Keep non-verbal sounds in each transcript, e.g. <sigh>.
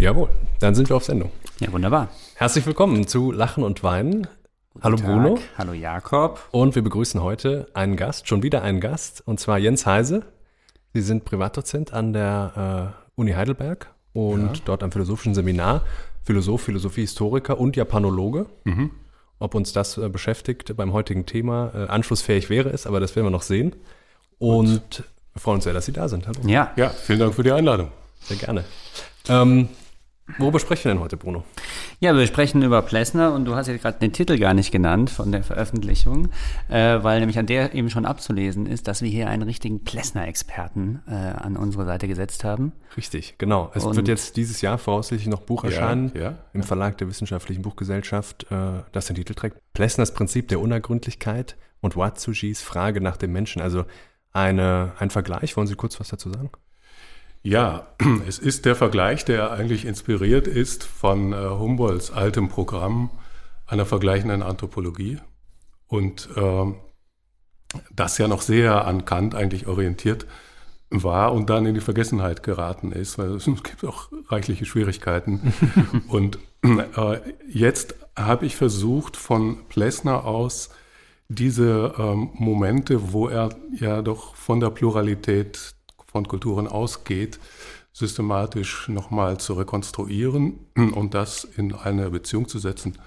Jawohl, dann sind wir auf Sendung. Ja, wunderbar. Herzlich willkommen zu Lachen und Weinen. Guten Hallo Tag. Bruno. Hallo Jakob. Und wir begrüßen heute einen Gast, schon wieder einen Gast, und zwar Jens Heise. Sie sind Privatdozent an der äh, Uni Heidelberg und Ja. dort am philosophischen Seminar Philosoph, Philosophiehistoriker und Japanologe. Mhm. Ob uns das äh, beschäftigt beim heutigen Thema, äh, anschlussfähig wäre es, aber das werden wir noch sehen. Und wir freuen uns sehr, dass Sie da sind. Hallo. Ja. Ja, vielen Dank für die Einladung. Sehr gerne. Ähm, worüber sprechen wir denn heute, Bruno? Ja, wir sprechen über Plessner und du hast ja gerade den Titel gar nicht genannt von der Veröffentlichung, äh, weil nämlich an der eben schon abzulesen ist, dass wir hier einen richtigen Plessner-Experten äh, an unsere Seite gesetzt haben. Richtig, genau. Es Und- wird jetzt dieses Jahr voraussichtlich noch Buch erscheinen ja, im Verlag der Wissenschaftlichen Buchgesellschaft, äh, das den Titel trägt. Plessners Prinzip der Unergründlichkeit und Watsujis Frage nach dem Menschen. Also eine, ein Vergleich. Wollen Sie kurz was dazu sagen? Ja, <clears throat> es ist der Vergleich, der eigentlich inspiriert ist von äh, Humboldts altem Programm einer vergleichenden Anthropologie und ähm, das ja noch sehr an Kant eigentlich orientiert war und dann in die Vergessenheit geraten ist, weil es <laughs> gibt auch reichliche Schwierigkeiten. <laughs> und äh, jetzt habe ich versucht, von Plessner aus diese ähm, Momente, wo er ja doch von der Pluralität von Kulturen ausgeht, systematisch nochmal zu rekonstruieren <clears throat> und das in eine Beziehung zu setzen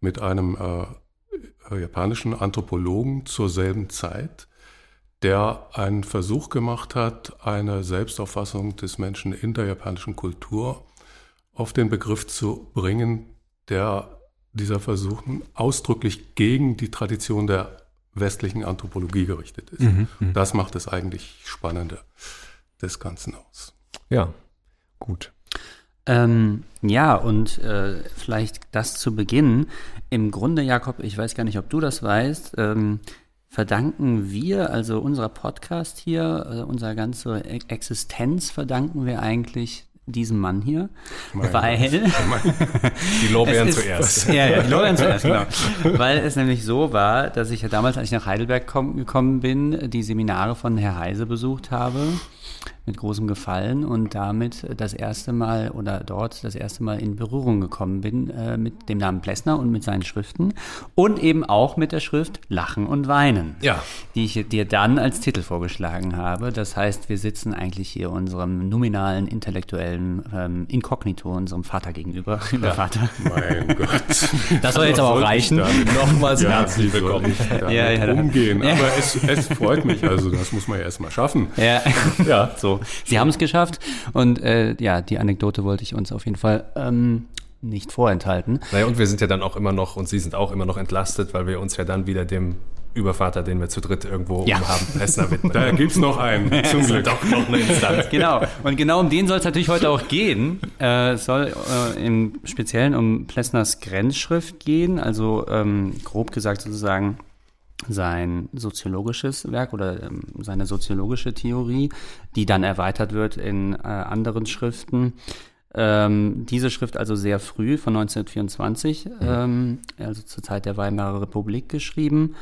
mit einem äh, äh, japanischen Anthropologen zur selben Zeit, der einen Versuch gemacht hat, eine Selbstauffassung des Menschen in der japanischen Kultur auf den Begriff zu bringen, der dieser Versuch ausdrücklich gegen die Tradition der westlichen Anthropologie gerichtet ist. Das macht es eigentlich spannender des Ganzen aus. Ja, gut. Ähm, ja, und äh, vielleicht das zu Beginn. Im Grunde, Jakob, ich weiß gar nicht, ob du das weißt, ähm, verdanken wir, also unser Podcast hier, äh, unsere ganze E- Existenz verdanken wir eigentlich diesem Mann hier, Mein weil Die Lorbeeren zuerst. <laughs> Ja, ja, die Lorbeeren zuerst, genau. Weil es nämlich so war, dass ich ja damals, als ich nach Heidelberg komm, gekommen bin, die Seminare von Herr Heise besucht habe, mit großem Gefallen und damit das erste Mal oder dort das erste Mal in Berührung gekommen bin äh, mit dem Namen Plessner und mit seinen Schriften und eben auch mit der Schrift Lachen und Weinen Ja, die ich dir dann als Titel vorgeschlagen habe. Das heißt, wir sitzen eigentlich hier unserem nominalen intellektuellen ähm, Inkognito, unserem Vater gegenüber. Der Vater. Mein Gott. Das soll jetzt aber auch reichen. nochmals Ja, herzlich willkommen. Ja, ja, umgehen. Ja. Aber es, es freut mich, also das muss man ja erstmal schaffen. Ja, Ja. so. Sie haben es geschafft und äh, ja, die Anekdote wollte ich uns auf jeden Fall ähm, nicht vorenthalten. Naja, und wir sind ja dann auch immer noch, und Sie sind auch immer noch entlastet, weil wir uns ja dann wieder dem Übervater, den wir zu dritt irgendwo Ja. oben haben, Plessner <laughs> widmen. Da gibt es noch einen, zum Glück. doch noch eine Instanz. <laughs> Genau. Und genau um den soll es natürlich heute auch gehen. Äh, es soll äh, im Speziellen um Plessners Grenzschrift gehen, also ähm, grob gesagt sozusagen sein soziologisches Werk oder ähm, seine soziologische Theorie, die dann erweitert wird in äh, anderen Schriften. Ähm, diese Schrift also sehr früh, von 1924, ähm, also zur Zeit der Weimarer Republik geschrieben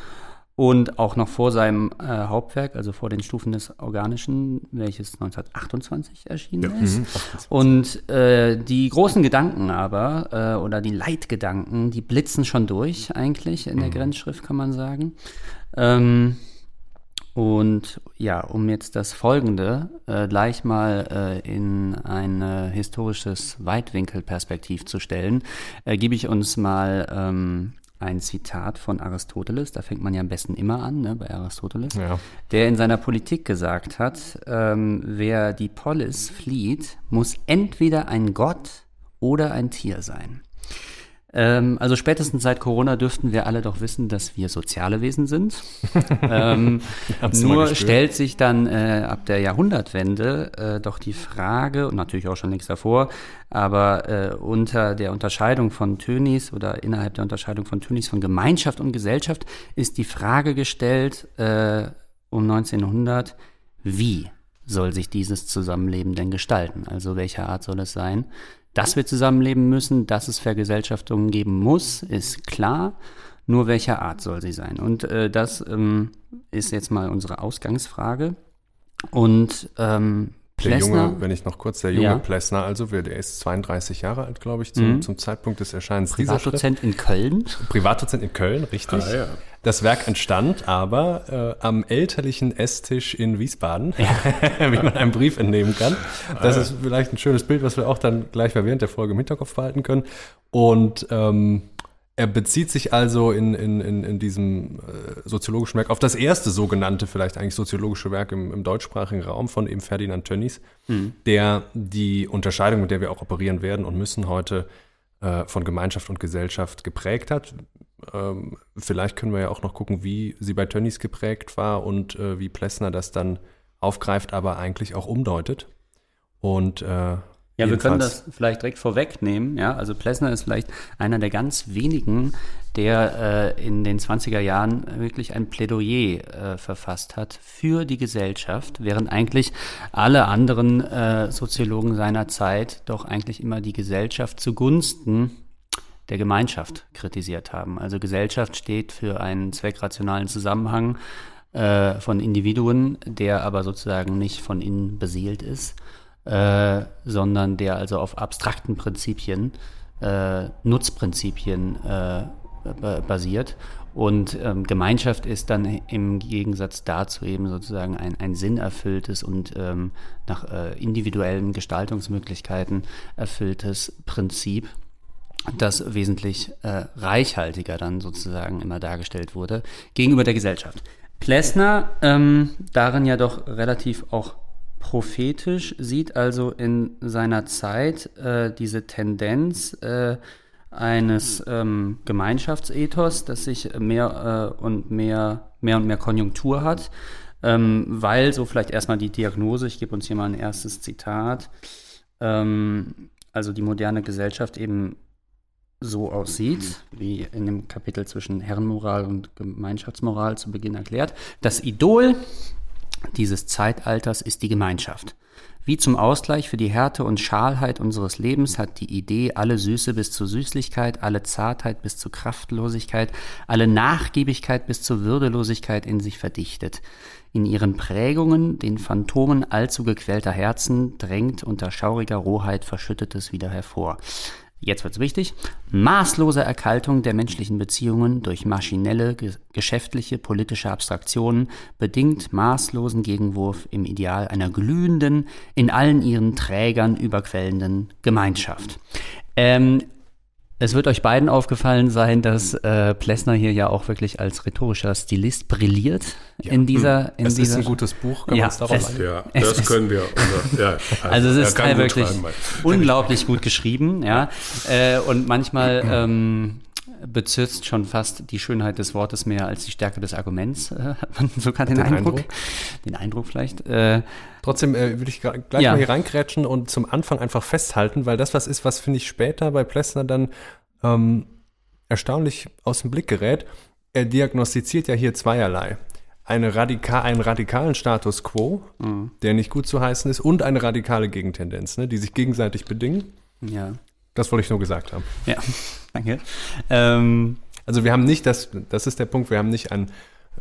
und auch noch vor seinem äh, Hauptwerk, also vor den Stufen des Organischen, welches 1928 erschienen ist. Und äh, die großen Gedanken aber, äh, oder die Leitgedanken, die blitzen schon durch eigentlich in der Grenzschrift, kann man sagen. Ähm, und ja, um jetzt das Folgende äh, gleich mal äh, in ein äh, historisches Weitwinkelperspektiv zu stellen, äh, gebe ich uns mal ähm, ein Zitat von Aristoteles. Da fängt man ja am besten immer an, ne, bei Aristoteles Ja. der in seiner Politik gesagt hat, ähm, wer die Polis flieht, muss entweder ein Gott oder ein Tier sein. Ähm, also spätestens seit Corona dürften wir alle doch wissen, dass wir soziale Wesen sind. <laughs> ähm, nur stellt sich dann äh, ab der Jahrhundertwende äh, doch die Frage, und natürlich auch schon längst davor, aber äh, unter der Unterscheidung von Tönis oder innerhalb der Unterscheidung von Tönis von Gemeinschaft und Gesellschaft ist die Frage gestellt äh, um 1900, wie soll sich dieses Zusammenleben denn gestalten? Also welcher Art soll es sein? Dass wir zusammenleben müssen, dass es Vergesellschaftungen geben muss, ist klar. Nur welcher Art soll sie sein? Und äh, das ähm, ist jetzt mal unsere Ausgangsfrage. Und ähm, Der junge, wenn ich noch kurz, der junge Ja. Plessner, also der ist 32 Jahre alt, glaube ich, zum, Mhm. zum Zeitpunkt des Erscheinens. Privatdozent in Köln. Privatdozent in Köln, richtig. Ah, ja. Das Werk entstand aber äh, am elterlichen Esstisch in Wiesbaden, <laughs> wie man einem Brief entnehmen kann. Das ist vielleicht ein schönes Bild, was wir auch dann gleich mal während der Folge im Hinterkopf behalten können. Und ähm, er bezieht sich also in, in, in, in diesem äh, soziologischen Werk auf das erste sogenannte, vielleicht eigentlich soziologische Werk im, im deutschsprachigen Raum von eben Ferdinand Tönnies, der die Unterscheidung, mit der wir auch operieren werden und müssen heute äh, von Gemeinschaft und Gesellschaft geprägt hat. Ähm, vielleicht können wir ja auch noch gucken, wie sie bei Tönnies geprägt war und äh, wie Plessner das dann aufgreift, aber eigentlich auch umdeutet. Und Ja, wir können das vielleicht direkt vorwegnehmen. Ja, also Plessner ist vielleicht einer der ganz wenigen, der äh, in den 20er Jahren wirklich ein Plädoyer äh, verfasst hat für die Gesellschaft, während eigentlich alle anderen äh, Soziologen seiner Zeit doch eigentlich immer die Gesellschaft zugunsten der Gemeinschaft kritisiert haben. Also Gesellschaft steht für einen zweckrationalen Zusammenhang äh, von Individuen, der aber sozusagen nicht von innen beseelt ist, äh, sondern der also auf abstrakten Prinzipien, äh, Nutzprinzipien äh, ba- basiert. Und ähm, Gemeinschaft ist dann im Gegensatz dazu eben sozusagen ein, ein sinnerfülltes und ähm, nach äh, individuellen Gestaltungsmöglichkeiten erfülltes Prinzip das wesentlich äh, reichhaltiger dann sozusagen immer dargestellt wurde gegenüber der Gesellschaft. Plessner, ähm, darin ja doch relativ auch prophetisch, sieht also in seiner Zeit äh, diese Tendenz äh, eines ähm, Gemeinschaftsethos, das sich mehr äh, und mehr, mehr und mehr Konjunktur hat, ähm, weil so vielleicht erstmal die Diagnose, ich gebe uns hier mal ein erstes Zitat, ähm, also die moderne Gesellschaft eben so aussieht, wie in dem Kapitel zwischen Herrenmoral und Gemeinschaftsmoral zu Beginn erklärt. Das Idol dieses Zeitalters ist die Gemeinschaft. Wie zum Ausgleich für die Härte und Schalheit unseres Lebens hat die Idee alle Süße bis zur Süßlichkeit, alle Zartheit bis zur Kraftlosigkeit, alle Nachgiebigkeit bis zur Würdelosigkeit in sich verdichtet. In ihren Prägungen, den Phantomen allzu gequälter Herzen, drängt unter schauriger Rohheit Verschüttetes wieder hervor. Jetzt wird's wichtig. Maßlose Erkaltung der menschlichen Beziehungen durch maschinelle, ge geschäftliche, politische Abstraktionen bedingt maßlosen Gegenwurf im Ideal einer glühenden, in allen ihren Trägern überquellenden Gemeinschaft. Ähm, es wird euch beiden aufgefallen sein, dass äh, Plessner hier ja auch wirklich als rhetorischer Stilist brilliert in dieser. In es ist dieser ein gutes Buch, können Ja, wir uns darauf es-? Ja, Es das ist- können wir. Unser, <laughs> ja, Also es er ist kann gut wirklich unglaublich gut geschrieben, ja. Äh, und manchmal <clears throat> ähm, bezirzt schon fast die Schönheit des Wortes mehr als die Stärke des Arguments, äh, hat man sogar den, Den Eindruck. Eindruck. Den Eindruck vielleicht. Äh, Trotzdem äh, würde ich gleich Ja. mal hier reinkrätschen und zum Anfang einfach festhalten, weil das was ist, was finde ich später bei Plessner dann ähm, erstaunlich aus dem Blick gerät. Er diagnostiziert ja hier zweierlei. Eine radika einen radikalen Status quo, der nicht gut zu heißen ist, und eine radikale Gegentendenz, ne, die sich gegenseitig bedingen. ja. Das wollte ich nur gesagt haben. Ja, <laughs> danke. Ähm, Also wir haben nicht, das, das ist der Punkt, wir haben nicht einen,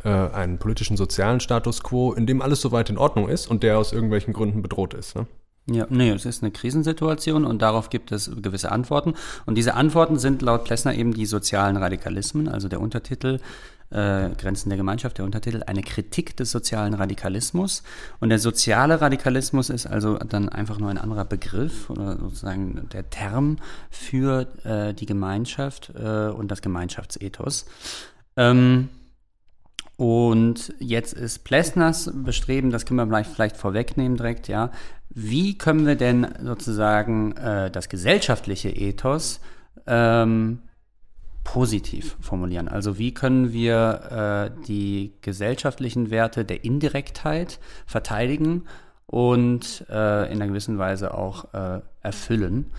äh, einen politischen sozialen Status quo, in dem alles soweit in Ordnung ist und der aus irgendwelchen Gründen bedroht ist. Ne? Ja, nee, es ist eine Krisensituation und darauf gibt es gewisse Antworten. Und diese Antworten sind laut Plessner eben die sozialen Radikalismen, also der Untertitel äh, Grenzen der Gemeinschaft, der Untertitel eine Kritik des sozialen Radikalismus. Und der soziale Radikalismus ist also dann einfach nur ein anderer Begriff oder sozusagen der Term für äh, die Gemeinschaft äh, und das Gemeinschaftsethos. Ähm, und jetzt ist Plessners Bestreben, das können wir vielleicht, vielleicht vorwegnehmen direkt, ja. Wie können wir denn sozusagen äh, das gesellschaftliche Ethos ähm, positiv formulieren? Also wie können wir äh, die gesellschaftlichen Werte der Indirektheit verteidigen und äh, in einer gewissen Weise auch äh, erfüllen?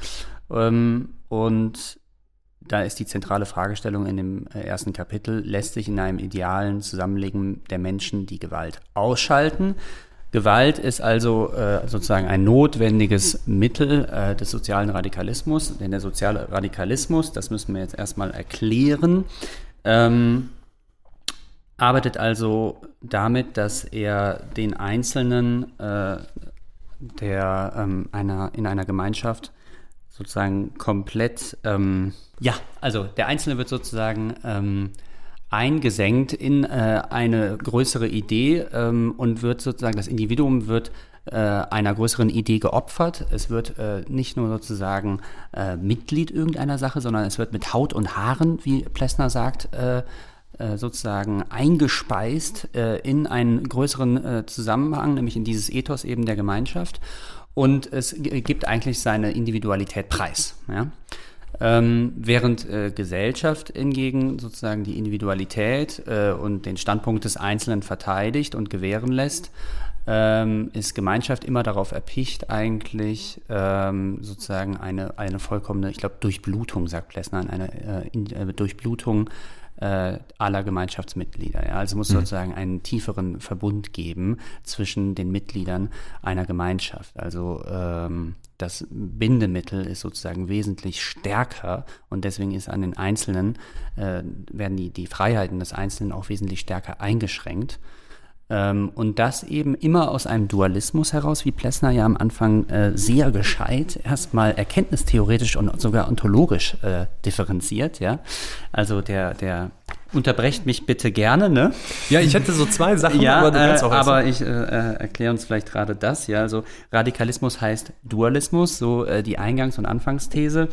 Ähm, und da ist die zentrale Fragestellung in dem äh, ersten Kapitel, lässt sich in einem idealen Zusammenlegen der Menschen die Gewalt ausschalten? Gewalt ist also äh, sozusagen ein notwendiges Mittel äh, des sozialen Radikalismus, denn der soziale Radikalismus, das müssen wir jetzt erstmal erklären, ähm, arbeitet also damit, dass er den Einzelnen äh, der ähm, einer, in einer Gemeinschaft sozusagen komplett, ähm, ja, also der Einzelne wird sozusagen ähm, eingesenkt in äh, eine größere Idee ähm, und wird sozusagen, das Individuum wird äh, einer größeren Idee geopfert. Es wird äh, nicht nur sozusagen äh, Mitglied irgendeiner Sache, sondern es wird mit Haut und Haaren, wie Plessner sagt, äh, äh, sozusagen eingespeist in einen größeren Zusammenhang, nämlich in dieses Ethos eben der Gemeinschaft. Und es gibt eigentlich seine Individualität preis. Ja? Ähm, während äh, Gesellschaft hingegen sozusagen die Individualität äh, und den Standpunkt des Einzelnen verteidigt und gewähren lässt, ähm, ist Gemeinschaft immer darauf erpicht, eigentlich ähm, sozusagen eine, eine vollkommene, ich glaube, Durchblutung, sagt Plessner, eine äh, in, äh, Durchblutung äh, aller Gemeinschaftsmitglieder. Ja? Also muss mhm. sozusagen einen tieferen Verbund geben zwischen den Mitgliedern einer Gemeinschaft. Also ähm, das Bindemittel ist sozusagen wesentlich stärker und deswegen ist an den Einzelnen, äh, werden die, die Freiheiten des Einzelnen auch wesentlich stärker eingeschränkt. Ähm, und das eben immer aus einem Dualismus heraus, wie Plessner ja am Anfang äh, sehr gescheit erstmal erkenntnistheoretisch und sogar ontologisch äh, differenziert. Ja? Also der, der unterbrecht mich bitte gerne, ne? Ja, ich hätte so zwei Sachen, ja, aber du kannst auch äh, Aber ich äh, äh, erkläre uns vielleicht gerade das, ja. Also Radikalismus heißt Dualismus, so äh, die Eingangs- und Anfangsthese.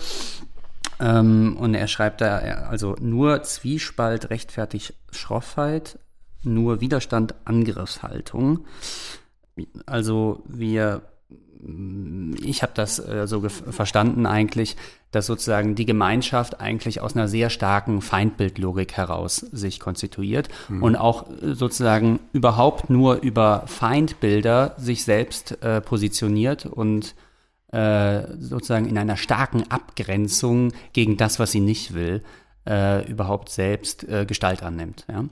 Ähm, und er schreibt da, also nur Zwiespalt rechtfertigt Schroffheit, nur Widerstand, Angriffshaltung. Also wir, ich habe das äh, so verstanden eigentlich, dass sozusagen die Gemeinschaft eigentlich aus einer sehr starken Feindbildlogik heraus sich konstituiert mhm. und auch äh, sozusagen überhaupt nur über Feindbilder sich selbst äh, positioniert und äh, sozusagen in einer starken Abgrenzung gegen das, was sie nicht will, äh, überhaupt selbst Gestalt annimmt. Ja?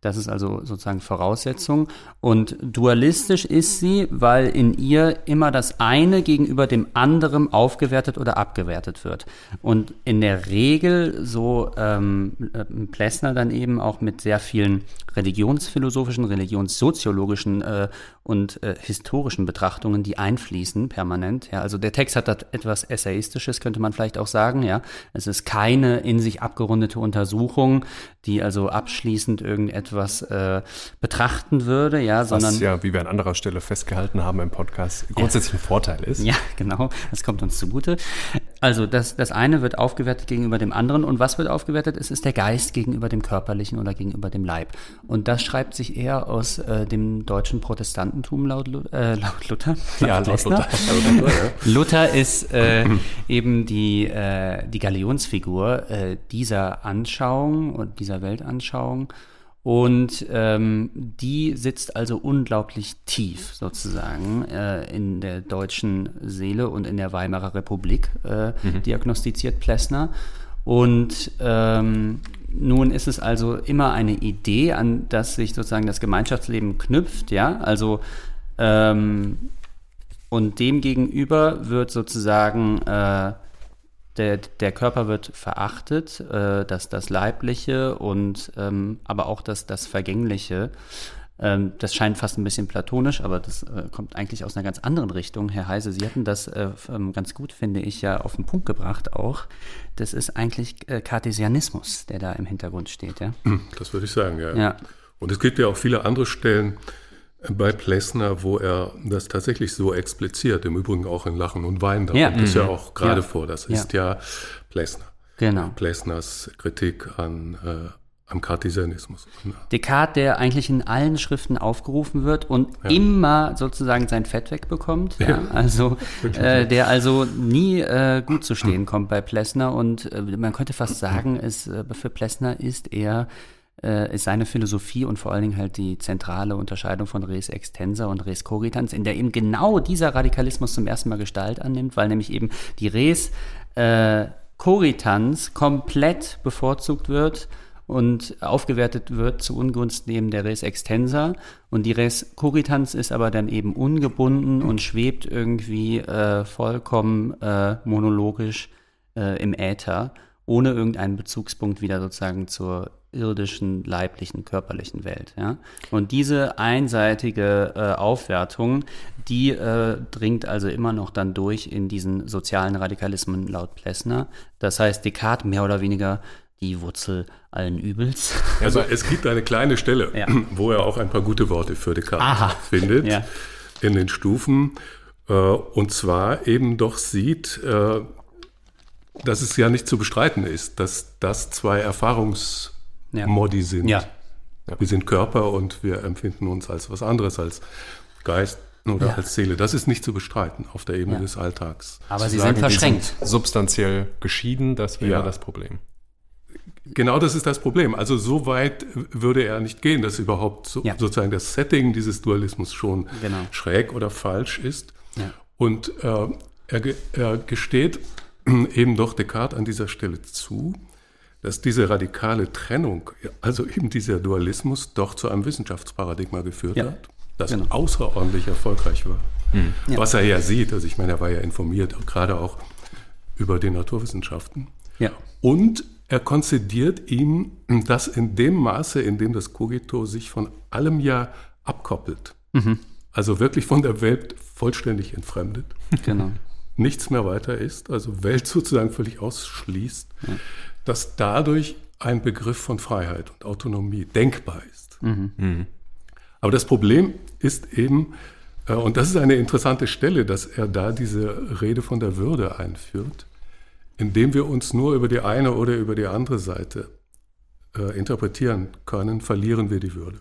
Das ist also sozusagen Voraussetzung. Und dualistisch ist sie, weil in ihr immer das eine gegenüber dem anderen aufgewertet oder abgewertet wird. Und in der Regel, so ähm, äh, Plessner dann eben auch mit sehr vielen religionsphilosophischen, religionssoziologischen äh, und äh, historischen Betrachtungen, die einfließen permanent. Ja, also der Text hat etwas Essayistisches, könnte man vielleicht auch sagen. Ja, es ist keine in sich abgerundete Untersuchung, die also abschließend irgendetwas äh, betrachten würde. Ja, sondern Was ja, wie wir an anderer Stelle festgehalten haben im Podcast, grundsätzlich ja. ein Vorteil ist. Ja, genau. Das kommt uns zugute. Also das, das eine wird aufgewertet gegenüber dem anderen und was wird aufgewertet? Es ist der Geist gegenüber dem Körperlichen oder gegenüber dem Leib. Und das schreibt sich eher aus äh, dem deutschen Protestantentum laut, äh, <laughs> laut Luther. Ja, laut Luther. Luther ist äh, <clears throat> eben die, äh, die Galionsfigur äh, dieser Anschauung und dieser Weltanschauung. Und ähm, die sitzt also unglaublich tief sozusagen äh, in der deutschen Seele und in der Weimarer Republik, äh, mhm. diagnostiziert Plessner. Und ähm, nun ist es also immer eine Idee, an das sich sozusagen das Gemeinschaftsleben knüpft, ja, also ähm, und demgegenüber wird sozusagen äh, der, der Körper wird verachtet, äh, dass das Leibliche und ähm, aber auch das, das Vergängliche. Ähm, das scheint fast ein bisschen platonisch, aber das äh, kommt eigentlich aus einer ganz anderen Richtung. Herr Heise, Sie hatten das äh, ähm, ganz gut, finde ich, ja auf den Punkt gebracht auch. Das ist eigentlich äh, Cartesianismus, der da im Hintergrund steht, ja? Das würde ich sagen, ja. ja. Und es gibt ja auch viele andere Stellen, bei Plessner, wo er das tatsächlich so expliziert, im Übrigen auch in Lachen und Weinen, da ja. kommt es ja mhm. auch gerade ja. vor. Das ist ja, ja Plessner. Genau. Plessners Kritik an, äh, am Cartesianismus. Descartes, der eigentlich in allen Schriften aufgerufen wird und immer sozusagen sein Fett wegbekommt. Also <laughs> äh, der also nie äh, gut zu stehen kommt bei Plessner und äh, man könnte fast sagen, es, äh, für Plessner ist er äh, ist seine Philosophie und vor allen Dingen halt die zentrale Unterscheidung von Res Extensa und Res Cogitans, in der eben genau dieser Radikalismus zum ersten Mal Gestalt annimmt, weil nämlich eben die Res äh, Cogitans komplett bevorzugt wird und aufgewertet wird zu Ungunsten eben der Res Extensa. Und die Res Cogitans ist aber dann eben ungebunden und schwebt irgendwie äh, vollkommen äh, monologisch äh, im Äther, ohne irgendeinen Bezugspunkt wieder sozusagen zur irdischen, leiblichen, körperlichen Welt. Ja? Und diese einseitige äh, Aufwertung, die äh, dringt also immer noch dann durch in diesen sozialen Radikalismen laut Plessner. Das heißt, Descartes mehr oder weniger die Wurzel allen Übels. Also es gibt eine kleine Stelle, Ja. <clears throat> wo er auch ein paar gute Worte für Descartes Aha. findet Ja. in den Stufen. Äh, Und zwar eben doch sieht, äh, dass es ja nicht zu bestreiten ist, dass das zwei Erfahrungsmodi sind. Ja. Wir sind Körper und wir empfinden uns als was anderes, als Geist oder Ja. als Seele. Das ist nicht zu bestreiten auf der Ebene Ja. des Alltags. Aber Zu sie sagen, sind verschränkt. Sind substanziell geschieden, das wäre Ja. das Problem. Genau das ist das Problem. Also so weit würde er nicht gehen, dass überhaupt so, Ja. sozusagen das Setting dieses Dualismus schon Genau. schräg oder falsch ist. Ja. Und äh, er, er gesteht <clears throat> eben doch Descartes an dieser Stelle zu, dass diese radikale Trennung, also eben dieser Dualismus, doch zu einem Wissenschaftsparadigma geführt Ja. hat, das Genau. außerordentlich erfolgreich war. Ja. Was er ja sieht, also ich meine, er war ja informiert, gerade auch über die Naturwissenschaften. Ja. Und er konzidiert ihm, dass in dem Maße, in dem das Cogito sich von allem ja abkoppelt, also wirklich von der Welt vollständig entfremdet, Genau. nichts mehr weiter ist, also Welt sozusagen völlig ausschließt, dass dadurch ein Begriff von Freiheit und Autonomie denkbar ist. Aber das Problem ist eben, äh, und das ist eine interessante Stelle, dass er da diese Rede von der Würde einführt, indem wir uns nur über die eine oder über die andere Seite äh, interpretieren können, verlieren wir die Würde.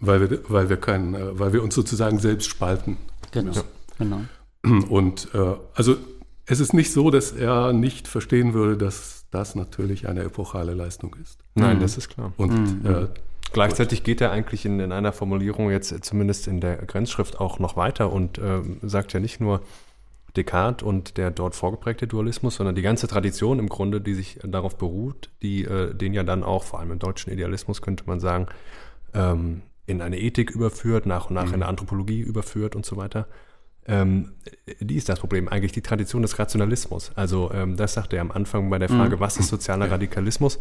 Weil, wir, weil, wir keinen, äh, weil wir uns sozusagen selbst spalten. Genau. Genau. Und äh, also es ist nicht so, dass er nicht verstehen würde, dass das natürlich eine epochale Leistung ist. Nein, das ist klar. Und äh, Gleichzeitig geht er eigentlich in, in einer Formulierung jetzt äh, zumindest in der Grenzschrift auch noch weiter und ähm, sagt ja nicht nur Descartes und der dort vorgeprägte Dualismus, sondern die ganze Tradition im Grunde, die sich darauf beruht, die äh, den ja dann auch, vor allem im deutschen Idealismus könnte man sagen, ähm, in eine Ethik überführt, nach und nach in eine Anthropologie überführt und so weiter. Ähm, die ist das Problem, eigentlich die Tradition des Rationalismus. Also ähm, das sagte er am Anfang bei der Frage, was ist sozialer Radikalismus?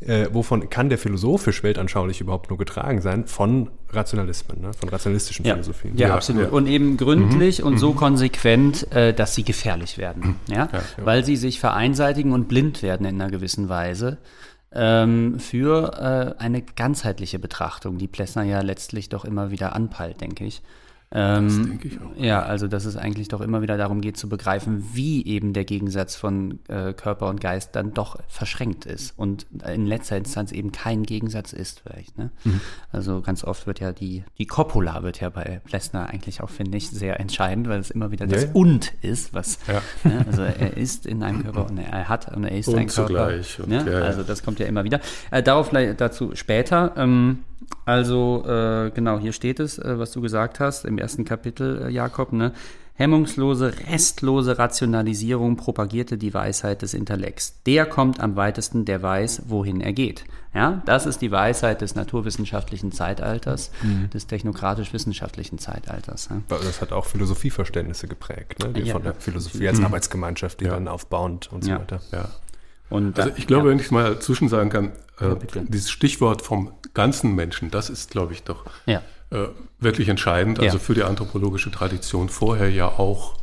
Äh, wovon kann der philosophisch weltanschaulich überhaupt nur getragen sein? Von Rationalismen, ne? von rationalistischen Ja, Philosophien. ja, Ja, absolut. ja. Und eben gründlich und so konsequent, äh, dass sie gefährlich werden. Ja? Weil sie sich vereinseitigen und blind werden in einer gewissen Weise ähm, für äh, eine ganzheitliche Betrachtung, die Plessner ja letztlich doch immer wieder anpeilt, denke ich. Ähm, denke ich auch. Ja, also dass es eigentlich doch immer wieder darum geht zu begreifen, wie eben der Gegensatz von äh, Körper und Geist dann doch verschränkt ist und in letzter Instanz eben kein Gegensatz ist vielleicht. Ne? Also ganz oft wird ja die, die Copula wird ja bei Plessner eigentlich auch, finde ich, sehr entscheidend, weil es immer wieder das Ja. Und ist, was, Ja. ne? also er ist in einem Körper und er hat und er ist Und ein Körper. zugleich. Und ne? ja, ja. Also das kommt ja immer wieder. Äh, darauf dazu später. Ähm, also äh, genau, hier steht es, äh, was du gesagt hast im ersten Kapitel, äh, Jakob. Ne? Hemmungslose, restlose Rationalisierung propagierte die Weisheit des Intellekts. Der kommt am weitesten, der weiß, wohin er geht. Ja, das ist die Weisheit des naturwissenschaftlichen Zeitalters, Mhm. des technokratisch-wissenschaftlichen Zeitalters. Ja? Das hat auch Philosophieverständnisse geprägt, ne? die Ja. von der Philosophie als Arbeitsgemeinschaft, die Ja. dann aufbauend und so weiter. ja. Und Also ich glaube, ja. wenn ich mal zwischen sagen kann, äh, bitte. dieses Stichwort vom ganzen Menschen, das ist, glaube ich, doch Ja. äh, wirklich entscheidend. Also Ja. für die anthropologische Tradition vorher ja auch,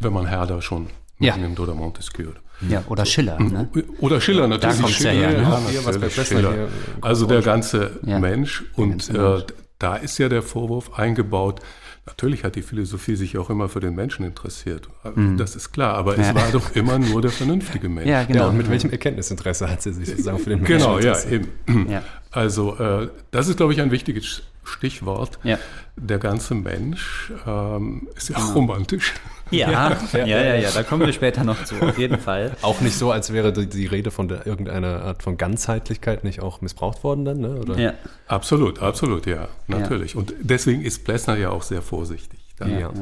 wenn man Herder schon Ja. mitnimmt oder Montesquieu. ja, oder Schiller. Ne? Oder Schiller natürlich. ja Schiller, her, ne? Bei natürlich, Schiller. hier, äh, Also der ganze Ja. Mensch. Und ganze äh, Mensch. da ist ja der Vorwurf eingebaut, natürlich hat die Philosophie sich auch immer für den Menschen interessiert. Das ist klar, aber es Ja. war doch immer nur der vernünftige <laughs> Mensch. Ja, genau. Ja, und mit welchem Erkenntnisinteresse hat sie sich sozusagen für den Menschen Genau, ja, interessiert? eben. Ja. Also äh, das ist, glaube ich, ein wichtiges Stichwort. Ja. Der ganze Mensch ähm, ist ja Genau. auch romantisch. Ja, ja, ja, ja, da kommen wir später noch zu, auf jeden Fall. Auch nicht so, als wäre die, die Rede von der, irgendeiner Art von Ganzheitlichkeit nicht auch missbraucht worden dann, ne? Oder? Ja, Absolut, absolut, ja, natürlich. Und deswegen ist Plessner ja auch sehr vorsichtig. da. Ja.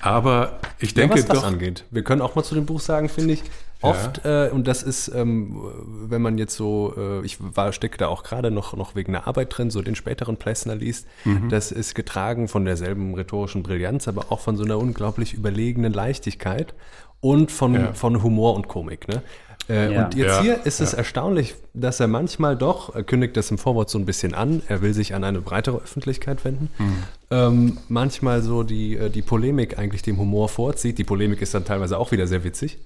Aber ich Ja, denke was das doch, angeht. Wir können auch mal zu dem Buch sagen, finde ich, oft, äh, und das ist, ähm, wenn man jetzt so, äh, ich war, stecke da auch gerade noch, noch wegen der Arbeit drin, so den späteren Plessner liest, Mhm. das ist getragen von derselben rhetorischen Brillanz, aber auch von so einer unglaublich überlegenen Leichtigkeit und von, Ja. von Humor und Komik. Ne? Äh, Ja. Und jetzt Ja, hier ist es erstaunlich, dass er manchmal doch, er kündigt das im Vorwort so ein bisschen an, er will sich an eine breitere Öffentlichkeit wenden, ähm, manchmal so die, äh, die Polemik eigentlich dem Humor vorzieht. Die Polemik ist dann teilweise auch wieder sehr witzig.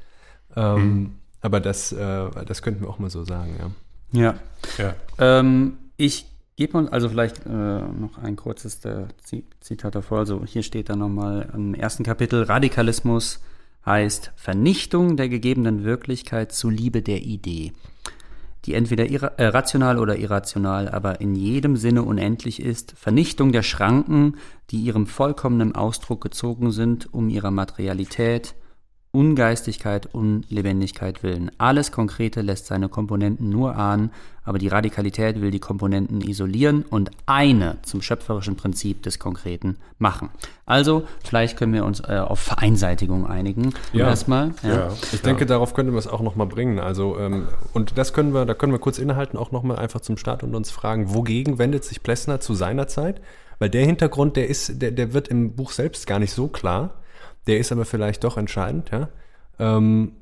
Ähm, Aber das, äh, das könnten wir auch mal so sagen, ja. Ja. Ja. Ähm, ich gebe uns also vielleicht äh, noch ein kurzes äh, Zi- Zitat davor. Also hier steht dann nochmal im ersten Kapitel, Radikalismus heißt Vernichtung der gegebenen Wirklichkeit zuliebe der Idee, die entweder irra äh, rational oder irrational, aber in jedem Sinne unendlich ist, Vernichtung der Schranken, die ihrem vollkommenen Ausdruck gezogen sind, um ihrer Materialität, Ungeistigkeit, Unlebendigkeit willen. Alles Konkrete lässt seine Komponenten nur ahnen, aber die Radikalität will die Komponenten isolieren und eine zum schöpferischen Prinzip des Konkreten machen. Also, vielleicht können wir uns äh, auf Vereinseitigung einigen. Ja. Erstmal. Ja. Ich denke, darauf könnte man es auch nochmal bringen. Also, ähm, und das können wir, da können wir kurz innehalten, auch nochmal einfach zum Start und uns fragen, wogegen wendet sich Plessner zu seiner Zeit? Weil der Hintergrund, der ist, der, der wird im Buch selbst gar nicht so klar. Der ist aber vielleicht doch entscheidend, ja. Ähm,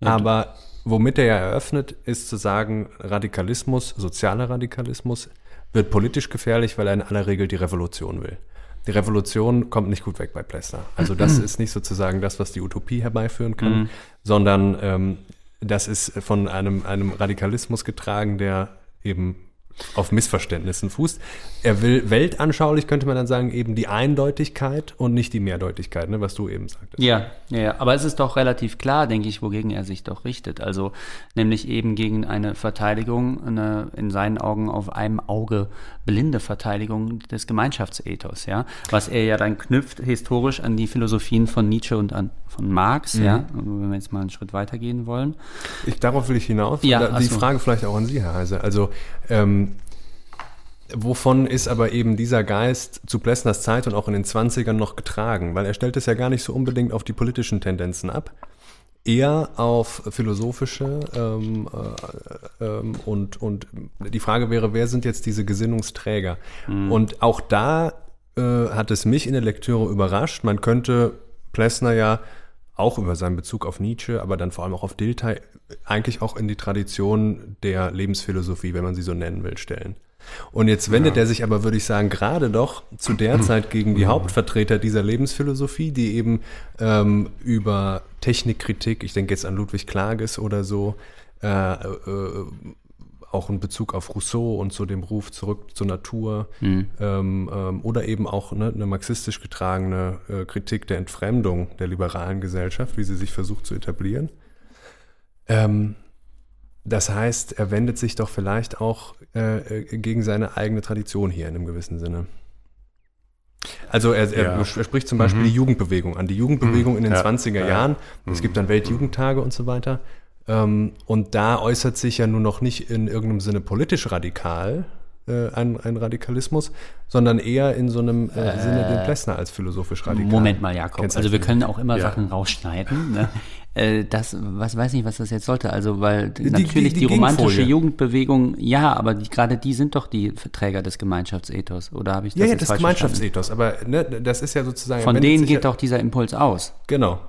aber womit er ja eröffnet, ist zu sagen, Radikalismus, sozialer Radikalismus, wird politisch gefährlich, weil er in aller Regel die Revolution will. Die Revolution kommt nicht gut weg bei Plessner. Also das <clears throat> ist nicht sozusagen das, was die Utopie herbeiführen kann, sondern ähm, das ist von einem, einem Radikalismus getragen, der eben auf Missverständnissen fußt. Er will weltanschaulich, könnte man dann sagen, eben die Eindeutigkeit und nicht die Mehrdeutigkeit, ne, was du eben sagtest. Ja, ja, aber es ist doch relativ klar, denke ich, wogegen er sich doch richtet. Also nämlich eben gegen eine Verteidigung, eine in seinen Augen auf einem Auge blinde Verteidigung des Gemeinschaftsethos, ja, was er ja dann knüpft historisch an die Philosophien von Nietzsche und an von Marx, ja, wenn wir jetzt mal einen Schritt weitergehen wollen. Ich, darauf will ich hinaus. Ja, die. Frage vielleicht auch an Sie, Herr Heise. Also, ähm, wovon ist aber eben dieser Geist zu Plessners Zeit und auch in den 20ern noch getragen? Weil er stellt es ja gar nicht so unbedingt auf die politischen Tendenzen ab, eher auf philosophische ähm, äh, ähm, und, und die Frage wäre, wer sind jetzt diese Gesinnungsträger? Und auch da äh, hat es mich in der Lektüre überrascht. Man könnte Plessner ja auch über seinen Bezug auf Nietzsche, aber dann vor allem auch auf Dilthey, eigentlich auch in die Tradition der Lebensphilosophie, wenn man sie so nennen will, stellen. Und jetzt wendet er sich aber, würde ich sagen, gerade doch zu der <clears throat> Zeit gegen die Hauptvertreter dieser Lebensphilosophie, die eben ähm, über Technikkritik, ich denke jetzt an Ludwig Klages oder so, äh, äh, auch in Bezug auf Rousseau und zu dem Ruf zurück zur Natur ähm, ähm, oder eben auch ne, eine marxistisch getragene äh, Kritik der Entfremdung der liberalen Gesellschaft, wie sie sich versucht zu etablieren. Ähm, das heißt, er wendet sich doch vielleicht auch äh, äh, gegen seine eigene Tradition hier in einem gewissen Sinne. Also er, er, Ja. er spricht zum Beispiel die Jugendbewegung an. Die Jugendbewegung in den Ja. 20er Ja. Jahren. Es gibt dann Weltjugendtage und so weiter. Ähm, und da äußert sich ja nun noch nicht in irgendeinem Sinne politisch radikal äh, ein, ein Radikalismus, sondern eher in so einem äh, Sinne, den Plessner als philosophisch radikal. Moment mal, Jakob. Also wir können auch immer Ja. Sachen rausschneiden. Ne? <laughs> Äh, Das, was weiß nicht, was das jetzt sollte. Also weil die- natürlich die die, romantische Gegenfolie. Jugendbewegung, ja, aber die, gerade die sind doch die Träger des Gemeinschaftsethos. Oder habe ich das Ja, ja, das verstanden? Gemeinschaftsethos, aber ne, das ist ja sozusagen. Von denen geht ja, doch dieser Impuls aus. Genau.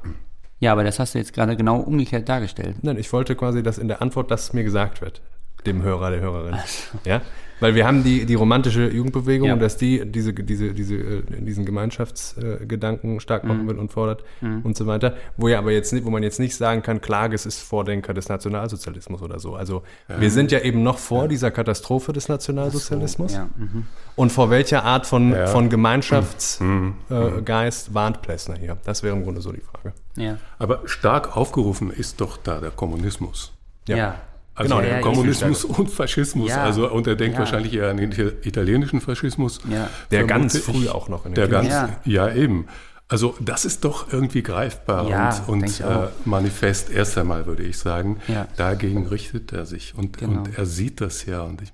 Ja, aber das hast du jetzt gerade genau umgekehrt dargestellt. Nein, ich wollte quasi, dass in der Antwort das mir gesagt wird, dem Hörer, der Hörerin. Ja? Weil wir haben die, die romantische Jugendbewegung, Ja. dass die diese, diese, diese, äh, diesen Gemeinschaftsgedanken stark machen Mhm. will und fordert und so weiter. Wo ja aber jetzt nicht, wo man jetzt nicht sagen kann, Klages ist Vordenker des Nationalsozialismus oder so. Also wir sind ja eben noch vor dieser Katastrophe des Nationalsozialismus. Ja, mhm. Und vor welcher Art von, Ja. von Gemeinschaftsgeist äh, Geist warnt Plessner hier? Das wäre im Grunde so die Frage. ja. Aber stark aufgerufen ist doch da der Kommunismus. ja. Also Genau, der ja, Kommunismus und Faschismus. Ja. Also und er denkt Ja. wahrscheinlich eher an den italienischen Faschismus. Ja. Der ganz Vermute früh ich. auch noch in Der ganz, Ja. ja. eben. Also das ist doch irgendwie greifbar Ja, und, ich und äh, manifest erst einmal, würde ich sagen. Ja. Dagegen richtet er sich und, Genau. und er sieht das ja. Und ich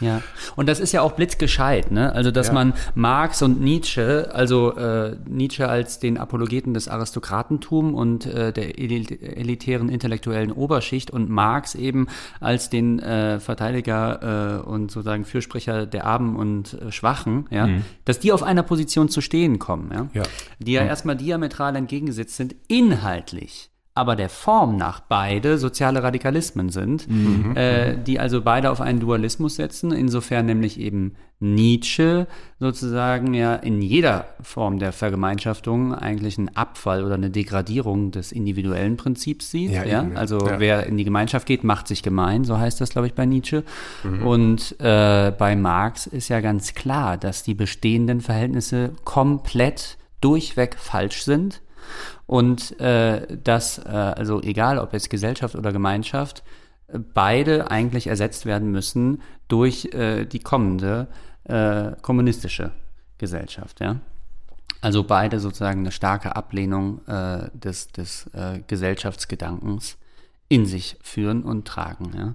Ja, und das ist ja auch blitzgescheit, ne? Also, dass Ja. man Marx und Nietzsche, also äh, Nietzsche als den Apologeten des Aristokratentum und äh, der elit elitären intellektuellen Oberschicht und Marx eben als den äh, Verteidiger äh, und sozusagen Fürsprecher der Armen und äh, Schwachen, ja, dass die auf einer Position zu stehen kommen, ja, Ja. die ja erstmal diametral entgegengesetzt sind, inhaltlich aber der Form nach beide soziale Radikalismen sind, Mhm. äh, die also beide auf einen Dualismus setzen, insofern nämlich eben Nietzsche sozusagen ja in jeder Form der Vergemeinschaftung eigentlich einen Abfall oder eine Degradierung des individuellen Prinzips sieht. Ja, Ja. Also Ja. wer in die Gemeinschaft geht, macht sich gemein, so heißt das, glaube ich, bei Nietzsche. Mhm. Und äh, bei Marx ist ja ganz klar, dass die bestehenden Verhältnisse komplett durchweg falsch sind und äh, dass, äh, also egal ob jetzt Gesellschaft oder Gemeinschaft, äh, beide eigentlich ersetzt werden müssen durch äh, die kommende äh, kommunistische Gesellschaft, ja. Also beide sozusagen eine starke Ablehnung äh, des, des äh, Gesellschaftsgedankens in sich führen und tragen. Ja.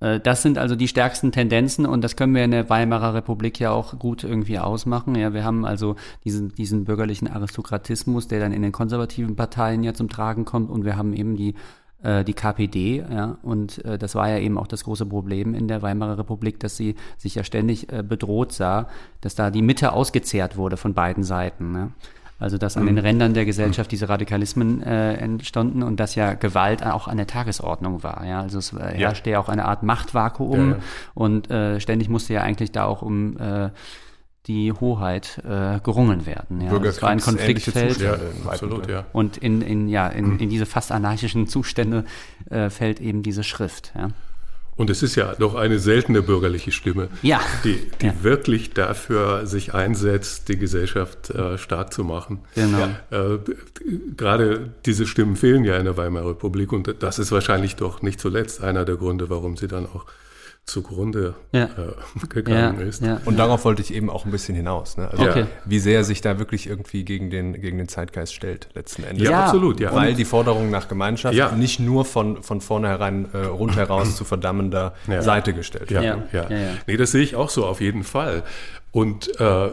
Äh, Das sind also die stärksten Tendenzen und das können wir in der Weimarer Republik ja auch gut irgendwie ausmachen. Ja, wir haben also diesen, diesen bürgerlichen Aristokratismus, der dann in den konservativen Parteien ja zum Tragen kommt und wir haben eben die äh, die KPD, ja, und äh, das war ja eben auch das große Problem in der Weimarer Republik, dass sie sich ja ständig äh, bedroht sah, dass da die Mitte ausgezehrt wurde von beiden Seiten. Ne? Also dass an den Rändern der Gesellschaft diese Radikalismen äh, entstanden und dass ja Gewalt auch an der Tagesordnung war. Ja? Also es äh, herrschte ja auch eine Art Machtvakuum Ja, ja. und äh, ständig musste ja eigentlich da auch um äh, die Hoheit äh, gerungen werden. Ja? Also es war ein Konfliktfeld. Ja, absolut, ja. Und in, in, ja, in, in diese fast anarchischen Zustände äh, fällt eben diese Schrift. Ja, Und es ist ja doch eine seltene bürgerliche Stimme, Ja. die, die Ja. wirklich dafür sich einsetzt, die Gesellschaft äh, stark zu machen. Genau. Äh, gerade diese Stimmen fehlen ja in der Weimarer Republik und das ist wahrscheinlich doch nicht zuletzt einer der Gründe, warum sie dann auch zugrunde Ja. äh, <laughs> gegangen ist. ja. Und darauf wollte ich eben auch ein bisschen hinaus. Ne? Also Okay. wie sehr sich da wirklich irgendwie gegen den, gegen den Zeitgeist stellt, letzten Endes. Ja, Ja. absolut, ja. Weil die Forderung nach Gemeinschaft Ja. nicht nur von, von vornherein äh, rundheraus zu verdammender Ja. Seite gestellt Ja, wird. ja, Ja, ja, ja. Nee, das sehe ich auch so auf jeden Fall. Und äh,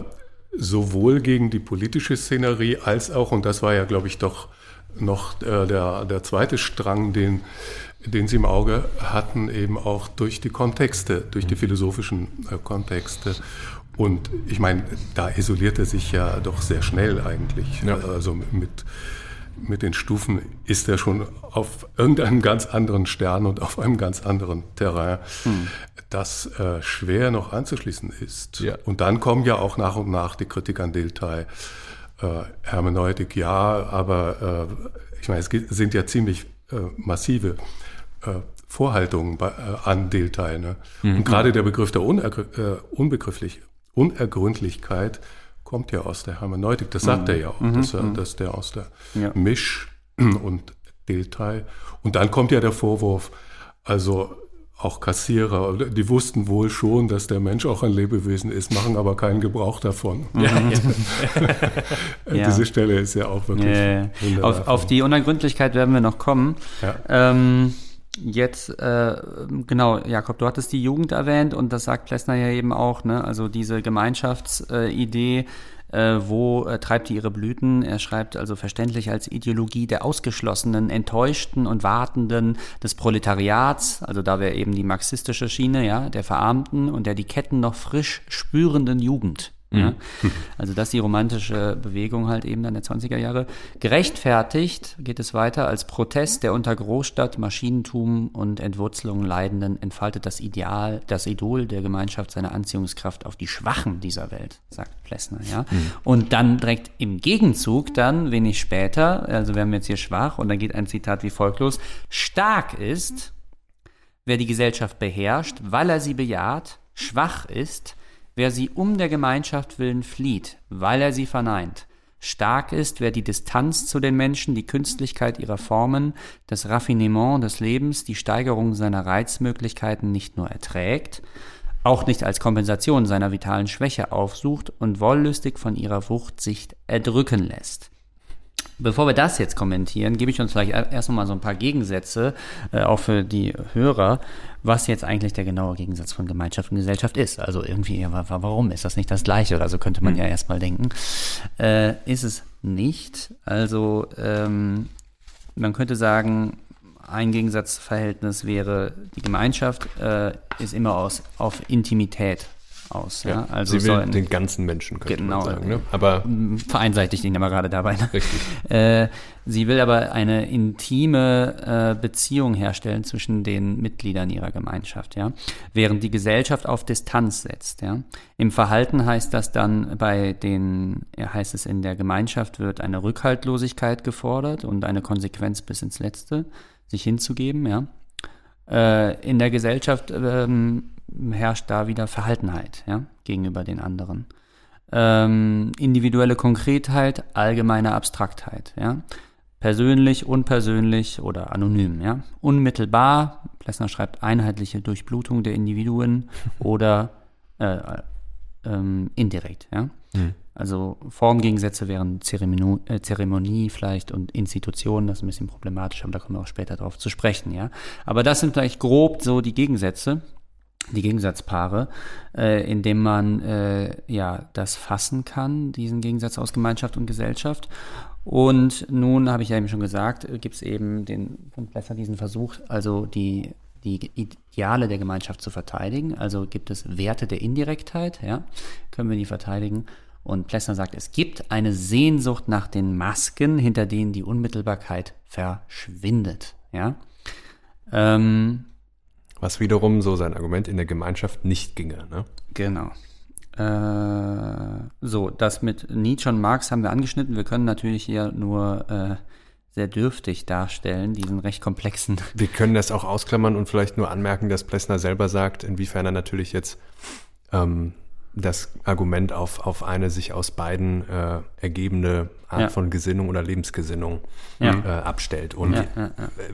sowohl gegen die politische Szenerie als auch, und das war ja, glaube ich, doch noch äh, der, der zweite Strang, den, den sie im Auge hatten, eben auch durch die Kontexte, durch die philosophischen äh, Kontexte. Und ich meine, da isoliert er sich ja doch sehr schnell eigentlich. Ja. Also mit, mit den Stufen ist er schon auf irgendeinem ganz anderen Stern und auf einem ganz anderen Terrain, das äh, schwer noch anzuschließen ist. Ja. Und dann kommen ja auch nach und nach die Kritik an Dilthey. Äh, Hermeneutik ja, aber äh, ich meine, es sind ja ziemlich äh, massive Vorhaltungen bei, äh, an Dilthey. Ne? Und gerade der Begriff der Unergr äh, Unbegrifflich Unergründlichkeit kommt ja aus der Hermeneutik. Das sagt er ja auch, dass, er, dass der aus der Ja. Misch <clears throat> und Dilthey. Und dann kommt ja der Vorwurf, also auch Kassierer, die wussten wohl schon, dass der Mensch auch ein Lebewesen ist, machen aber keinen Gebrauch davon. Äh, <laughs> Ja. <laughs> Diese Stelle ist ja auch wirklich Ja, auf, auf die Unergründlichkeit werden wir noch kommen. Ja. Ähm, jetzt, äh, genau, Jakob, du hattest die Jugend erwähnt und das sagt Plessner ja eben auch, ne? also diese Gemeinschaftsidee, äh, wo äh, treibt die ihre Blüten? Er schreibt also verständlich als Ideologie der Ausgeschlossenen, Enttäuschten und Wartenden des Proletariats, also da wäre eben die marxistische Schiene, ja, der Verarmten und der die Ketten noch frisch spürenden Jugend. Ja? <laughs> Also das ist die romantische Bewegung halt eben dann der 20er Jahre. Gerechtfertigt geht es weiter als Protest der unter Großstadt, Maschinentum und Entwurzelung Leidenden entfaltet das Ideal, das Idol der Gemeinschaft seine Anziehungskraft auf die Schwachen dieser Welt, sagt Plessner, ja. Und dann direkt im Gegenzug dann, wenig später, also wir haben jetzt hier schwach und dann geht ein Zitat wie folgt los, stark ist, wer die Gesellschaft beherrscht, weil er sie bejaht, schwach ist, wer sie um der Gemeinschaft willen flieht, weil er sie verneint. Stark ist, wer die Distanz zu den Menschen, die Künstlichkeit ihrer Formen, das Raffinement des Lebens, die Steigerung seiner Reizmöglichkeiten nicht nur erträgt, auch nicht als Kompensation seiner vitalen Schwäche aufsucht und wollüstig von ihrer Wucht sich erdrücken lässt. Bevor wir das jetzt kommentieren, gebe ich uns vielleicht erst noch mal so ein paar Gegensätze, äh, auch für die Hörer, was jetzt eigentlich der genaue Gegensatz von Gemeinschaft und Gesellschaft ist. Also irgendwie, warum ist das nicht das Gleiche oder so könnte man ja erstmal denken. Äh, ist es nicht. Also ähm, man könnte sagen, ein Gegensatzverhältnis wäre, die Gemeinschaft äh, ist immer aus, auf Intimität aus. Ja, Ja, also sie will den ganzen Menschen, könnte Genau. man sagen. Ne? Aber vereinseitigt ihn aber gerade dabei. Ne? Richtig. <laughs> Äh, sie will aber eine intime äh, Beziehung herstellen zwischen den Mitgliedern ihrer Gemeinschaft, ja, während die Gesellschaft auf Distanz setzt, ja. Im Verhalten heißt das dann bei den, heißt es in der Gemeinschaft wird eine Rückhaltlosigkeit gefordert und eine Konsequenz bis ins Letzte, sich hinzugeben, ja. Äh, in der Gesellschaft ähm, herrscht da wieder Verhaltenheit, ja, gegenüber den anderen ähm, individuelle Konkretheit, allgemeine Abstraktheit, ja. Persönlich, unpersönlich oder anonym, ja. Unmittelbar, Plessner schreibt einheitliche Durchblutung der Individuen <laughs> oder äh, ähm, indirekt, ja. Also Formgegensätze wären Zeremonie, äh, Zeremonie vielleicht und Institutionen, das ist ein bisschen problematisch, aber da kommen wir auch später drauf zu sprechen, ja. Aber das sind vielleicht grob so die Gegensätze die Gegensatzpaare, äh, indem man äh, ja das fassen kann, diesen Gegensatz aus Gemeinschaft und Gesellschaft. Und nun habe ich ja eben schon gesagt, gibt es eben den von Plesser diesen Versuch, also die die Ideale der Gemeinschaft zu verteidigen. Also gibt es Werte der Indirektheit, ja, können wir die verteidigen. Und Plessner sagt, es gibt eine Sehnsucht nach den Masken, hinter denen die Unmittelbarkeit verschwindet, ja. Ähm, was wiederum so sein Argument in der Gemeinschaft nicht ginge. Ne? Genau. Äh, so, das mit Nietzsche und Marx haben wir angeschnitten. Wir können natürlich hier nur äh, sehr dürftig darstellen, diesen recht komplexen. <laughs> Wir können das auch ausklammern und vielleicht nur anmerken, dass Plessner selber sagt, inwiefern er natürlich jetzt ähm, das Argument auf, auf eine sich aus beiden äh, ergebende Art Ja. von Gesinnung oder Lebensgesinnung Ja. äh, abstellt. Und Ja, ja.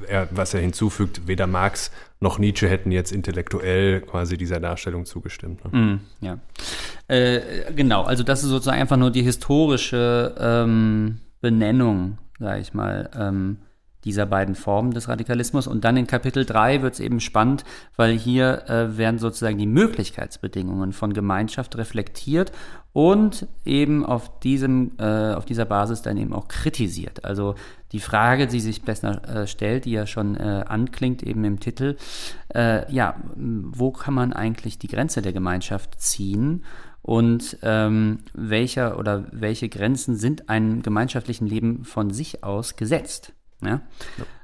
Er, was er hinzufügt, weder Marx noch Nietzsche hätten jetzt intellektuell quasi dieser Darstellung zugestimmt. Ne? Mm, ja. Äh, genau, also das ist sozusagen einfach nur die historische ähm, Benennung, sage ich mal, ähm, dieser beiden Formen des Radikalismus. Und dann in Kapitel 3 wird es eben spannend, weil hier äh, werden sozusagen die Möglichkeitsbedingungen von Gemeinschaft reflektiert und eben auf, diesem, äh, auf dieser Basis dann eben auch kritisiert. Also die Frage, die sich Plessner äh, stellt, die ja schon äh, anklingt eben im Titel, äh, ja, wo kann man eigentlich die Grenze der Gemeinschaft ziehen? Und ähm, welcher oder welche Grenzen sind einem gemeinschaftlichen Leben von sich aus gesetzt? Ja?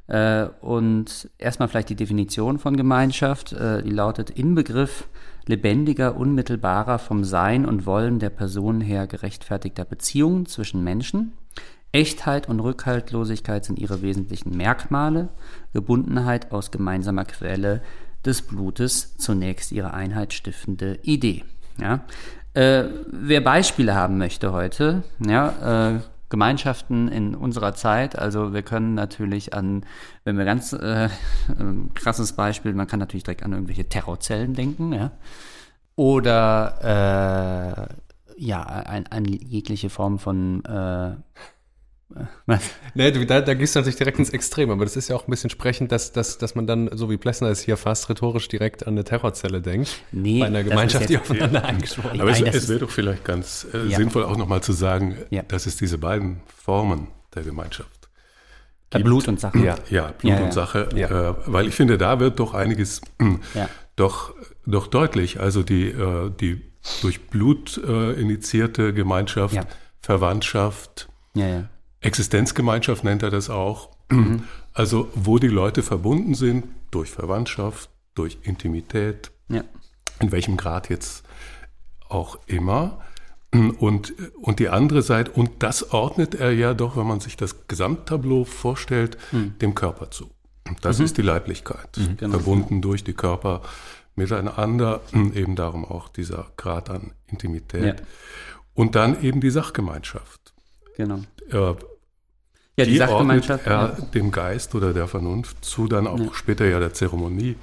Äh, und erstmal vielleicht die Definition von Gemeinschaft, äh, die lautet Inbegriff lebendiger, unmittelbarer, vom Sein und Wollen der Person her gerechtfertigter Beziehungen zwischen Menschen. Echtheit und Rückhaltlosigkeit sind ihre wesentlichen Merkmale. Gebundenheit aus gemeinsamer Quelle des Blutes zunächst ihre Einheit stiftende Idee. Ja? Äh, wer Beispiele haben möchte heute, ja, äh, Gemeinschaften in unserer Zeit, also wir können natürlich an, wenn wir ganz äh, ein krasses Beispiel, man kann natürlich direkt an irgendwelche Terrorzellen denken, ja. Oder äh, ja, an, an jegliche Form von äh, was? <laughs> Nee, du, da, da gehst du natürlich direkt ins Extrem, aber das ist ja auch ein bisschen sprechend, dass, dass, dass man dann, so wie Plessner es hier fast rhetorisch direkt an eine Terrorzelle denkt. Nee, bei einer Gemeinschaft, ist die aufeinander <laughs> eingeschworen Aber es, Nein, es ist- wäre doch vielleicht ganz äh, Ja. sinnvoll, auch nochmal zu sagen, Ja. dass es diese beiden Formen der Gemeinschaft Äh, Blut und Sache. Ja. Ja, Blut Ja, ja. und Sache, Ja. Äh, weil ich finde, da wird doch einiges äh, Ja. <clears throat> doch, doch deutlich. Also die, äh, die durch Blut äh, initiierte Gemeinschaft, Ja. Verwandtschaft, Ja, ja. Existenzgemeinschaft nennt er das auch. Mhm. Also wo die Leute verbunden sind durch Verwandtschaft, durch Intimität, ja. in welchem Grad jetzt auch immer. Und, und die andere Seite, und das ordnet er ja doch, wenn man sich das Gesamttableau vorstellt, dem Körper zu. Das ist die Leiblichkeit, Genau. verbunden durch die Körper miteinander, eben darum auch dieser Grad an Intimität. Ja. Und dann eben die Sachgemeinschaft. Genau. Ja, die, die Sachgemeinschaft. er ja. dem Geist oder der Vernunft zu, dann auch später ja der Zeremonie.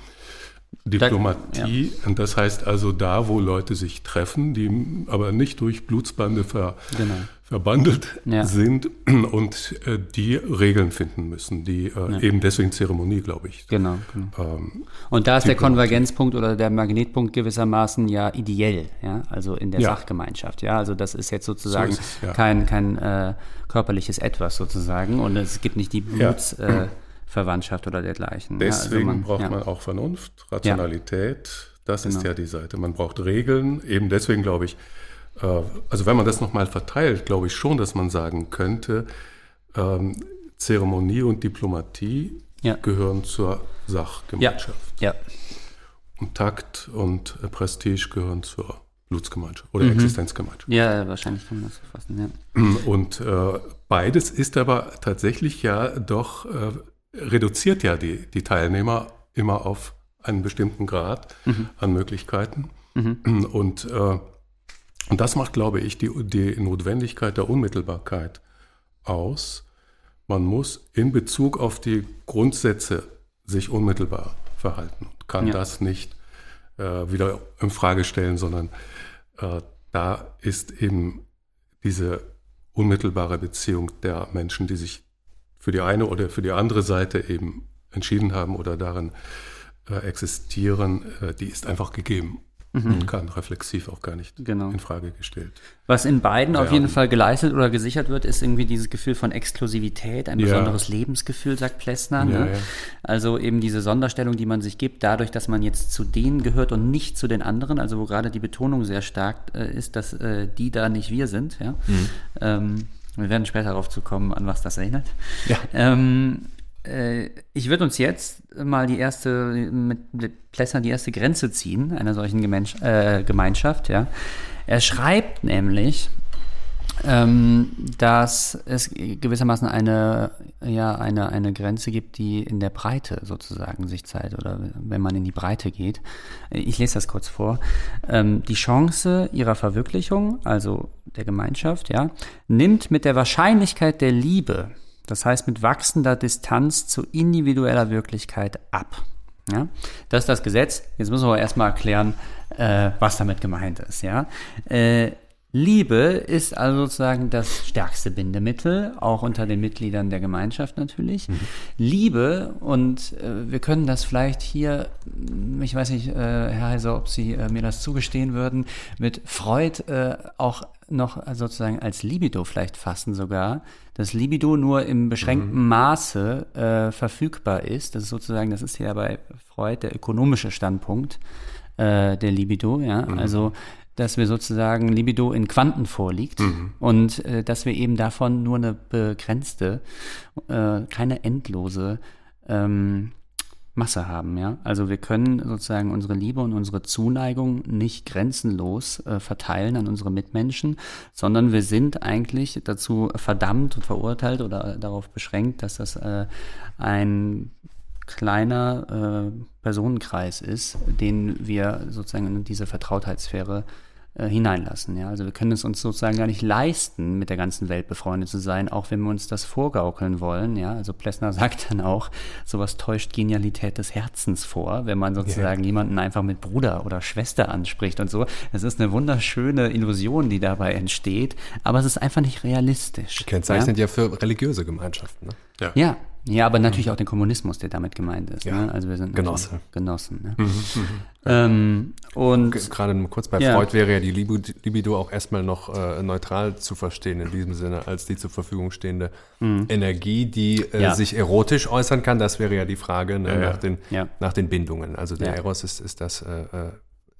Diplomatie, und das heißt also da, wo Leute sich treffen, die aber nicht durch Blutsbande ver, Genau. verbandelt Ja. sind <clears throat> und äh, die Regeln finden müssen, die äh, eben deswegen Zeremonie, glaube ich. Genau, genau. Ähm, Und da ist der Diplomatie. Konvergenzpunkt oder der Magnetpunkt gewissermaßen ja ideell, ja, also in der Ja. Sachgemeinschaft, ja, also das ist jetzt sozusagen So ist es, ja. kein, kein äh, körperliches Etwas sozusagen und es gibt nicht die Ja. Blutsverwandtschaft äh, Verwandtschaft oder dergleichen. deswegen ja, also braucht ja. man auch Vernunft, Rationalität, Das Genau. ist ja die Seite. Man braucht Regeln. Eben deswegen glaube ich, äh, also wenn man das nochmal verteilt, glaube ich schon, dass man sagen könnte, ähm, Zeremonie und Diplomatie Ja. gehören zur Ja, Sachgemeinschaft. ja, Und Takt und äh, Prestige gehören zur Blutsgemeinschaft oder Mhm. Existenzgemeinschaft. ja, wahrscheinlich kann man das so fassen, ja. <clears throat> Und äh, beides ist aber tatsächlich ja doch, äh, reduziert ja die, die Teilnehmer immer auf einen bestimmten Grad an Möglichkeiten. <clears throat> Und, äh, und das macht, glaube ich, die, die Notwendigkeit der Unmittelbarkeit aus. Man muss in Bezug auf die Grundsätze sich unmittelbar verhalten und kann Ja. das nicht äh, wieder in Frage stellen, sondern äh, da ist eben diese unmittelbare Beziehung der Menschen, die sich für die eine oder für die andere Seite eben entschieden haben oder darin äh, existieren, äh, die ist einfach gegeben und kann reflexiv auch gar nicht Genau. in Frage gestellt. Was in beiden auf Ja. jeden Fall geleistet oder gesichert wird, ist irgendwie dieses Gefühl von Exklusivität, ein Ja. besonderes Lebensgefühl, sagt Plessner. Ja, ne? Also eben diese Sonderstellung, die man sich gibt, dadurch, dass man jetzt zu denen gehört und nicht zu den anderen, also wo gerade die Betonung sehr stark äh, ist, dass äh, die da nicht wir sind. Ja? Mhm. Ähm, wir werden später darauf zu kommen, an was das erinnert. Ja. Ähm, äh, ich würde uns jetzt mal die erste, mit, mit die erste Grenze ziehen, einer solchen Gemensch äh, Gemeinschaft. Ja. Er schreibt nämlich, ähm, dass es gewissermaßen eine, ja, eine, eine Grenze gibt, die in der Breite sozusagen sich zeigt oder wenn man in die Breite geht. Ich lese das kurz vor. Ähm, die Chance ihrer Verwirklichung, also der Gemeinschaft, ja, nimmt mit der Wahrscheinlichkeit der Liebe, das heißt mit wachsender Distanz zu individueller Wirklichkeit ab. Ja, das ist das Gesetz. Jetzt müssen wir aber erstmal erklären, äh, was damit gemeint ist. Ja, äh, Liebe ist also sozusagen das stärkste Bindemittel, auch unter den Mitgliedern der Gemeinschaft natürlich. Liebe, und äh, wir können das vielleicht hier, mh, ich weiß nicht, äh, Herr Heiser, ob Sie äh, mir das zugestehen würden, mit Freud äh, auch noch sozusagen als Libido vielleicht fassen sogar, dass Libido nur im beschränkten Maße äh, verfügbar ist. Das ist sozusagen, das ist ja bei Freud der ökonomische Standpunkt äh, der Libido, ja, also dass wir sozusagen Libido in Quanten vorliegt und äh, dass wir eben davon nur eine begrenzte, äh, keine endlose ähm, Masse haben, ja. Also wir können sozusagen unsere Liebe und unsere Zuneigung nicht grenzenlos äh, verteilen an unsere Mitmenschen, sondern wir sind eigentlich dazu verdammt und verurteilt oder darauf beschränkt, dass das äh, ein kleiner äh, Personenkreis ist, den wir sozusagen in diese Vertrautheitssphäre äh, hineinlassen. Ja? Also wir können es uns sozusagen gar nicht leisten, mit der ganzen Welt befreundet zu sein, auch wenn wir uns das vorgaukeln wollen. Ja? Also Plessner <laughs> sagt dann auch, sowas täuscht Genialität des Herzens vor, wenn man sozusagen jemanden einfach mit Bruder oder Schwester anspricht und so. Das ist eine wunderschöne Illusion, die dabei entsteht, aber es ist einfach nicht realistisch. Kennzeichnet ja, für religiöse Gemeinschaften. Ne? Ja, ja, aber natürlich auch den Kommunismus, der damit gemeint ist. Ja. Ne? Also wir sind Genosse. Genossen. Ne? Ähm, und Gerade kurz bei Ja. Freud wäre ja die Libido, auch erstmal noch äh, neutral zu verstehen in diesem Sinne, als die zur Verfügung stehende Energie, die äh, Mhm. Ja. sich erotisch äußern kann. Das wäre ja die Frage ne, Ja, ja. nach, den, Ja. nach den Bindungen. Also der Ja. Eros ist, ist das, äh, äh,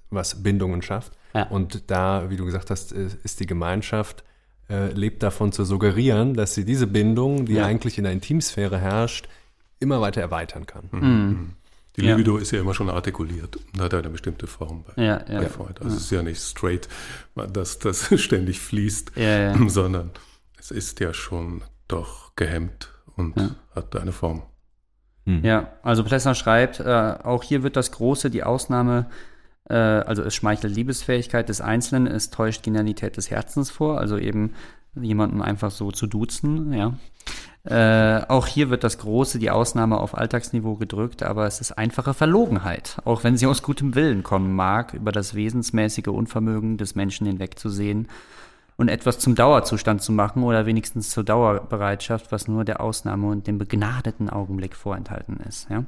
was Bindungen schafft. Ja. Und da, wie du gesagt hast, äh, ist die Gemeinschaft, äh, lebt davon zu suggerieren, dass sie diese Bindung, die Ja. eigentlich in der Intimsphäre herrscht, immer weiter erweitern kann. Die Ja. Libido ist ja immer schon artikuliert und hat eine bestimmte Form bei, Ja, ja. bei Freud. Also es ist ja nicht straight, dass das <laughs> ständig fließt, Ja, ja. <clears throat> sondern es ist ja schon doch gehemmt und hat eine Form. Ja, also Plessner schreibt, äh, auch hier wird das Große die Ausnahme, äh, also es schmeichelt Liebesfähigkeit des Einzelnen, es täuscht Genialität des Herzens vor, also eben jemanden einfach so zu duzen, ja. Äh, auch hier wird das Große, die Ausnahme auf Alltagsniveau gedrückt, aber es ist einfache Verlogenheit, auch wenn sie aus gutem Willen kommen mag, über das wesensmäßige Unvermögen des Menschen hinwegzusehen und etwas zum Dauerzustand zu machen oder wenigstens zur Dauerbereitschaft, was nur der Ausnahme und dem begnadeten Augenblick vorenthalten ist. Ja,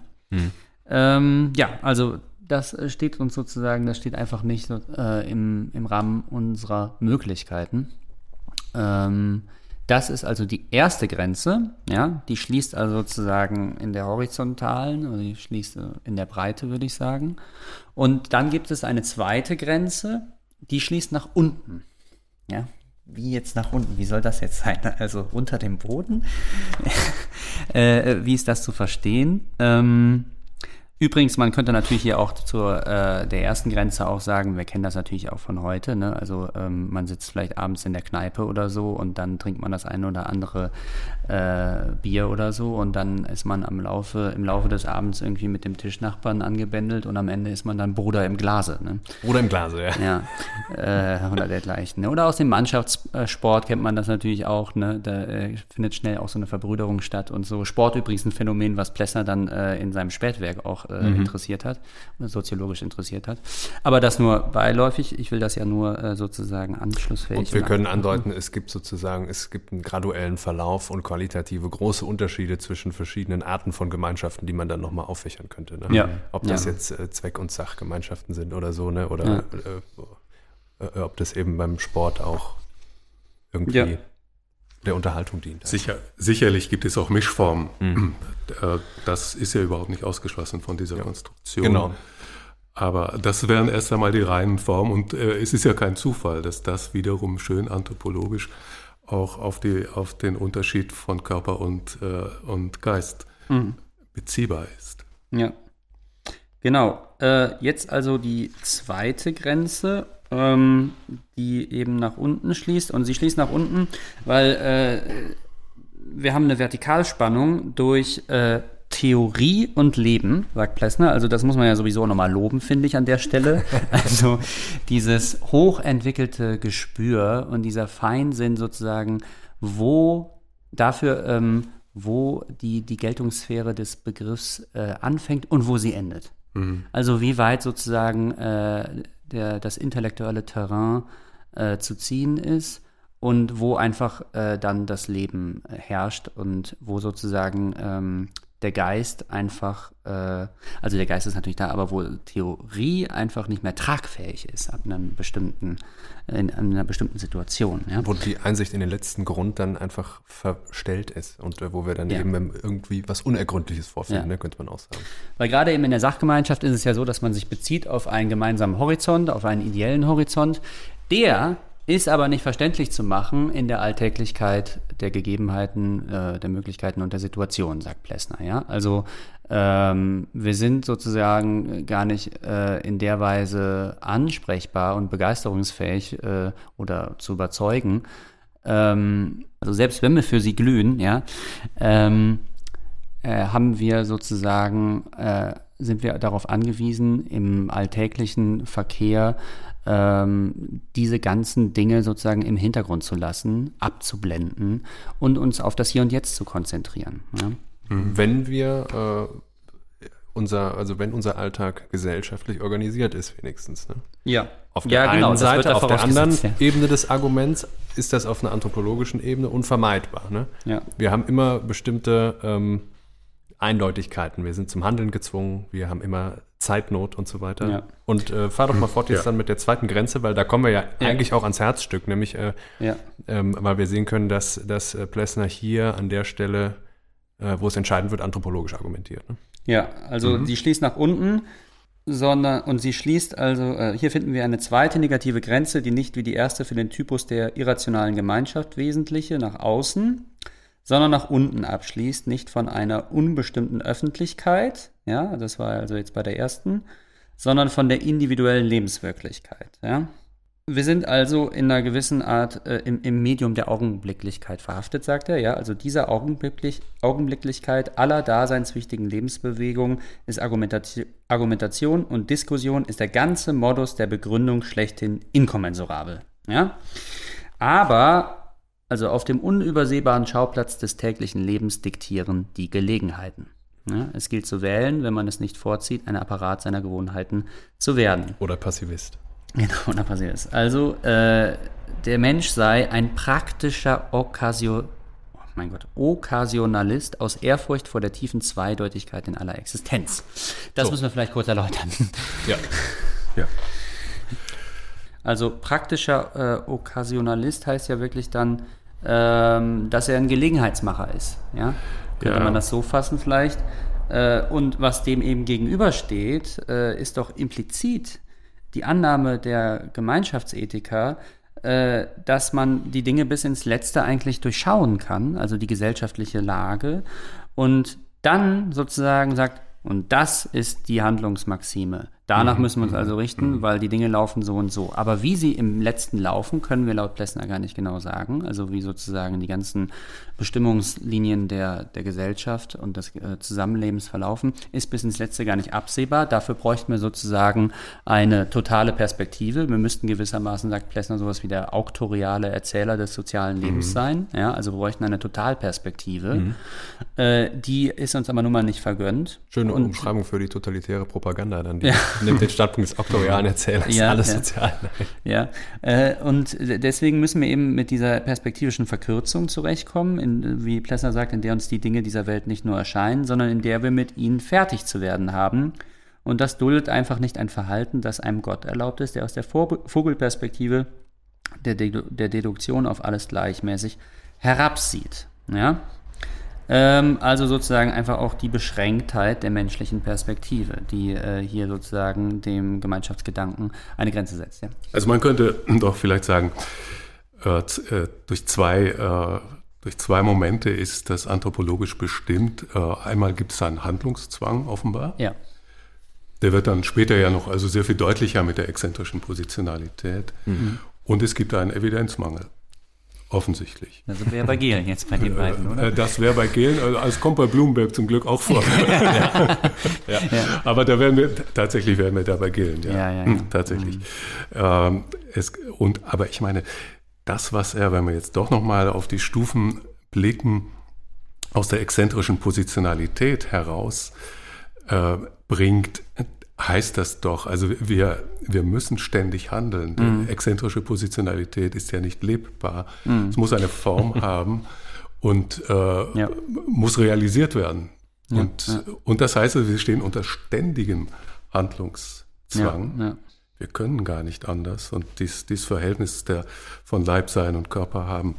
ähm, ja also das äh, steht uns sozusagen, das steht einfach nicht äh, im, im Rahmen unserer Möglichkeiten. Ähm, Das ist also die erste Grenze, ja, die schließt also sozusagen in der horizontalen oder die schließt in der Breite, würde ich sagen. Und dann gibt es eine zweite Grenze, die schließt nach unten. Ja, wie jetzt nach unten? Wie soll das jetzt sein? <laughs> Also unter dem Boden? <laughs> äh, wie ist das zu verstehen? Ähm, Übrigens, man könnte natürlich hier auch zur äh, der ersten Grenze auch sagen, wir kennen das natürlich auch von heute, ne? also ähm, man sitzt vielleicht abends in der Kneipe oder so und dann trinkt man das eine oder andere äh, Bier oder so und dann ist man am Laufe, im Laufe des Abends irgendwie mit dem Tischnachbarn angebändelt und am Ende ist man dann Bruder im Glase. Ne? Bruder im Glase, ja. Ja, äh, oder dergleichen. Ne? Oder aus dem Mannschaftssport kennt man das natürlich auch, ne? da äh, findet schnell auch so eine Verbrüderung statt und so. Sport übrigens ein Phänomen, was Plessner dann äh, in seinem Spätwerk auch äh, mhm. interessiert hat, soziologisch interessiert hat. Aber das nur beiläufig. Ich will das ja nur äh, sozusagen anschlussfähig. Und wir können andeuten, es gibt sozusagen, es gibt einen graduellen Verlauf und qualitative große Unterschiede zwischen verschiedenen Arten von Gemeinschaften, die man dann nochmal auffächern könnte. Ne? Ja. Ob das ja. jetzt äh, Zweck- und Sachgemeinschaften sind oder so, ne? Oder ja. Äh, äh, ob das eben beim Sport auch irgendwie ja der Unterhaltung dient. Sicher, sicherlich gibt es auch Mischformen. Mhm. Äh, das ist ja überhaupt nicht ausgeschlossen von dieser ja. Konstruktion. Genau. Aber das wären erst einmal die reinen Formen und äh, es ist ja kein Zufall, dass das wiederum schön anthropologisch auch auf, die, auf den Unterschied von Körper und, äh, und Geist mhm. beziehbar ist. Ja. Genau. Äh, jetzt also die zweite Grenze ähm, die eben nach unten schließt. Und sie schließt nach unten, weil äh, wir haben eine Vertikalspannung durch äh, Theorie und Leben, sagt Plessner. Also das muss man ja sowieso nochmal loben, finde ich an der Stelle. <laughs> Also dieses hochentwickelte Gespür und dieser Feinsinn sozusagen, wo dafür, ähm, wo die, die Geltungssphäre des Begriffs äh, anfängt und wo sie endet. Mhm. Also wie weit sozusagen äh, der, das intellektuelle Terrain äh, zu ziehen ist und wo einfach äh, dann das Leben äh, herrscht und wo sozusagen ähm, der Geist einfach, äh, also der Geist ist natürlich da, aber wo Theorie einfach nicht mehr tragfähig ist ab einem bestimmten, in, einer bestimmten Situation. Ja? Wo die Einsicht in den letzten Grund dann einfach verstellt ist und äh, wo wir dann ja. eben irgendwie was Unergründliches vorfinden, ja. ne, könnte man auch sagen. Weil gerade eben in der Sachgemeinschaft ist es ja so, dass man sich bezieht auf einen gemeinsamen Horizont, auf einen ideellen Horizont, der ist aber nicht verständlich zu machen in der Alltäglichkeit der Gegebenheiten, äh, der Möglichkeiten und der Situation, sagt Plessner. Ja? Also ähm, wir sind sozusagen gar nicht äh, in der Weise ansprechbar und begeisterungsfähig äh, oder zu überzeugen. Ähm, also selbst wenn wir für sie glühen, ja, ähm, äh, haben wir sozusagen, äh, sind wir darauf angewiesen, im alltäglichen Verkehr ähm, diese ganzen Dinge sozusagen im Hintergrund zu lassen, abzublenden und uns auf das Hier und Jetzt zu konzentrieren. Ja? Wenn wir äh, unser, also wenn unser Alltag gesellschaftlich organisiert ist, wenigstens. Ne? Ja. Auf der ja, genau, einen Seite, auf der anderen ja. Ebene des Arguments ist das auf einer anthropologischen Ebene unvermeidbar. Ne? Ja. Wir haben immer bestimmte ähm, Eindeutigkeiten. Wir sind zum Handeln gezwungen. Wir haben immer Zeitnot und so weiter. Ja. Und äh, fahr doch mal fort jetzt ja. dann mit der zweiten Grenze, weil da kommen wir ja, ja. eigentlich auch ans Herzstück, nämlich äh, ähm, weil wir sehen können, dass, dass äh, Plessner hier an der Stelle, äh, wo es entscheidend wird, anthropologisch argumentiert. Ne? Ja, also mhm. sie schließt nach unten, sondern und sie schließt also, äh, hier finden wir eine zweite negative Grenze, die nicht wie die erste für den Typus der irrationalen Gemeinschaft wesentliche nach außen sondern nach unten abschließt, nicht von einer unbestimmten Öffentlichkeit, ja, das war also jetzt bei der ersten, sondern von der individuellen Lebenswirklichkeit, ja. Wir sind also in einer gewissen Art äh, im, im, Medium der Augenblicklichkeit verhaftet, sagt er. Ja, also diese Augenblicklich, Augenblicklichkeit aller daseinswichtigen Lebensbewegungen ist Argumentation, Argumentation und Diskussion ist der ganze Modus der Begründung schlechthin inkommensurabel. Ja, aber also auf dem unübersehbaren Schauplatz des täglichen Lebens diktieren die Gelegenheiten. Ja, es gilt zu wählen, wenn man es nicht vorzieht, ein Apparat seiner Gewohnheiten zu werden. Oder Passivist. Genau, <laughs> oder Passivist. Also äh, der Mensch sei ein praktischer Okkasio, oh mein Gott, Okkasionalist aus Ehrfurcht vor der tiefen Zweideutigkeit in aller Existenz. Das so. müssen wir vielleicht kurz erläutern. <laughs> Ja. ja. Also praktischer äh, Okkasionalist heißt ja wirklich dann, ähm, dass er ein Gelegenheitsmacher ist. Ja? Könnte Ja. man das so fassen vielleicht? Äh, und was dem eben gegenübersteht, äh, ist doch implizit die Annahme der Gemeinschaftsethiker, äh, dass man die Dinge bis ins Letzte eigentlich durchschauen kann, also die gesellschaftliche Lage, und dann sozusagen sagt, und das ist die Handlungsmaxime. Danach müssen wir uns also richten, weil die Dinge laufen so und so. Aber wie sie im letzten laufen, können wir laut Plessner gar nicht genau sagen. Also wie sozusagen die ganzen Bestimmungslinien der, der Gesellschaft und des äh, Zusammenlebens verlaufen, ist bis ins Letzte gar nicht absehbar. Dafür bräuchten wir sozusagen eine totale Perspektive. Wir müssten gewissermaßen, sagt Plessner, sowas wie der auktoriale Erzähler des sozialen Lebens sein. Ja, also wir bräuchten eine Totalperspektive. Äh, die ist uns aber nun mal nicht vergönnt. Schöne Und- Umschreibung für die totalitäre Propaganda dann. Die <laughs> nimmt den Standpunkt des auktorialen Erzählers. Ja, alles ja. sozial. Ja, äh, und deswegen müssen wir eben mit dieser perspektivischen Verkürzung zurechtkommen, in, wie Plessner sagt, in der uns die Dinge dieser Welt nicht nur erscheinen, sondern in der wir mit ihnen fertig zu werden haben. Und das duldet einfach nicht ein Verhalten, das einem Gott erlaubt ist, der aus der Vogelperspektive der, Dedu der Deduktion auf alles gleichmäßig herabsieht. Ja? Ähm, also sozusagen einfach auch die Beschränktheit der menschlichen Perspektive, die äh, hier sozusagen dem Gemeinschaftsgedanken eine Grenze setzt. Ja? Also man könnte <laughs> doch vielleicht sagen, äh, äh, durch zwei äh, durch zwei Momente ist das anthropologisch bestimmt. Äh, einmal gibt es einen Handlungszwang offenbar. Ja. Der wird dann später ja noch also sehr viel deutlicher mit der exzentrischen Positionalität. Und es gibt einen Evidenzmangel. Offensichtlich. Wir ja bei Gehlen jetzt bei den beiden, oder? Äh, Das wäre bei Gehlen, also es kommt bei Bloomberg zum Glück auch vor. <laughs> ja. Aber da werden wir, tatsächlich werden wir da bei Gehlen, ja. Ja, ja, ja. Hm, Tatsächlich. Ähm, es, und, aber ich meine, das, was er, wenn wir jetzt doch nochmal auf die Stufen blicken, aus der exzentrischen Positionalität heraus äh, bringt, heißt das doch, also wir, wir müssen ständig handeln. Mhm. Die exzentrische Positionalität ist ja nicht lebbar. Es muss eine Form <laughs> haben und äh, Mhm. Ja. muss realisiert werden. und, ja. und das heißt, wir stehen unter ständigem Handlungszwang. Wir können gar nicht anders. Und dies, dieses Verhältnis der, von Leib sein und Körper haben,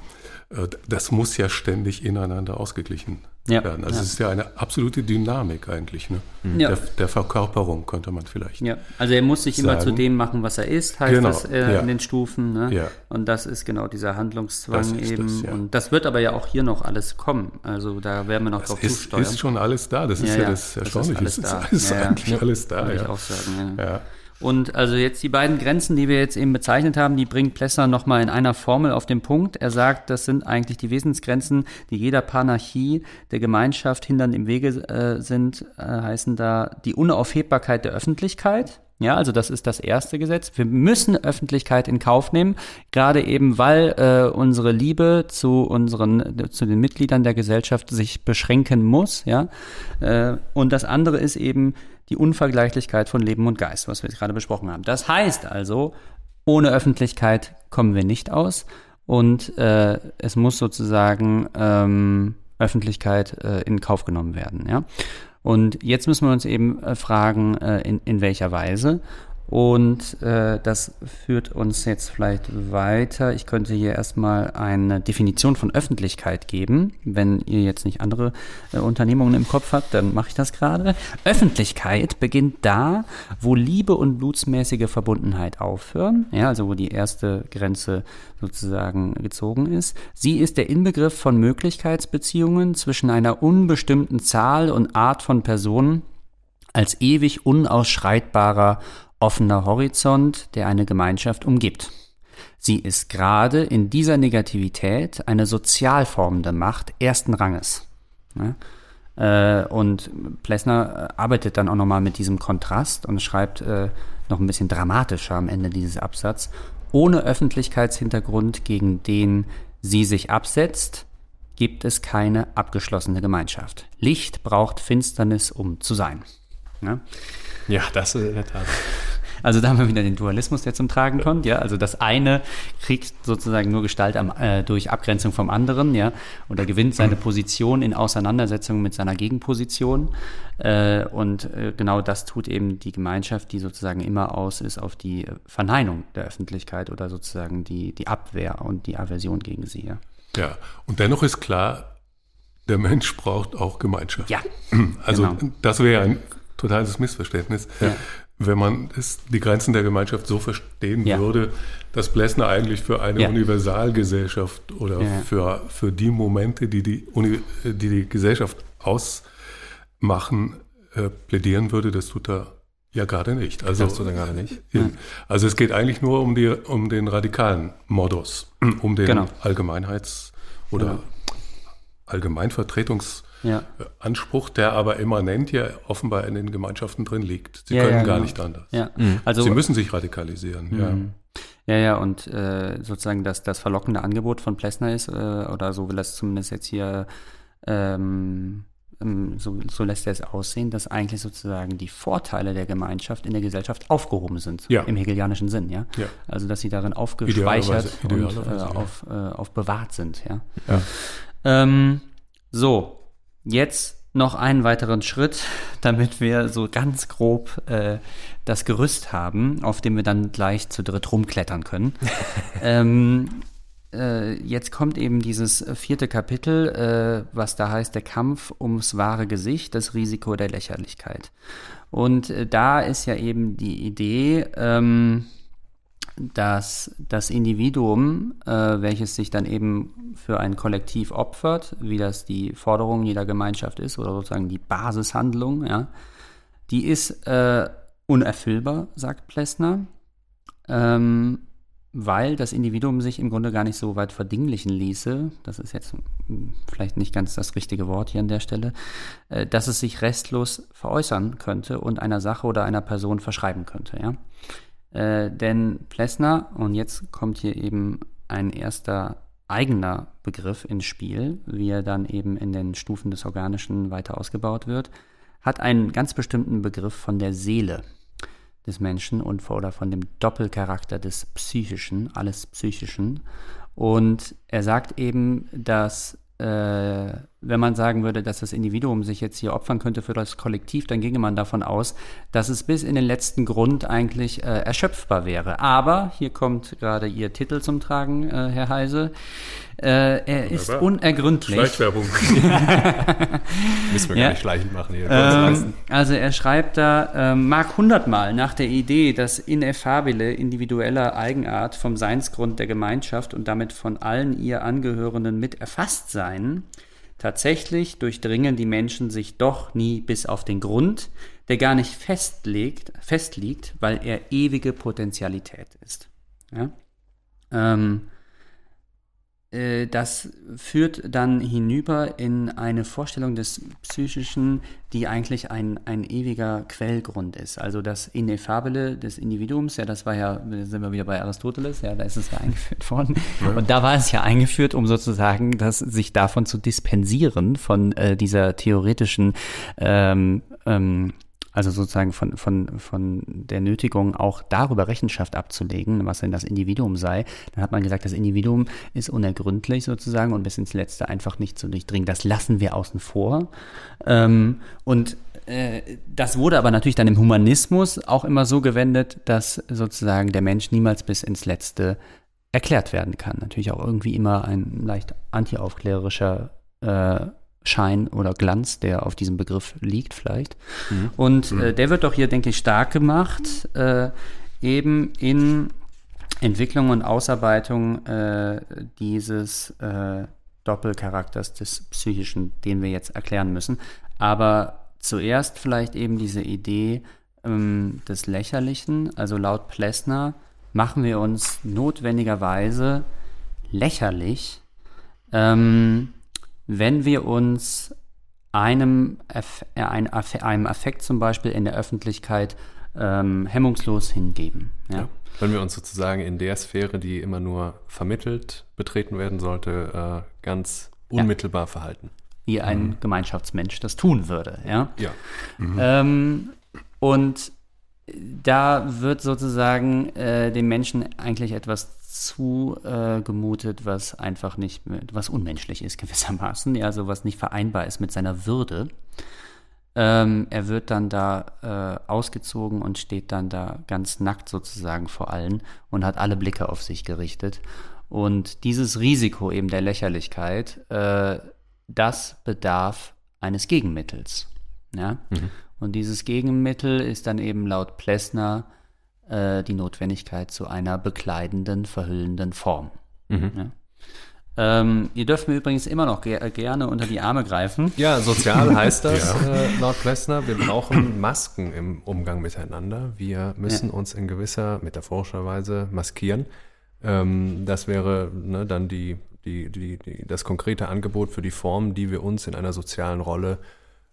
äh, das muss ja ständig ineinander ausgeglichen Ja, werden. Also ja. es ist ja eine absolute Dynamik eigentlich. Ne? Ja. Der, der Verkörperung könnte man vielleicht. Ja, also er muss sich immer Sagen. zu dem machen, was er ist, heißt Genau, es äh, in den Stufen. Ne? Und das ist genau dieser Handlungszwang Das ist eben. ja. Und das wird aber ja auch hier noch alles kommen. Also da werden wir noch Es drauf ist, zusteuern. ist schon alles da. Das ist Ja, ja, ja, das das ist Erstaunliche. alles es ist da. alles Ja, ja. eigentlich alles da. Würde ich auch sagen. Ja. Und also jetzt die beiden Grenzen, die wir jetzt eben bezeichnet haben, die bringt Plesser nochmal in einer Formel auf den Punkt. Er sagt, das sind eigentlich die Wesensgrenzen, die jeder Panarchie der Gemeinschaft hindern im Wege äh, sind, äh, heißen da die Unaufhebbarkeit der Öffentlichkeit. Ja, also das ist das erste Gesetz. Wir müssen Öffentlichkeit in Kauf nehmen, gerade eben, weil äh, unsere Liebe zu unseren, zu den Mitgliedern der Gesellschaft sich beschränken muss. Ja, äh, und das andere ist eben die Unvergleichlichkeit von Leben und Geist, was wir gerade besprochen haben. Das heißt also, ohne Öffentlichkeit kommen wir nicht aus und äh, es muss sozusagen ähm, Öffentlichkeit äh, in Kauf genommen werden. Ja? Und jetzt müssen wir uns eben äh, fragen, äh, in, in welcher Weise. Und äh, das führt uns jetzt vielleicht weiter. Ich könnte hier erstmal eine Definition von Öffentlichkeit geben. Wenn ihr jetzt nicht andere äh, Unternehmungen im Kopf habt, dann mache ich das gerade. Öffentlichkeit beginnt da, wo Liebe und blutsmäßige Verbundenheit aufhören. Ja, also wo die erste Grenze sozusagen gezogen ist. Sie ist der Inbegriff von Möglichkeitsbeziehungen zwischen einer unbestimmten Zahl und Art von Personen als ewig unausschreitbarer offener Horizont, der eine Gemeinschaft umgibt. Sie ist gerade in dieser Negativität eine sozialformende Macht ersten Ranges. Äh, und Plessner äh, arbeitet dann auch nochmal mit diesem Kontrast und schreibt äh, noch ein bisschen dramatischer am Ende dieses Absatz. Ohne Öffentlichkeitshintergrund, gegen den sie sich absetzt, gibt es keine abgeschlossene Gemeinschaft. Licht braucht Finsternis, um zu sein. Ja? Ja, das ist in der Tat. Also da haben wir wieder den Dualismus, der zum Tragen kommt. Ja, also das eine kriegt sozusagen nur Gestalt am, äh, durch Abgrenzung vom anderen, ja, oder gewinnt seine Position in Auseinandersetzung mit seiner Gegenposition. Äh, und äh, genau das tut eben die Gemeinschaft, die sozusagen immer aus ist auf die Verneinung der Öffentlichkeit oder sozusagen die, die Abwehr und die Aversion gegen sie. Ja. Ja, und dennoch ist klar, der Mensch braucht auch Gemeinschaft. Ja. Also genau. das wäre ein totales Missverständnis, wenn man es, die Grenzen der Gemeinschaft so verstehen Ja. würde, dass Plessner eigentlich für eine Ja. Universalgesellschaft oder Ja. für, für die Momente, die die, Uni, die, die Gesellschaft ausmachen, äh, plädieren würde. Das tut er ja gerade nicht. Also, Das tut er gerade nicht. Also es geht eigentlich nur um, die, um den radikalen Modus, <clears throat> um den Genau. Allgemeinheits- oder Allgemeinvertretungsanspruch, Ja. der aber immanent ja offenbar in den Gemeinschaften drin liegt. Sie Ja, können ja, gar genau. nicht anders. Ja. Also, Sie müssen sich radikalisieren. Ja. Ja, ja, und äh, sozusagen das, das verlockende Angebot von Plessner ist, äh, oder so will er es zumindest jetzt hier, ähm, ähm, so, so lässt er es aussehen, dass eigentlich sozusagen die Vorteile der Gemeinschaft in der Gesellschaft aufgehoben sind, Ja. im hegelianischen Sinn, ja. Ja. Also dass sie darin aufgespeichert Idealerweise- und äh, ja. auf, äh, aufbewahrt sind, ja. Ja. Ähm, so, jetzt noch einen weiteren Schritt, damit wir so ganz grob äh, das Gerüst haben, auf dem wir dann gleich zu dritt rumklettern können. <laughs> ähm, äh, jetzt kommt eben dieses vierte Kapitel, äh, was da heißt, der Kampf ums wahre Gesicht, das Risiko der Lächerlichkeit. Und äh, da ist ja eben die Idee, ähm, dass das Individuum, äh, welches sich dann eben für ein Kollektiv opfert, wie das die Forderung jeder Gemeinschaft ist, oder sozusagen die Basishandlung, ja, die ist äh, unerfüllbar, sagt Plessner, ähm, weil das Individuum sich im Grunde gar nicht so weit verdinglichen ließe, das ist jetzt vielleicht nicht ganz das richtige Wort hier an der Stelle, äh, dass es sich restlos veräußern könnte und einer Sache oder einer Person verschreiben könnte, ja. Äh, denn Plessner, und jetzt kommt hier eben ein erster eigener Begriff ins Spiel, wie er dann eben in den Stufen des Organischen weiter ausgebaut wird, hat einen ganz bestimmten Begriff von der Seele des Menschen und oder von dem Doppelcharakter des Psychischen, alles Psychischen. Und er sagt eben, dass äh, wenn man sagen würde, dass das Individuum sich jetzt hier opfern könnte für das Kollektiv, dann ginge man davon aus, dass es bis in den letzten Grund eigentlich äh, erschöpfbar wäre. Aber hier kommt gerade Ihr Titel zum Tragen, äh, Herr Heise. Äh, er ist Wunderbar. unergründlich. Schleichwerbung. <laughs> Müssen wir Ja. gar nicht schleichend machen hier. Ähm, also er schreibt da, ähm, mag hundertmal nach der Idee, dass ineffabile individueller Eigenart vom Seinsgrund der Gemeinschaft und damit von allen ihr Angehörenden mit erfasst sein, tatsächlich durchdringen die Menschen sich doch nie bis auf den Grund, der gar nicht festlegt, festliegt, weil er ewige Potentialität ist. Ja? Ähm, äh, das führt dann hinüber in eine Vorstellung des Psychischen, die eigentlich ein, ein ewiger Quellgrund ist. Also das Ineffabile des Individuums, ja, das war ja, sind wir wieder bei Aristoteles, ja, da ist es ja <laughs> eingeführt worden. Und da war es ja eingeführt, um sozusagen das, sich davon zu dispensieren, von äh, dieser theoretischen ähm, ähm, also sozusagen von, von, von der Nötigung, auch darüber Rechenschaft abzulegen, was denn das Individuum sei. Dann hat man gesagt, das Individuum ist unergründlich sozusagen und bis ins Letzte einfach nicht zu durchdringen. Das lassen wir außen vor. Ähm, und äh, das wurde aber natürlich dann im Humanismus auch immer so gewendet, dass sozusagen der Mensch niemals bis ins Letzte erklärt werden kann. Natürlich auch irgendwie immer ein leicht antiaufklärerischer äh, Schein oder Glanz, der auf diesem Begriff liegt vielleicht. Und äh, der wird doch hier, denke ich, stark gemacht, äh, eben in Entwicklung und Ausarbeitung äh, dieses äh, Doppelcharakters des Psychischen, den wir jetzt erklären müssen. Aber zuerst vielleicht eben diese Idee ähm, des Lächerlichen. Also laut Plessner machen wir uns notwendigerweise lächerlich, ähm, wenn wir uns einem, äh, einem Affekt zum Beispiel in der Öffentlichkeit ähm, hemmungslos hingeben. Ja? Ja. Wenn wir uns sozusagen in der Sphäre, die immer nur vermittelt betreten werden sollte, äh, ganz unmittelbar verhalten. Wie ein Gemeinschaftsmensch das tun würde. Ja? Ja. Ähm, und da wird sozusagen äh, dem Menschen eigentlich etwas zugemutet, was einfach nicht, mit, was unmenschlich ist <laughs> gewissermaßen, ja, also was nicht vereinbar ist mit seiner Würde. Ähm, er wird dann da äh, ausgezogen und steht dann da ganz nackt sozusagen vor allen und hat alle Blicke auf sich gerichtet. Und dieses Risiko eben der Lächerlichkeit, äh, das bedarf eines Gegenmittels. Ja? Mhm. Und dieses Gegenmittel ist dann eben laut Plessner äh, die Notwendigkeit zu einer bekleidenden, verhüllenden Form. Mhm. Ja? Ähm, ihr dürft mir übrigens immer noch ge gerne unter die Arme greifen. Ja, sozial heißt das <laughs> ja. äh, laut Plessner, wir brauchen <clears throat> Masken im Umgang miteinander. Wir müssen ja. uns in gewisser metaphorischer Weise maskieren. Ähm, das wäre ne, dann die, die, die, die, das konkrete Angebot für die Form, die wir uns in einer sozialen Rolle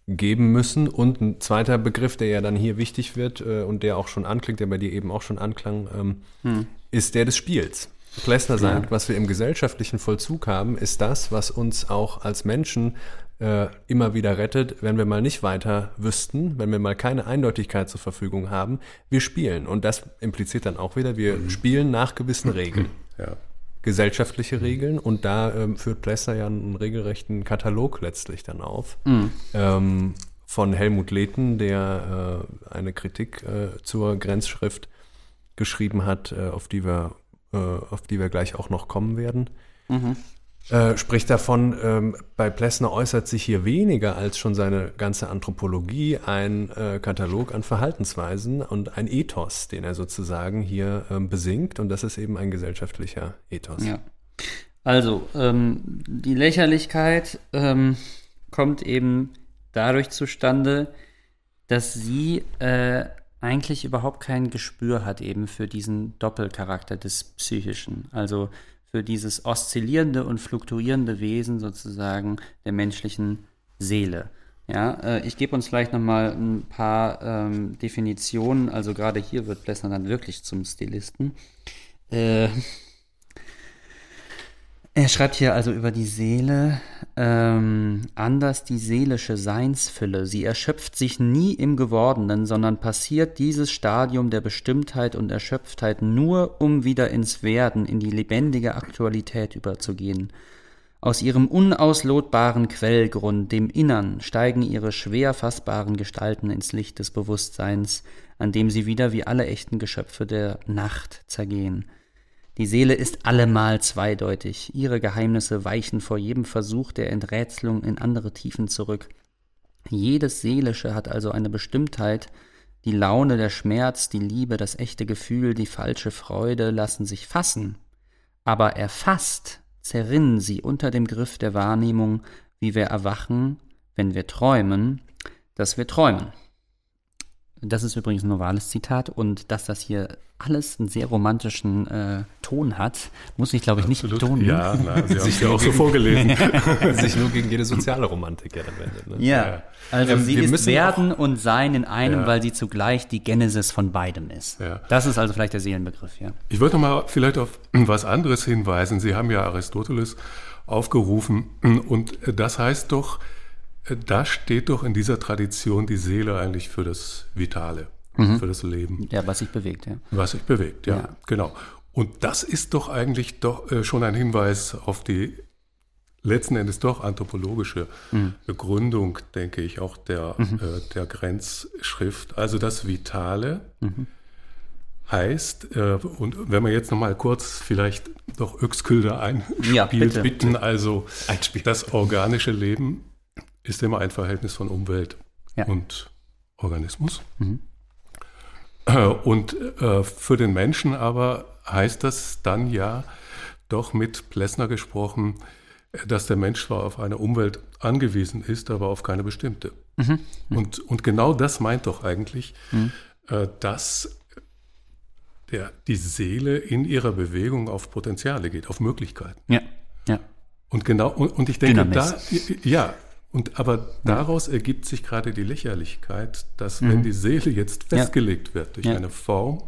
geben müssen. Und ein zweiter Begriff, der ja dann hier wichtig wird äh, und der auch schon anklingt, der bei dir eben auch schon anklang, ähm, hm. ist der des Spiels. Plessner sagt, ja. was wir im gesellschaftlichen Vollzug haben, ist das, was uns auch als Menschen äh, immer wieder rettet, wenn wir mal nicht weiter wüssten, wenn wir mal keine Eindeutigkeit zur Verfügung haben. Wir spielen. Und das impliziert dann auch wieder, wir mhm. spielen nach gewissen Regeln. Ja. Gesellschaftliche Regeln. Und da ähm, führt Plessner ja einen regelrechten Katalog letztlich dann auf. Mhm. Ähm, von Helmut Lehten, der äh, eine Kritik äh, zur Grenzschrift geschrieben hat, äh, auf die wir äh, auf die wir gleich auch noch kommen werden. Mhm. Äh, spricht davon, ähm, bei Plessner äußert sich hier weniger als schon seine ganze Anthropologie ein äh, Katalog an Verhaltensweisen und ein Ethos, den er sozusagen hier ähm, besingt. Und das ist eben ein gesellschaftlicher Ethos. Ja. Also, ähm, die Lächerlichkeit ähm, kommt eben dadurch zustande, dass sie äh, eigentlich überhaupt kein Gespür hat eben für diesen Doppelcharakter des Psychischen. Also für dieses oszillierende und fluktuierende Wesen sozusagen der menschlichen Seele. Ja, äh, ich gebe uns vielleicht nochmal ein paar ähm, Definitionen. Also gerade hier wird Blessner dann wirklich zum Stilisten. Äh, er schreibt hier also über die Seele, ähm, anders die seelische Seinsfülle. Sie erschöpft sich nie im Gewordenen, sondern passiert dieses Stadium der Bestimmtheit und Erschöpftheit nur, um wieder ins Werden, in die lebendige Aktualität überzugehen. Aus ihrem unauslotbaren Quellgrund, dem Innern, steigen ihre schwer fassbaren Gestalten ins Licht des Bewusstseins, an dem sie wieder wie alle echten Geschöpfe der Nacht zergehen. Die Seele ist allemal zweideutig, ihre Geheimnisse weichen vor jedem Versuch der Enträtselung in andere Tiefen zurück. Jedes Seelische hat also eine Bestimmtheit, die Laune, der Schmerz, die Liebe, das echte Gefühl, die falsche Freude lassen sich fassen, aber erfasst zerrinnen sie unter dem Griff der Wahrnehmung, wie wir erwachen, wenn wir träumen, dass wir träumen. Das ist übrigens ein novales Zitat und dass das hier alles einen sehr romantischen äh, Ton hat, muss ich, glaube ich, nicht betonen. Ja, na, Sie <laughs> haben es ja auch so vorgelesen. <laughs> sich nur gegen jede soziale Romantik ja dann wendet. Ne? Ja, also ähm, sie ist Werden und Sein in einem, ja. weil sie zugleich die Genesis von beidem ist. Ja. Das ist also vielleicht der Seelenbegriff, ja. Ich wollte mal vielleicht auf <clears throat> was anderes hinweisen. Sie haben ja Aristoteles aufgerufen und das heißt doch, da steht doch in dieser Tradition die Seele eigentlich für das Vitale, mhm. für das Leben. Ja, was sich bewegt, ja. Was sich bewegt, ja, ja. genau. Und das ist doch eigentlich doch äh, schon ein Hinweis auf die letzten Endes doch anthropologische mhm. Begründung, denke ich, auch der, mhm. äh, der Grenzschrift. Also das Vitale mhm. heißt, äh, und wenn man jetzt nochmal kurz vielleicht doch Öxkülder einspielt, ja, bitte, bitten, also das organische Leben ist immer ein Verhältnis von Umwelt ja. und Organismus. Mhm. Äh, und äh, für den Menschen aber heißt das dann ja doch mit Plessner gesprochen, dass der Mensch zwar auf eine Umwelt angewiesen ist, aber auf keine bestimmte. Mhm. Mhm. Und, und genau das meint doch eigentlich, mhm. äh, dass der, die Seele in ihrer Bewegung auf Potenziale geht, auf Möglichkeiten. Ja, ja. Und genau, und, und ich denke, Dynamis. da, ja, und aber daraus ergibt sich gerade die Lächerlichkeit, dass mhm. wenn die Seele jetzt festgelegt ja. wird durch ja. eine Form,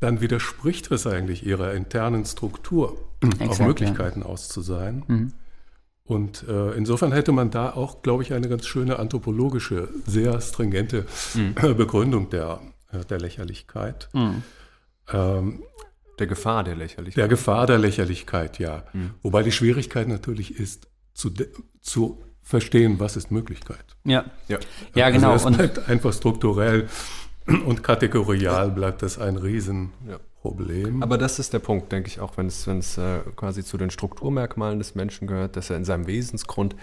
dann widerspricht es eigentlich ihrer internen Struktur, Exakt, auf Möglichkeiten ja. aus zu sein. Mhm. Und äh, insofern hätte man da auch, glaube ich, eine ganz schöne anthropologische, sehr stringente mhm. <clears throat> Begründung der, äh, der Lächerlichkeit. Mhm. Ähm, der Gefahr der Lächerlichkeit. Der Gefahr der Lächerlichkeit, ja. Mhm. Wobei die Schwierigkeit natürlich ist, zu, zu verstehen, was ist Möglichkeit. Ja, ja, ja genau. Also es bleibt einfach strukturell und kategorial bleibt das ein Riesenproblem. Problem. Aber das ist der Punkt, denke ich, auch wenn es, wenn es äh, quasi zu den Strukturmerkmalen des Menschen gehört, dass er in seinem Wesensgrund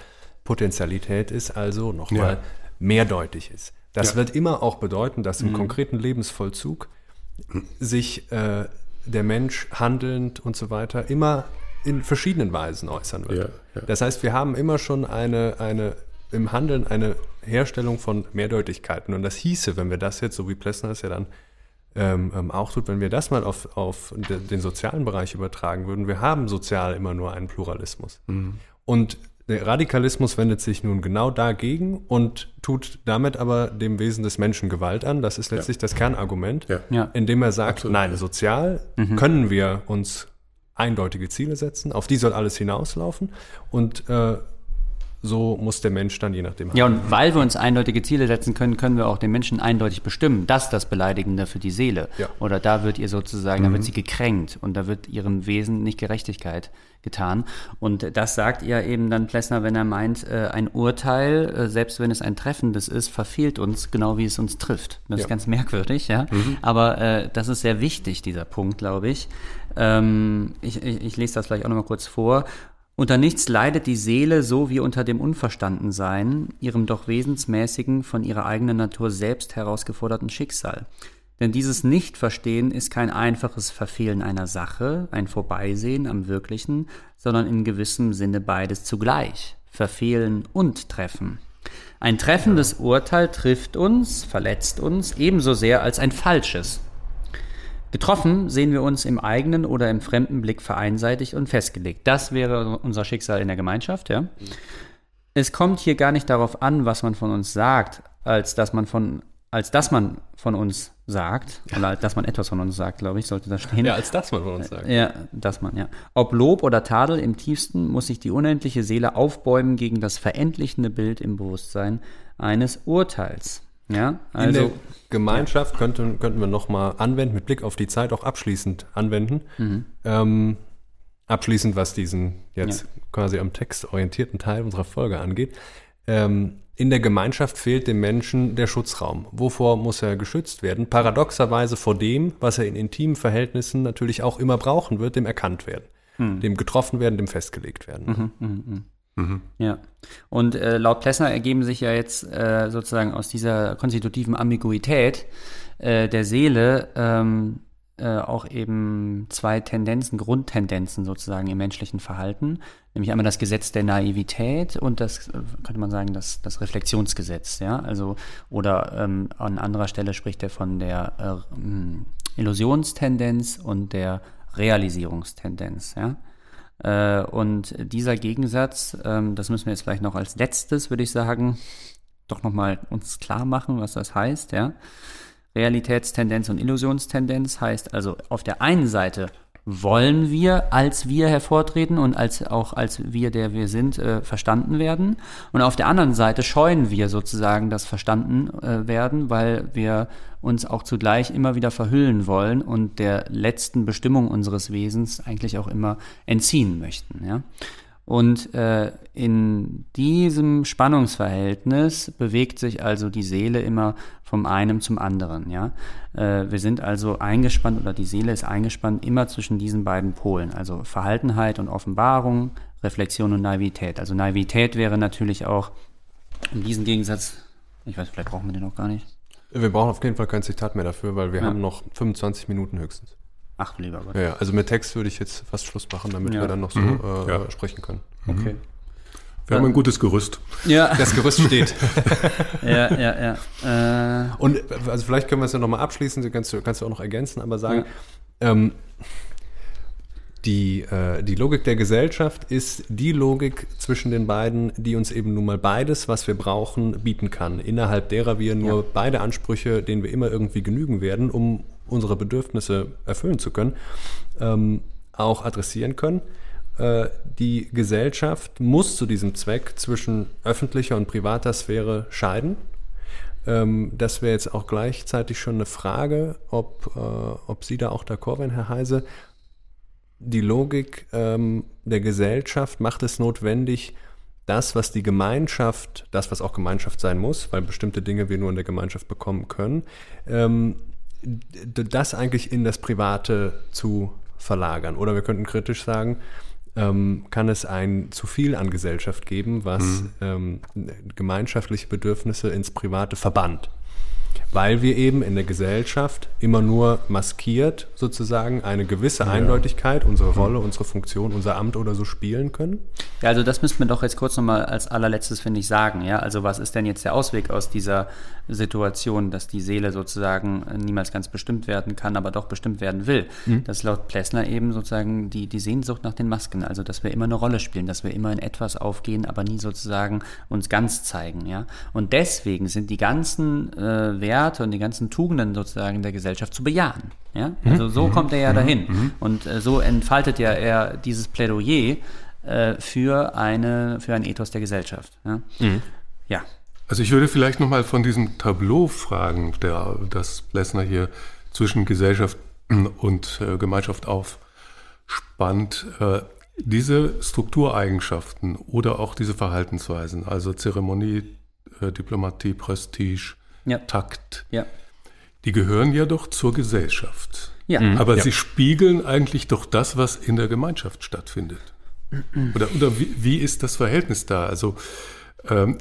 Potentialität ist, also nochmal Ja. mehrdeutig ist. Das Ja. wird immer auch bedeuten, dass im konkreten Lebensvollzug sich äh, der Mensch handelnd und so weiter immer in verschiedenen Weisen äußern wird. Ja, ja. Das heißt, wir haben immer schon eine, eine im Handeln eine Herstellung von Mehrdeutigkeiten. Und das hieße, wenn wir das jetzt, so wie Plessner es ja dann ähm, ähm, auch tut, wenn wir das mal auf, auf de, den sozialen Bereich übertragen würden, wir haben sozial immer nur einen Pluralismus. Und der Radikalismus wendet sich nun genau dagegen und tut damit aber dem Wesen des Menschen Gewalt an. Das ist letztlich das Kernargument, Ja. Ja. indem er sagt, Absolut. nein, sozial können wir uns eindeutige Ziele setzen, auf die soll alles hinauslaufen und äh, so muss der Mensch dann je nachdem Ja, und weil wir uns eindeutige Ziele setzen können, können wir auch den Menschen eindeutig bestimmen. Das ist das Beleidigende für die Seele. Ja. Oder da wird ihr sozusagen, da wird sie gekränkt und da wird ihrem Wesen nicht Gerechtigkeit getan. Und das sagt ja eben dann Plessner, wenn er meint, äh, ein Urteil, äh, selbst wenn es ein treffendes ist, verfehlt uns genau wie es uns trifft. Das ist Ja. ganz merkwürdig, ja. Aber äh, das ist sehr wichtig, dieser Punkt, glaube ich. Ähm, ich, ich. Ich lese das gleich auch nochmal kurz vor. Unter nichts leidet die Seele so wie unter dem Unverstandensein, ihrem doch wesensmäßigen, von ihrer eigenen Natur selbst herausgeforderten Schicksal. Denn dieses Nichtverstehen ist kein einfaches Verfehlen einer Sache, ein Vorbeisehen am Wirklichen, sondern in gewissem Sinne beides zugleich, Verfehlen und Treffen. Ein treffendes Urteil trifft uns, verletzt uns ebenso sehr als ein falsches. Getroffen sehen wir uns im eigenen oder im fremden Blick vereinseitigt und festgelegt. Das wäre unser Schicksal in der Gemeinschaft, ja. Es kommt hier gar nicht darauf an, was man von uns sagt, als dass man von, als dass man von uns sagt, oder als dass man etwas von uns sagt, glaube ich, sollte da stehen. Ja, als das man von uns sagt. Ja, dass man, ja. Ob Lob oder Tadel im tiefsten muss sich die unendliche Seele aufbäumen gegen das verendlichende Bild im Bewusstsein eines Urteils. Ja, In also. der Gemeinschaft könnten, könnten wir nochmal anwenden, mit Blick auf die Zeit auch abschließend anwenden. Ähm, abschließend, was diesen jetzt Ja. quasi am Text orientierten Teil unserer Folge angeht. Ähm, in der Gemeinschaft fehlt dem Menschen der Schutzraum. Wovor muss er geschützt werden? Paradoxerweise vor dem, was er in intimen Verhältnissen natürlich auch immer brauchen wird, dem erkannt werden, dem getroffen werden, dem festgelegt werden. Ja. Und äh, laut Plessner ergeben sich ja jetzt äh, sozusagen aus dieser konstitutiven Ambiguität äh, der Seele ähm, äh, auch eben zwei Tendenzen, Grundtendenzen sozusagen im menschlichen Verhalten. Nämlich einmal das Gesetz der Naivität und das, äh, könnte man sagen, das, das Reflexionsgesetz, ja. Also, oder ähm, an anderer Stelle spricht er von der äh, mh, Illusionstendenz und der Realisierungstendenz, ja. Äh, und dieser Gegensatz, ähm, das müssen wir jetzt vielleicht noch als letztes, würde ich sagen, doch nochmal uns klar machen, was das heißt, ja. Realitätstendenz und Illusionstendenz heißt also auf der einen Seite wollen wir als wir hervortreten und als auch als wir, der wir sind, äh, verstanden werden. Und auf der anderen Seite scheuen wir sozusagen das verstanden äh, werden, weil wir uns auch zugleich immer wieder verhüllen wollen und der letzten Bestimmung unseres Wesens eigentlich auch immer entziehen möchten. Ja? Und äh, in diesem Spannungsverhältnis bewegt sich also die Seele immer vom einen zum anderen. Ja? Äh, wir sind also eingespannt oder die Seele ist eingespannt immer zwischen diesen beiden Polen, also Verhaltenheit und Offenbarung, Reflexion und Naivität. Also Naivität wäre natürlich auch in diesem Gegensatz, ich weiß, vielleicht brauchen wir den noch gar nicht. Wir brauchen auf jeden Fall kein Zitat mehr dafür, weil wir Ja. haben noch 25 Minuten höchstens. Ach, lieber Gott. Ja, ja, also mit Text würde ich jetzt fast Schluss machen, damit Ja. wir dann noch so Mhm. äh, Ja. sprechen können. Okay. Wir haben ein gutes Gerüst. Ja, Das Gerüst steht. <laughs> ja, ja, ja. Äh, Und also vielleicht können wir es ja nochmal abschließen, du kannst, du kannst du auch noch ergänzen, aber sagen, ähm, die, äh, die Logik der Gesellschaft ist die Logik zwischen den beiden, die uns eben nun mal beides, was wir brauchen, bieten kann. Innerhalb derer wir nur Ja. beide Ansprüche, denen wir immer irgendwie genügen werden, um unsere Bedürfnisse erfüllen zu können, ähm, auch adressieren können. Äh, die Gesellschaft muss zu diesem Zweck zwischen öffentlicher und privater Sphäre scheiden. Ähm, das wäre jetzt auch gleichzeitig schon eine Frage, ob, äh, ob Sie da auch d'accord wären, Herr Heise. Die Logik ähm, der Gesellschaft macht es notwendig, das, was die Gemeinschaft, das, was auch Gemeinschaft sein muss, weil bestimmte Dinge wir nur in der Gemeinschaft bekommen können, ähm, das eigentlich in das Private zu verlagern. Oder wir könnten kritisch sagen, ähm, kann es ein zu viel an Gesellschaft geben, was mhm. ähm, gemeinschaftliche Bedürfnisse ins Private verbannt weil wir eben in der Gesellschaft immer nur maskiert sozusagen eine gewisse Eindeutigkeit, unsere Rolle, unsere Funktion, unser Amt oder so spielen können. Ja, also das müssten wir doch jetzt kurz nochmal als allerletztes, finde ich, sagen. Ja, also was ist denn jetzt der Ausweg aus dieser Situation, dass die Seele sozusagen niemals ganz bestimmt werden kann, aber doch bestimmt werden will? Mhm. Das ist laut Plessner eben sozusagen die, die Sehnsucht nach den Masken, also dass wir immer eine Rolle spielen, dass wir immer in etwas aufgehen, aber nie sozusagen uns ganz zeigen. Ja, und deswegen sind die ganzen äh, Werte und die ganzen Tugenden sozusagen der Gesellschaft zu bejahen. Ja? Mhm. Also so mhm. kommt er ja mhm. dahin. Und äh, so entfaltet ja er dieses Plädoyer äh, für, eine, für ein Ethos der Gesellschaft. Ja. Ja. Also ich würde vielleicht nochmal von diesem Tableau fragen, der, das Lessner hier zwischen Gesellschaft und äh, Gemeinschaft aufspannt. Äh, diese Struktureigenschaften oder auch diese Verhaltensweisen, also Zeremonie, äh, Diplomatie, Prestige, ja. Takt. Ja. Die gehören ja doch zur Gesellschaft. Ja. Mhm. Aber ja. sie spiegeln eigentlich doch das, was in der Gemeinschaft stattfindet. Oder, oder wie, wie ist das Verhältnis da? Also ähm,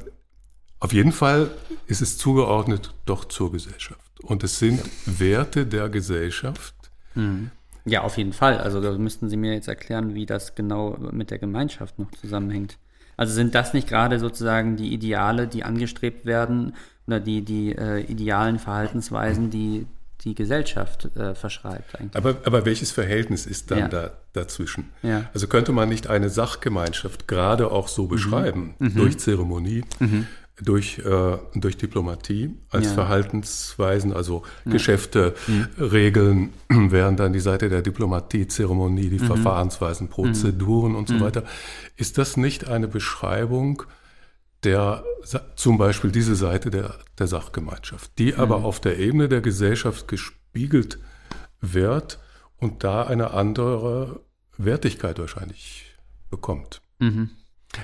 auf jeden Fall ist es zugeordnet doch zur Gesellschaft. Und es sind Werte der Gesellschaft. Mhm. Ja, auf jeden Fall. Also da müssten Sie mir jetzt erklären, wie das genau mit der Gemeinschaft noch zusammenhängt. Also sind das nicht gerade sozusagen die Ideale, die angestrebt werden oder die, die äh, idealen Verhaltensweisen, die die Gesellschaft äh, verschreibt. Eigentlich. Aber, aber welches Verhältnis ist dann ja. da, dazwischen? Ja. Also könnte man nicht eine Sachgemeinschaft gerade auch so mhm. beschreiben, mhm. durch Zeremonie, mhm. Durch, äh, durch Diplomatie als ja. Verhaltensweisen, also Geschäfte, mhm. Regeln <clears throat> wären dann die Seite der Diplomatie, Zeremonie, die mhm. Verfahrensweisen, Prozeduren und so weiter. Ist das nicht eine Beschreibung der zum Beispiel diese Seite der, der Sachgemeinschaft, die aber mhm. auf der Ebene der Gesellschaft gespiegelt wird und da eine andere Wertigkeit wahrscheinlich bekommt. Mhm.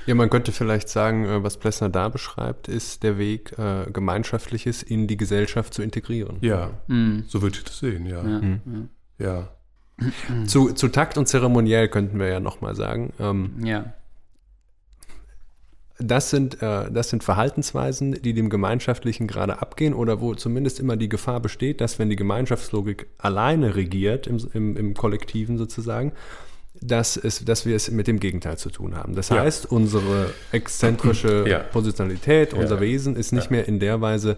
Ja, man könnte vielleicht sagen, äh, was Plessner da beschreibt, ist der Weg, äh, Gemeinschaftliches in die Gesellschaft zu integrieren. Ja, mhm. so würde ich das sehen, ja. Ja. Mhm. ja. <clears throat> Zu, zu Takt und Zeremoniell könnten wir ja nochmal sagen. Ähm, ja das sind, äh, das sind Verhaltensweisen, die dem Gemeinschaftlichen gerade abgehen oder wo zumindest immer die Gefahr besteht, dass wenn die Gemeinschaftslogik alleine regiert, im, im, im Kollektiven sozusagen, dass, es, dass wir es mit dem Gegenteil zu tun haben. Das ja. heißt, unsere exzentrische <clears throat> ja. Positionalität, unser ja. Wesen ist nicht mehr in der Weise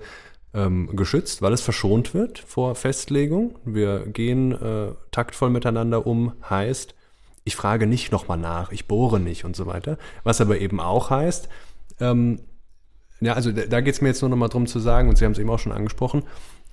ähm, geschützt, weil es verschont wird vor Festlegung. Wir gehen äh, taktvoll miteinander um, heißt, ich frage nicht nochmal nach, ich bohre nicht und so weiter. Was aber eben auch heißt, ähm, ja, also da, da geht es mir jetzt nur nochmal drum zu sagen, und Sie haben es eben auch schon angesprochen,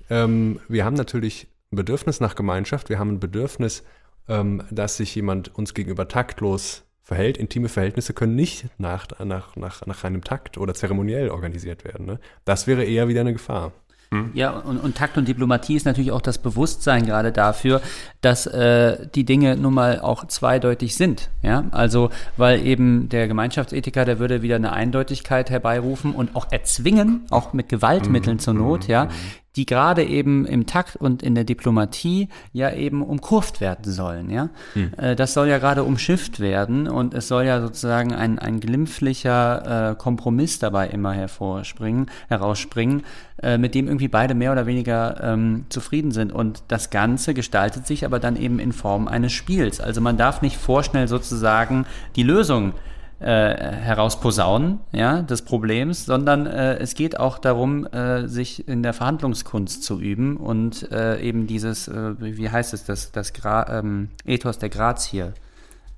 ähm, wir haben natürlich ein Bedürfnis nach Gemeinschaft, wir haben ein Bedürfnis, ähm, dass sich jemand uns gegenüber taktlos verhält. Intime Verhältnisse können nicht nach, nach, nach, nach einem Takt oder zeremoniell organisiert werden. Ne? Das wäre eher wieder eine Gefahr. Hm. Ja, und, und, Takt und Diplomatie ist natürlich auch das Bewusstsein gerade dafür, dass äh, die Dinge nun mal auch zweideutig sind. Ja, also weil eben der Gemeinschaftsethiker, der würde wieder eine Eindeutigkeit herbeirufen und auch erzwingen, auch mit Gewaltmitteln mhm. zur Not, hm. ja, hm die gerade eben im Takt und in der Diplomatie ja eben umkurvt werden sollen. Ja? Hm. Äh, das soll ja gerade umschifft werden und es soll ja sozusagen ein, ein glimpflicher äh, Kompromiss dabei immer hervorspringen, herausspringen, äh, mit dem irgendwie beide mehr oder weniger ähm, zufrieden sind. Und das Ganze gestaltet sich aber dann eben in Form eines Spiels. Also man darf nicht vorschnell sozusagen die Lösung äh, herausposaunen, ja, des Problems, sondern äh, es geht auch darum, äh, sich in der Verhandlungskunst zu üben und äh, eben dieses, äh, wie heißt es, das, das Gra ähm, Ethos der Grazie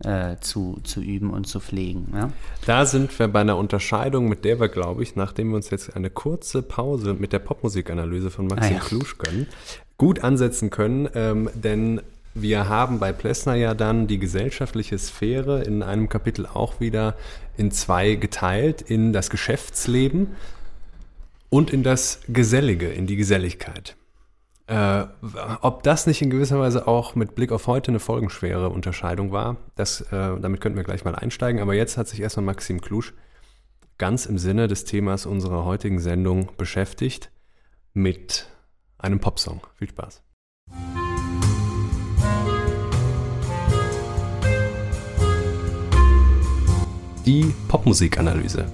äh, zu, zu üben und zu pflegen. Ja? Da sind wir bei einer Unterscheidung, mit der wir, glaube ich, nachdem wir uns jetzt eine kurze Pause mit der Popmusikanalyse von Maxim ah, ja. Klusch gönnen, gut ansetzen können, ähm, denn wir haben bei Plessner ja dann die gesellschaftliche Sphäre in einem Kapitel auch wieder in zwei geteilt, in das Geschäftsleben und in das Gesellige, in die Geselligkeit. Äh, ob das nicht in gewisser Weise auch mit Blick auf heute eine folgenschwere Unterscheidung war, das, äh, damit könnten wir gleich mal einsteigen. Aber jetzt hat sich erstmal Maxim Klusch ganz im Sinne des Themas unserer heutigen Sendung beschäftigt mit einem Popsong. Viel Spaß. Die Popmusikanalyse.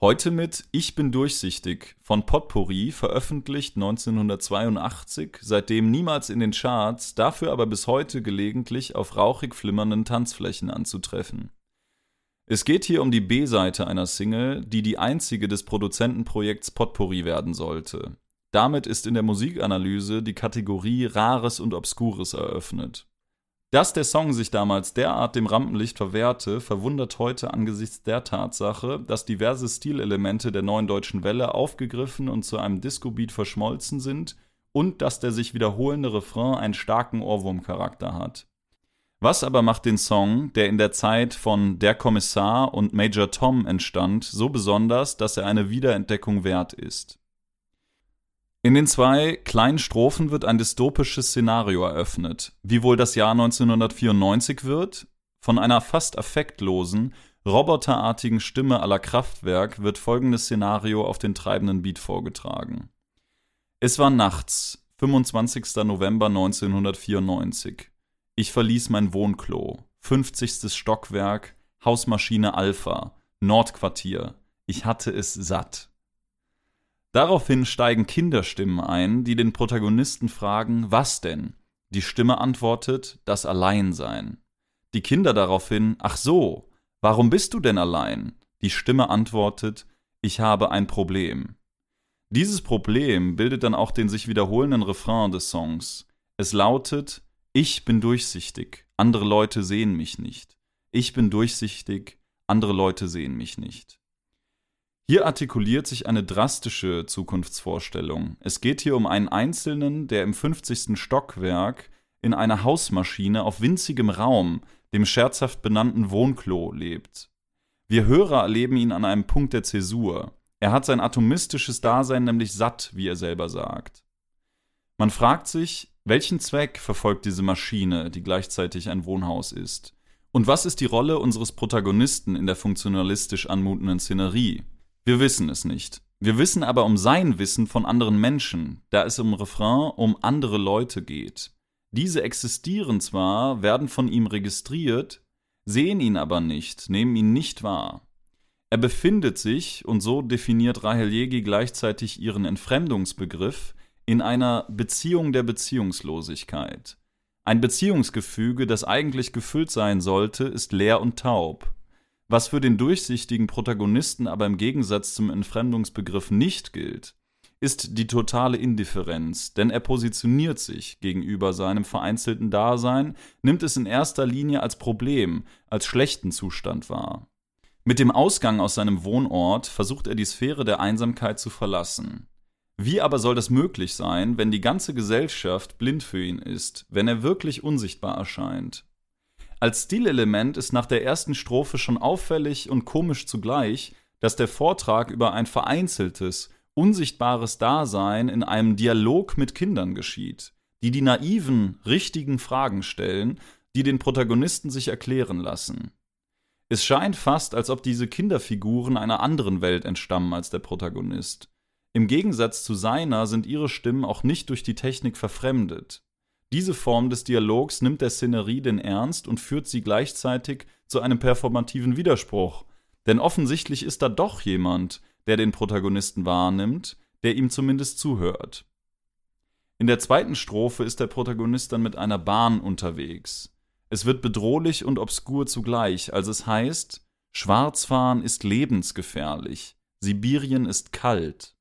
Heute mit Ich bin durchsichtig von Potpourri, veröffentlicht 1982, seitdem niemals in den Charts, dafür aber bis heute gelegentlich auf rauchig flimmernden Tanzflächen anzutreffen. Es geht hier um die B-Seite einer Single, die die einzige des Produzentenprojekts Potpourri werden sollte. Damit ist in der Musikanalyse die Kategorie Rares und Obskures eröffnet. Dass der Song sich damals derart dem Rampenlicht verwehrte, verwundert heute angesichts der Tatsache, dass diverse Stilelemente der neuen deutschen Welle aufgegriffen und zu einem Disco-Beat verschmolzen sind und dass der sich wiederholende Refrain einen starken Ohrwurmcharakter hat. Was aber macht den Song, der in der Zeit von Der Kommissar und Major Tom entstand, so besonders, dass er eine Wiederentdeckung wert ist? In den zwei kleinen Strophen wird ein dystopisches Szenario eröffnet. Wie wohl das Jahr 1994 wird? Von einer fast affektlosen, roboterartigen Stimme aller Kraftwerk wird folgendes Szenario auf den treibenden Beat vorgetragen. Es war nachts, 25. November 1994. Ich verließ mein Wohnklo, 50. Stockwerk, Hausmaschine Alpha, Nordquartier. Ich hatte es satt. Daraufhin steigen Kinderstimmen ein, die den Protagonisten fragen, was denn? Die Stimme antwortet, das Alleinsein. Die Kinder daraufhin, ach so, warum bist du denn allein? Die Stimme antwortet, ich habe ein Problem. Dieses Problem bildet dann auch den sich wiederholenden Refrain des Songs. Es lautet, ich bin durchsichtig, andere Leute sehen mich nicht. Ich bin durchsichtig, andere Leute sehen mich nicht. Hier artikuliert sich eine drastische Zukunftsvorstellung. Es geht hier um einen Einzelnen, der im 50. Stockwerk in einer Hausmaschine auf winzigem Raum, dem scherzhaft benannten Wohnklo, lebt. Wir Hörer erleben ihn an einem Punkt der Zäsur. Er hat sein atomistisches Dasein nämlich satt, wie er selber sagt. Man fragt sich, welchen Zweck verfolgt diese Maschine, die gleichzeitig ein Wohnhaus ist? Und was ist die Rolle unseres Protagonisten in der funktionalistisch anmutenden Szenerie? Wir wissen es nicht. Wir wissen aber um sein Wissen von anderen Menschen, da es im Refrain um andere Leute geht. Diese existieren zwar, werden von ihm registriert, sehen ihn aber nicht, nehmen ihn nicht wahr. Er befindet sich, und so definiert Rahel Jegi gleichzeitig ihren Entfremdungsbegriff, in einer Beziehung der Beziehungslosigkeit. Ein Beziehungsgefüge, das eigentlich gefüllt sein sollte, ist leer und taub. Was für den durchsichtigen Protagonisten aber im Gegensatz zum Entfremdungsbegriff nicht gilt, ist die totale Indifferenz, denn er positioniert sich gegenüber seinem vereinzelten Dasein, nimmt es in erster Linie als Problem, als schlechten Zustand wahr. Mit dem Ausgang aus seinem Wohnort versucht er die Sphäre der Einsamkeit zu verlassen. Wie aber soll das möglich sein, wenn die ganze Gesellschaft blind für ihn ist, wenn er wirklich unsichtbar erscheint? Als Stilelement ist nach der ersten Strophe schon auffällig und komisch zugleich, dass der Vortrag über ein vereinzeltes, unsichtbares Dasein in einem Dialog mit Kindern geschieht, die die naiven, richtigen Fragen stellen, die den Protagonisten sich erklären lassen. Es scheint fast, als ob diese Kinderfiguren einer anderen Welt entstammen als der Protagonist. Im Gegensatz zu seiner sind ihre Stimmen auch nicht durch die Technik verfremdet. Diese Form des Dialogs nimmt der Szenerie den Ernst und führt sie gleichzeitig zu einem performativen Widerspruch. Denn offensichtlich ist da doch jemand, der den Protagonisten wahrnimmt, der ihm zumindest zuhört. In der zweiten Strophe ist der Protagonist dann mit einer Bahn unterwegs. Es wird bedrohlich und obskur zugleich, als es heißt, Schwarzfahren ist lebensgefährlich, Sibirien ist kalt.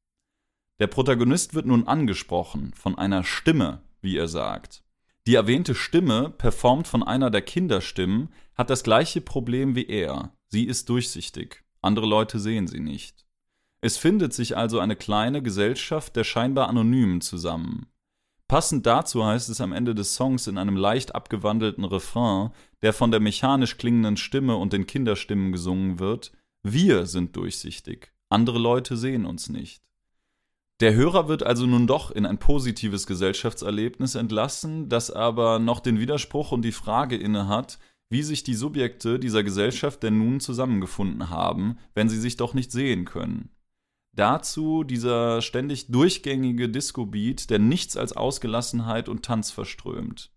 Der Protagonist wird nun angesprochen von einer Stimme, wie er sagt. Die erwähnte Stimme, performt von einer der Kinderstimmen, hat das gleiche Problem wie er. Sie ist durchsichtig. Andere Leute sehen sie nicht. Es findet sich also eine kleine Gesellschaft der scheinbar Anonymen zusammen. Passend dazu heißt es am Ende des Songs in einem leicht abgewandelten Refrain, der von der mechanisch klingenden Stimme und den Kinderstimmen gesungen wird, wir sind durchsichtig, andere Leute sehen uns nicht. Der Hörer wird also nun doch in ein positives Gesellschaftserlebnis entlassen, das aber noch den Widerspruch und die Frage innehat, wie sich die Subjekte dieser Gesellschaft denn nun zusammengefunden haben, wenn sie sich doch nicht sehen können. Dazu dieser ständig durchgängige Disco-Beat, der nichts als Ausgelassenheit und Tanz verströmt.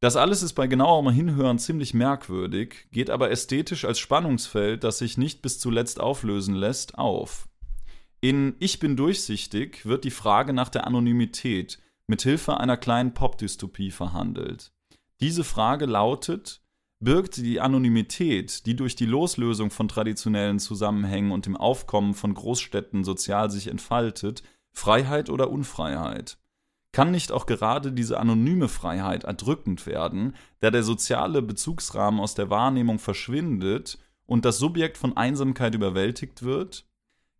Das alles ist bei genauerem Hinhören ziemlich merkwürdig, geht aber ästhetisch als Spannungsfeld, das sich nicht bis zuletzt auflösen lässt, auf. In Ich bin durchsichtig wird die Frage nach der Anonymität mit Hilfe einer kleinen Popdystopie verhandelt. Diese Frage lautet, birgt die Anonymität, die durch die Loslösung von traditionellen Zusammenhängen und dem Aufkommen von Großstädten sozial sich entfaltet, Freiheit oder Unfreiheit? Kann nicht auch gerade diese anonyme Freiheit erdrückend werden, da der soziale Bezugsrahmen aus der Wahrnehmung verschwindet und das Subjekt von Einsamkeit überwältigt wird?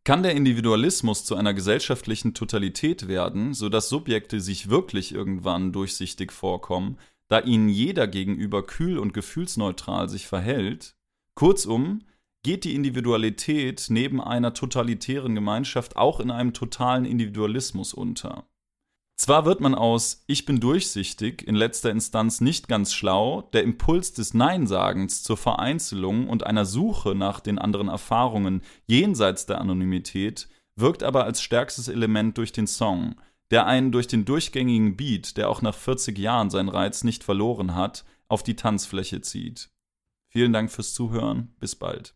Kann der Individualismus zu einer gesellschaftlichen Totalität werden, sodass Subjekte sich wirklich irgendwann durchsichtig vorkommen, da ihnen jeder gegenüber kühl und gefühlsneutral sich verhält? Kurzum, geht die Individualität neben einer totalitären Gemeinschaft auch in einem totalen Individualismus unter? Zwar wird man aus Ich bin durchsichtig in letzter Instanz nicht ganz schlau, der Impuls des Neinsagens zur Vereinzelung und einer Suche nach den anderen Erfahrungen jenseits der Anonymität wirkt aber als stärkstes Element durch den Song, der einen durch den durchgängigen Beat, der auch nach 40 Jahren seinen Reiz nicht verloren hat, auf die Tanzfläche zieht. Vielen Dank fürs Zuhören, bis bald.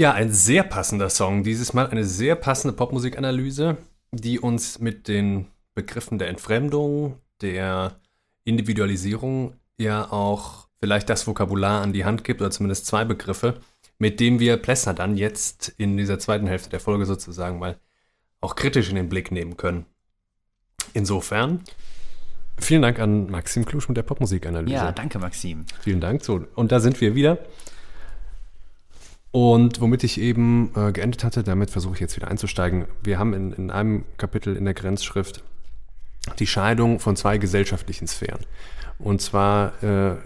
Ja, ein sehr passender Song. Dieses Mal eine sehr passende Popmusikanalyse, die uns mit den Begriffen der Entfremdung, der Individualisierung ja auch vielleicht das Vokabular an die Hand gibt, oder zumindest zwei Begriffe, mit dem wir Plessner dann jetzt in dieser zweiten Hälfte der Folge sozusagen mal auch kritisch in den Blick nehmen können. Insofern, vielen Dank an Maxim Klusch mit der Popmusikanalyse. Ja, danke, Maxim. Vielen Dank. So, und da sind wir wieder. Und womit ich eben äh, geendet hatte, damit versuche ich jetzt wieder einzusteigen. Wir haben in, in einem Kapitel in der Grenzschrift die Scheidung von zwei gesellschaftlichen Sphären. Und zwar äh,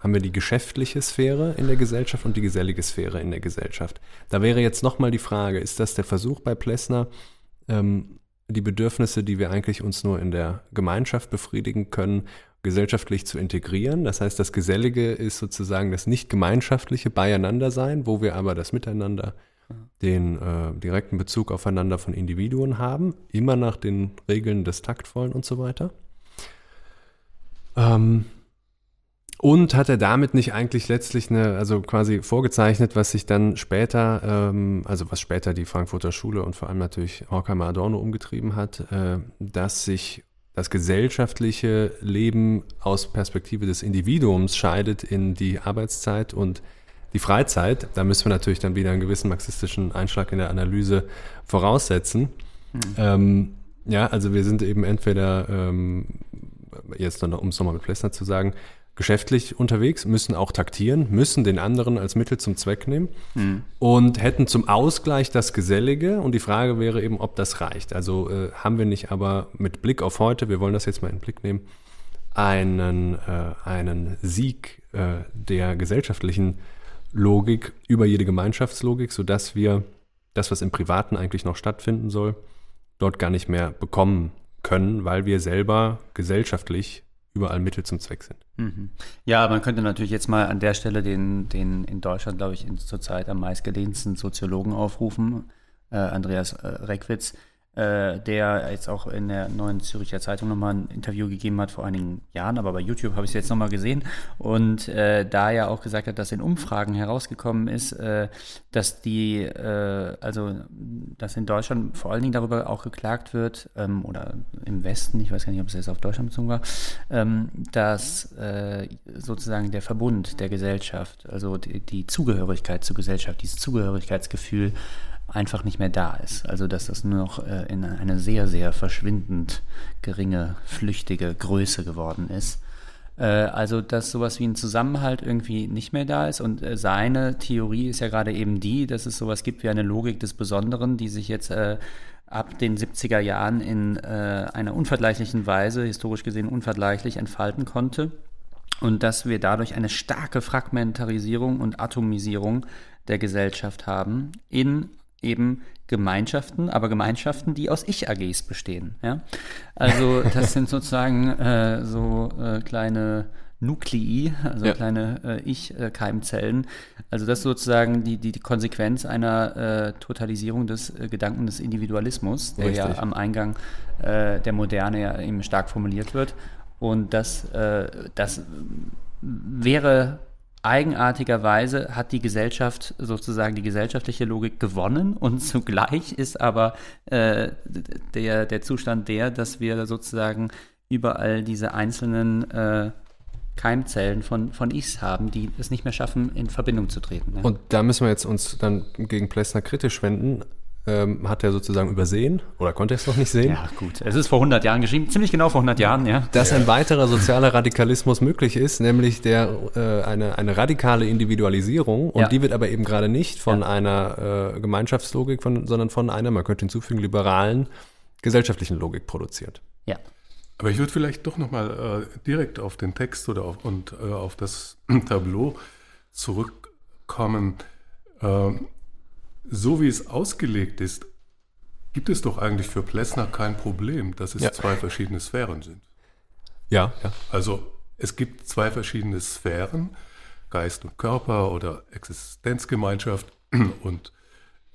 haben wir die geschäftliche Sphäre in der Gesellschaft und die gesellige Sphäre in der Gesellschaft. Da wäre jetzt nochmal die Frage, ist das der Versuch bei Plessner, ähm, die Bedürfnisse, die wir eigentlich uns nur in der Gemeinschaft befriedigen können, gesellschaftlich zu integrieren. Das heißt, das Gesellige ist sozusagen das nicht gemeinschaftliche Beieinandersein, wo wir aber das Miteinander, den äh, direkten Bezug aufeinander von Individuen haben, immer nach den Regeln des Taktvollen und so weiter. Ähm, und hat er damit nicht eigentlich letztlich eine, also quasi vorgezeichnet, was sich dann später, ähm, also was später die Frankfurter Schule und vor allem natürlich Horkheimer Adorno umgetrieben hat, äh, dass sich das gesellschaftliche Leben aus Perspektive des Individuums scheidet in die Arbeitszeit und die Freizeit. Da müssen wir natürlich dann wieder einen gewissen marxistischen Einschlag in der Analyse voraussetzen. Mhm. Ähm, ja, also wir sind eben entweder, ähm, jetzt noch, um es nochmal mit Plessner zu sagen, geschäftlich unterwegs, müssen auch taktieren, müssen den anderen als Mittel zum Zweck nehmen mhm. und hätten zum Ausgleich das Gesellige. Und die Frage wäre eben, ob das reicht. Also äh, haben wir nicht aber mit Blick auf heute, wir wollen das jetzt mal in den Blick nehmen, einen, äh, einen Sieg äh, der gesellschaftlichen Logik über jede Gemeinschaftslogik, sodass wir das, was im Privaten eigentlich noch stattfinden soll, dort gar nicht mehr bekommen können, weil wir selber gesellschaftlich überall Mittel zum Zweck sind. Mhm. Ja, man könnte natürlich jetzt mal an der Stelle den, den in Deutschland, glaube ich, zurzeit am meistgelehnten Soziologen aufrufen, äh, Andreas äh, Reckwitz, äh, der jetzt auch in der neuen Züricher Zeitung nochmal ein Interview gegeben hat vor einigen Jahren, aber bei YouTube habe ich es jetzt nochmal gesehen. Und äh, da ja auch gesagt hat, dass in Umfragen herausgekommen ist, äh, dass die, äh, also dass in Deutschland vor allen Dingen darüber auch geklagt wird, ähm, oder im Westen, ich weiß gar nicht, ob es jetzt auf Deutschland bezogen war, ähm, dass äh, sozusagen der Verbund der Gesellschaft, also die, die Zugehörigkeit zur Gesellschaft, dieses Zugehörigkeitsgefühl einfach nicht mehr da ist. Also dass das nur noch äh, in eine sehr, sehr verschwindend geringe, flüchtige Größe geworden ist. Äh, also dass sowas wie ein Zusammenhalt irgendwie nicht mehr da ist. Und äh, seine Theorie ist ja gerade eben die, dass es sowas gibt wie eine Logik des Besonderen, die sich jetzt äh, ab den 70er Jahren in äh, einer unvergleichlichen Weise, historisch gesehen unvergleichlich, entfalten konnte. Und dass wir dadurch eine starke Fragmentarisierung und Atomisierung der Gesellschaft haben in eben Gemeinschaften, aber Gemeinschaften, die aus Ich-AGs bestehen. Ja? Also das sind sozusagen äh, so äh, kleine Nuklei, also Ja. kleine äh, Ich-Keimzellen. Also das ist sozusagen die, die, die Konsequenz einer äh, Totalisierung des äh, Gedanken des Individualismus, der ja Richtig. am Eingang äh, der Moderne ja eben stark formuliert wird. Und das, das wäre eigenartigerweise hat die Gesellschaft sozusagen die gesellschaftliche Logik gewonnen und <laughs> zugleich ist aber äh, der, der Zustand der, dass wir sozusagen überall diese einzelnen äh, Keimzellen von, von Ichs haben, die es nicht mehr schaffen, in Verbindung zu treten. ne? Und da müssen wir jetzt uns dann gegen Plessner kritisch wenden. Ähm, hat er sozusagen übersehen oder konnte es noch nicht sehen? ja, gut. Es ist vor 100 Jahren geschrieben, ziemlich genau vor 100 Jahren, ja. dass ein weiterer sozialer Radikalismus möglich ist, nämlich der äh, eine, eine radikale Individualisierung und Ja. die wird aber eben gerade nicht von Ja. einer äh, Gemeinschaftslogik, von, sondern von einer, man könnte hinzufügen, liberalen gesellschaftlichen Logik produziert. Ja. Aber ich würde vielleicht doch nochmal äh, direkt auf den Text oder auf, und äh, auf das <clears throat> Tableau zurückkommen. Ähm, so wie es ausgelegt ist, gibt es doch eigentlich für Plessner kein Problem, dass es Ja. zwei verschiedene Sphären sind. Ja, ja. Also es gibt zwei verschiedene Sphären, Geist und Körper oder Existenzgemeinschaft <clears throat> und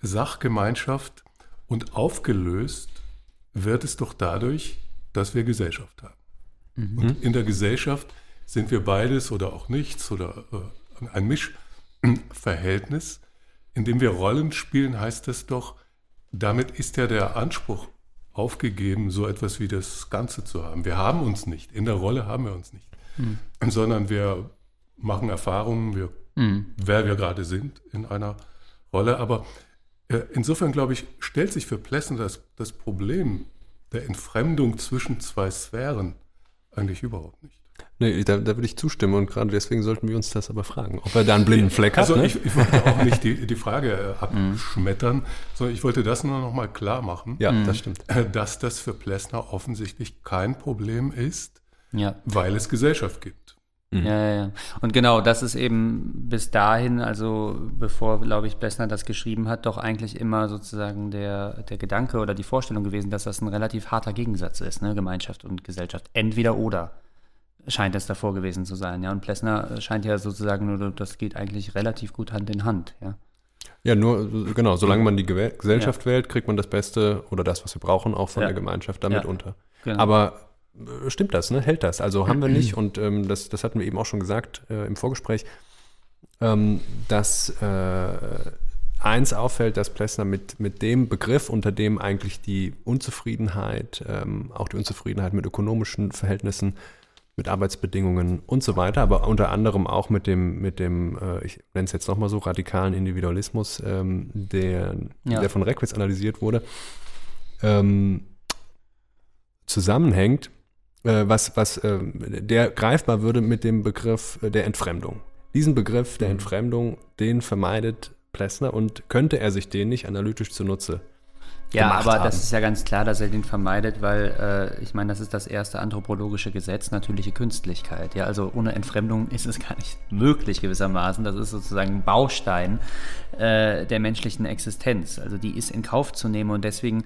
Sachgemeinschaft. Und aufgelöst wird es doch dadurch, dass wir Gesellschaft haben. Und in der Gesellschaft sind wir beides oder auch nichts oder äh, ein Mischverhältnis. In dem wir Rollen spielen, heißt es doch, damit ist ja der Anspruch aufgegeben, so etwas wie das Ganze zu haben. Wir haben uns nicht. In der Rolle haben wir uns nicht. Sondern wir machen Erfahrungen, wir, wer wir gerade sind in einer Rolle. Aber äh, insofern, glaube ich, stellt sich für Plessner das, das Problem der Entfremdung zwischen zwei Sphären eigentlich überhaupt nicht. Nee, da, da würde ich zustimmen und gerade deswegen sollten wir uns das aber fragen, ob er da einen blinden Fleck Also hat. Ne? ich, ich wollte auch nicht die, die Frage äh, <laughs> abschmettern, sondern ich wollte das nur noch mal klar machen, ja, das stimmt. äh, dass das für Plessner offensichtlich kein Problem ist, Ja. weil es Gesellschaft gibt. Ja, ja, ja. Und genau, das ist eben bis dahin, also bevor, glaube ich, Plessner das geschrieben hat, doch eigentlich immer sozusagen der, der Gedanke oder die Vorstellung gewesen, dass das ein relativ harter Gegensatz ist, ne? Gemeinschaft und Gesellschaft. Entweder oder scheint es davor gewesen zu sein, ja. Und Plessner scheint ja sozusagen nur, das geht eigentlich relativ gut Hand in Hand, ja. Ja, nur, genau, solange man die Gesellschaft wählt, kriegt man das Beste oder das, was wir brauchen, auch von Ja. der Gemeinschaft damit Ja. unter. Genau. Aber äh, stimmt das, ne? Hält das? Also haben wir <clears throat> nicht, und ähm, das, das hatten wir eben auch schon gesagt äh, im Vorgespräch, ähm, dass äh, eins auffällt, dass Plessner mit, mit dem Begriff, unter dem eigentlich die Unzufriedenheit, ähm, auch die Unzufriedenheit mit ökonomischen Verhältnissen, mit Arbeitsbedingungen und so weiter, aber unter anderem auch mit dem, mit dem, äh, ich nenne es jetzt nochmal so, radikalen Individualismus, ähm, der, Ja. der von Reckwitz analysiert wurde, ähm, zusammenhängt, äh, was, was ähm, der greifbar würde mit dem Begriff äh, der Entfremdung. Diesen Begriff der Entfremdung, den vermeidet Plessner und könnte er sich den nicht analytisch zunutze Ja, aber haben. das ist ja ganz klar, dass er den vermeidet, weil äh, ich meine, das ist das erste anthropologische Gesetz, natürliche Künstlichkeit. Ja, also ohne Entfremdung ist es gar nicht <laughs> möglich gewissermaßen. Das ist sozusagen ein Baustein äh, der menschlichen Existenz. Also die ist in Kauf zu nehmen und deswegen,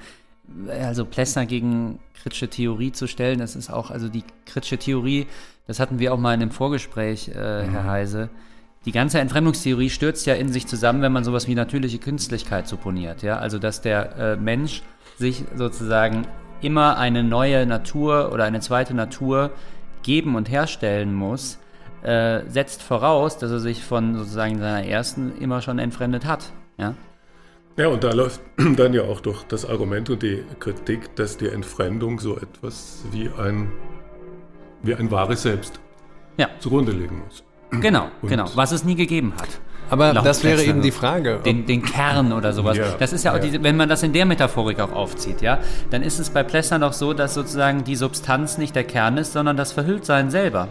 äh, also Plessner gegen kritische Theorie zu stellen, das ist auch, also die kritische Theorie, das hatten wir auch mal in einem Vorgespräch, äh, Herr Heise. Die ganze Entfremdungstheorie stürzt ja in sich zusammen, wenn man sowas wie natürliche Künstlichkeit supponiert. Ja? Also, dass der äh, Mensch sich sozusagen immer eine neue Natur oder eine zweite Natur geben und herstellen muss, äh, setzt voraus, dass er sich von sozusagen seiner ersten immer schon entfremdet hat. Ja? Ja, und da läuft <clears throat> dann ja auch durch das Argument und die Kritik, dass die Entfremdung so etwas wie ein, wie ein wahres Selbst Ja, zugrunde legen muss. Genau, Und- genau. Was es nie gegeben hat. Aber Laut das wäre eben die Frage. den, den Kern oder sowas. Ja, das ist ja auch ja. diese, wenn man das in der Metaphorik auch aufzieht, ja, dann ist es bei Plessner doch so, dass sozusagen die Substanz nicht der Kern ist, sondern das Verhülltsein selber.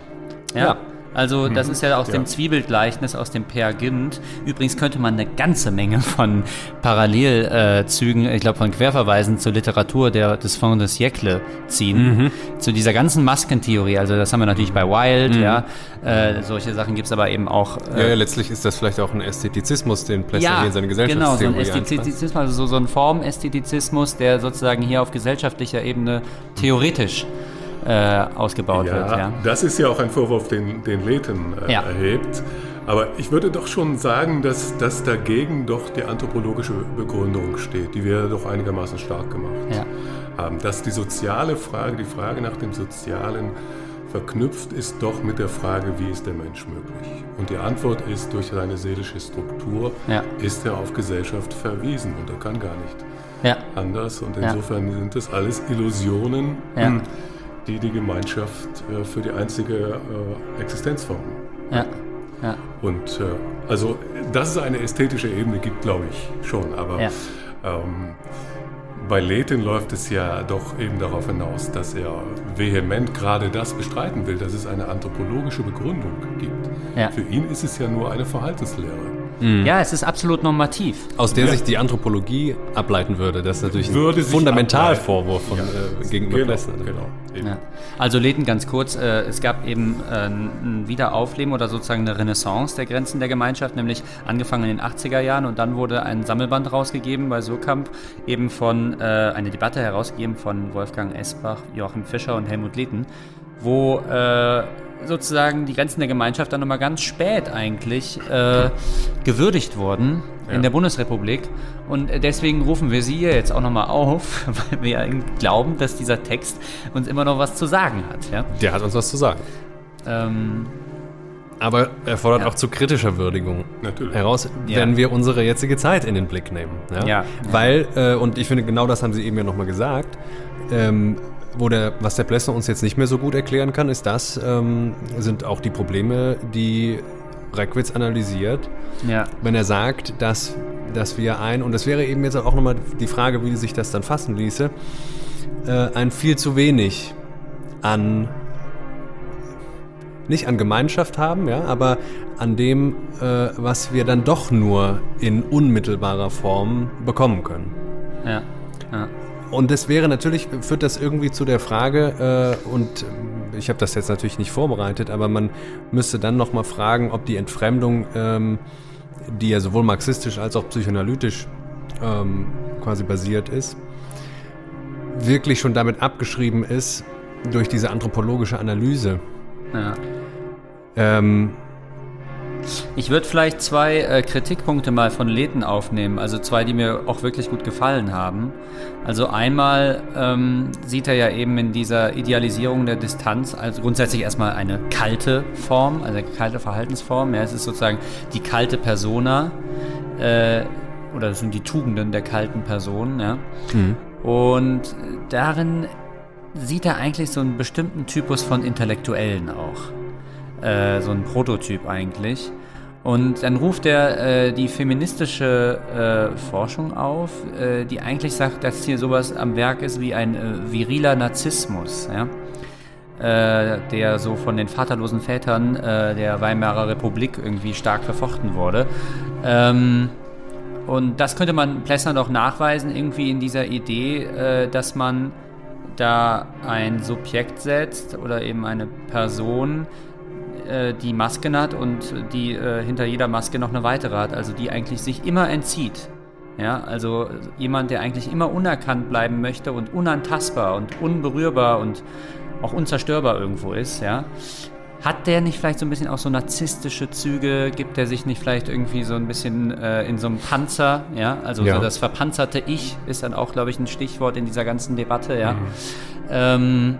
Ja. Ja. Also das ist ja aus Ja. dem Zwiebelgleichnis aus dem Per Gynt. Übrigens könnte man eine ganze Menge von Parallelzügen, ich glaube von Querverweisen zur Literatur der, des Fond de Siècle ziehen. Zu dieser ganzen Maskentheorie. Also das haben wir natürlich bei Wilde, ja. Äh, solche Sachen gibt es aber eben auch. Ja, Äh, ja, letztlich ist das vielleicht auch ein Ästhetizismus, den Plessner hier in seine genau, so ein Gesellschaftstheorie. Ästhetizismus, also so, so ein Formästhetizismus, der sozusagen hier auf gesellschaftlicher Ebene theoretisch äh, ausgebaut Ja, wird. Ja. das ist ja auch ein Vorwurf, den, den Leten äh, Ja. erhebt. Aber ich würde doch schon sagen, dass, dass dagegen doch die anthropologische Begründung steht, die wir doch einigermaßen stark gemacht Ja. haben. Dass die soziale Frage, die Frage nach dem Sozialen verknüpft ist doch mit der Frage, wie ist der Mensch möglich? Und die Antwort ist, durch seine seelische Struktur Ja. ist er auf Gesellschaft verwiesen und er kann gar nicht Ja. anders. Und insofern sind das alles Illusionen, Ja. Die die Gemeinschaft äh, für die einzige äh, Existenzform. Ja. Ja. Und äh, also, dass es eine ästhetische Ebene gibt, glaube ich schon. Aber Ja. ähm, bei Letin läuft es ja doch eben darauf hinaus, dass er vehement gerade das bestreiten will, dass es eine anthropologische Begründung gibt. Ja. Für ihn ist es ja nur eine Verhaltenslehre. ja, es ist absolut normativ. Aus der Ja. sich die Anthropologie ableiten würde. Das ist natürlich ein Würde sich Fundamentalvorwurf von, ableiten. äh, gegenüber genau, Plessner. Genau. Ja. Also Leten ganz kurz, äh, es gab eben äh, ein Wiederaufleben oder sozusagen eine Renaissance der Grenzen der Gemeinschaft, nämlich angefangen in den 80er Jahren und dann wurde ein Sammelband rausgegeben bei Surkamp, eben von äh, eine Debatte herausgegeben von Wolfgang Esbach, Joachim Fischer und Helmut Leten, wo äh, sozusagen die Grenzen der Gemeinschaft dann nochmal ganz spät eigentlich äh, gewürdigt wurden Ja. in der Bundesrepublik. Und deswegen rufen wir Sie hier jetzt auch nochmal auf, <laughs> weil wir glauben, dass dieser Text uns immer noch was zu sagen hat. Ja? Der hat uns was zu sagen. Ähm, Aber er fordert Ja. auch zu kritischer Würdigung Natürlich. heraus, Ja. wenn wir unsere jetzige Zeit in den Blick nehmen. Ja. Ja. Weil, äh, und ich finde, genau das haben Sie eben ja nochmal gesagt, ähm, wo der, was der Plessner uns jetzt nicht mehr so gut erklären kann, ist das, ähm, sind auch die Probleme, die Reckwitz analysiert, ja, wenn er sagt, dass, dass wir ein, und das wäre eben jetzt auch nochmal die Frage, wie sich das dann fassen ließe, äh, ein viel zu wenig an, nicht an Gemeinschaft haben, ja, aber an dem, äh, was wir dann doch nur in unmittelbarer Form bekommen können. ja, ja. Und das wäre natürlich, führt das irgendwie zu der Frage, äh, und ich habe das jetzt natürlich nicht vorbereitet, aber man müsste dann nochmal fragen, ob die Entfremdung, ähm, die ja sowohl marxistisch als auch psychoanalytisch ähm, quasi basiert ist, wirklich schon damit abgeschrieben ist durch diese anthropologische Analyse. ja. Ähm, Ich würde vielleicht zwei äh, Kritikpunkte mal von Leten aufnehmen, also zwei, die mir auch wirklich gut gefallen haben. Also einmal ähm, sieht er ja eben in dieser Idealisierung der Distanz, also grundsätzlich erstmal eine kalte Form, also eine kalte Verhaltensform. Ja, es ist sozusagen die kalte Persona äh, oder das sind die Tugenden der kalten Person. Ja. Und darin sieht er eigentlich so einen bestimmten Typus von Intellektuellen auch äh, so ein Prototyp eigentlich. Und dann ruft er äh, die feministische äh, Forschung auf, äh, die eigentlich sagt, dass hier sowas am Werk ist wie ein äh, viriler Narzissmus, ja? äh, der so von den vaterlosen Vätern äh, der Weimarer Republik irgendwie stark verfochten wurde. Ähm, und das könnte man Plessner doch nachweisen, irgendwie in dieser Idee, dass man da ein Subjekt setzt oder eben eine Person, äh, die Masken hat und die äh, hinter jeder Maske noch eine weitere hat, also die eigentlich sich immer entzieht. Ja, also jemand, der eigentlich immer unerkannt bleiben möchte und unantastbar und unberührbar und auch unzerstörbar irgendwo ist, ja. Hat der nicht vielleicht so ein bisschen auch so narzisstische Züge? Gibt der sich nicht vielleicht irgendwie so ein bisschen äh, in so einem Panzer? Ja, also Ja. So das verpanzerte Ich ist dann auch, glaube ich, ein Stichwort in dieser ganzen Debatte. Ja, ähm,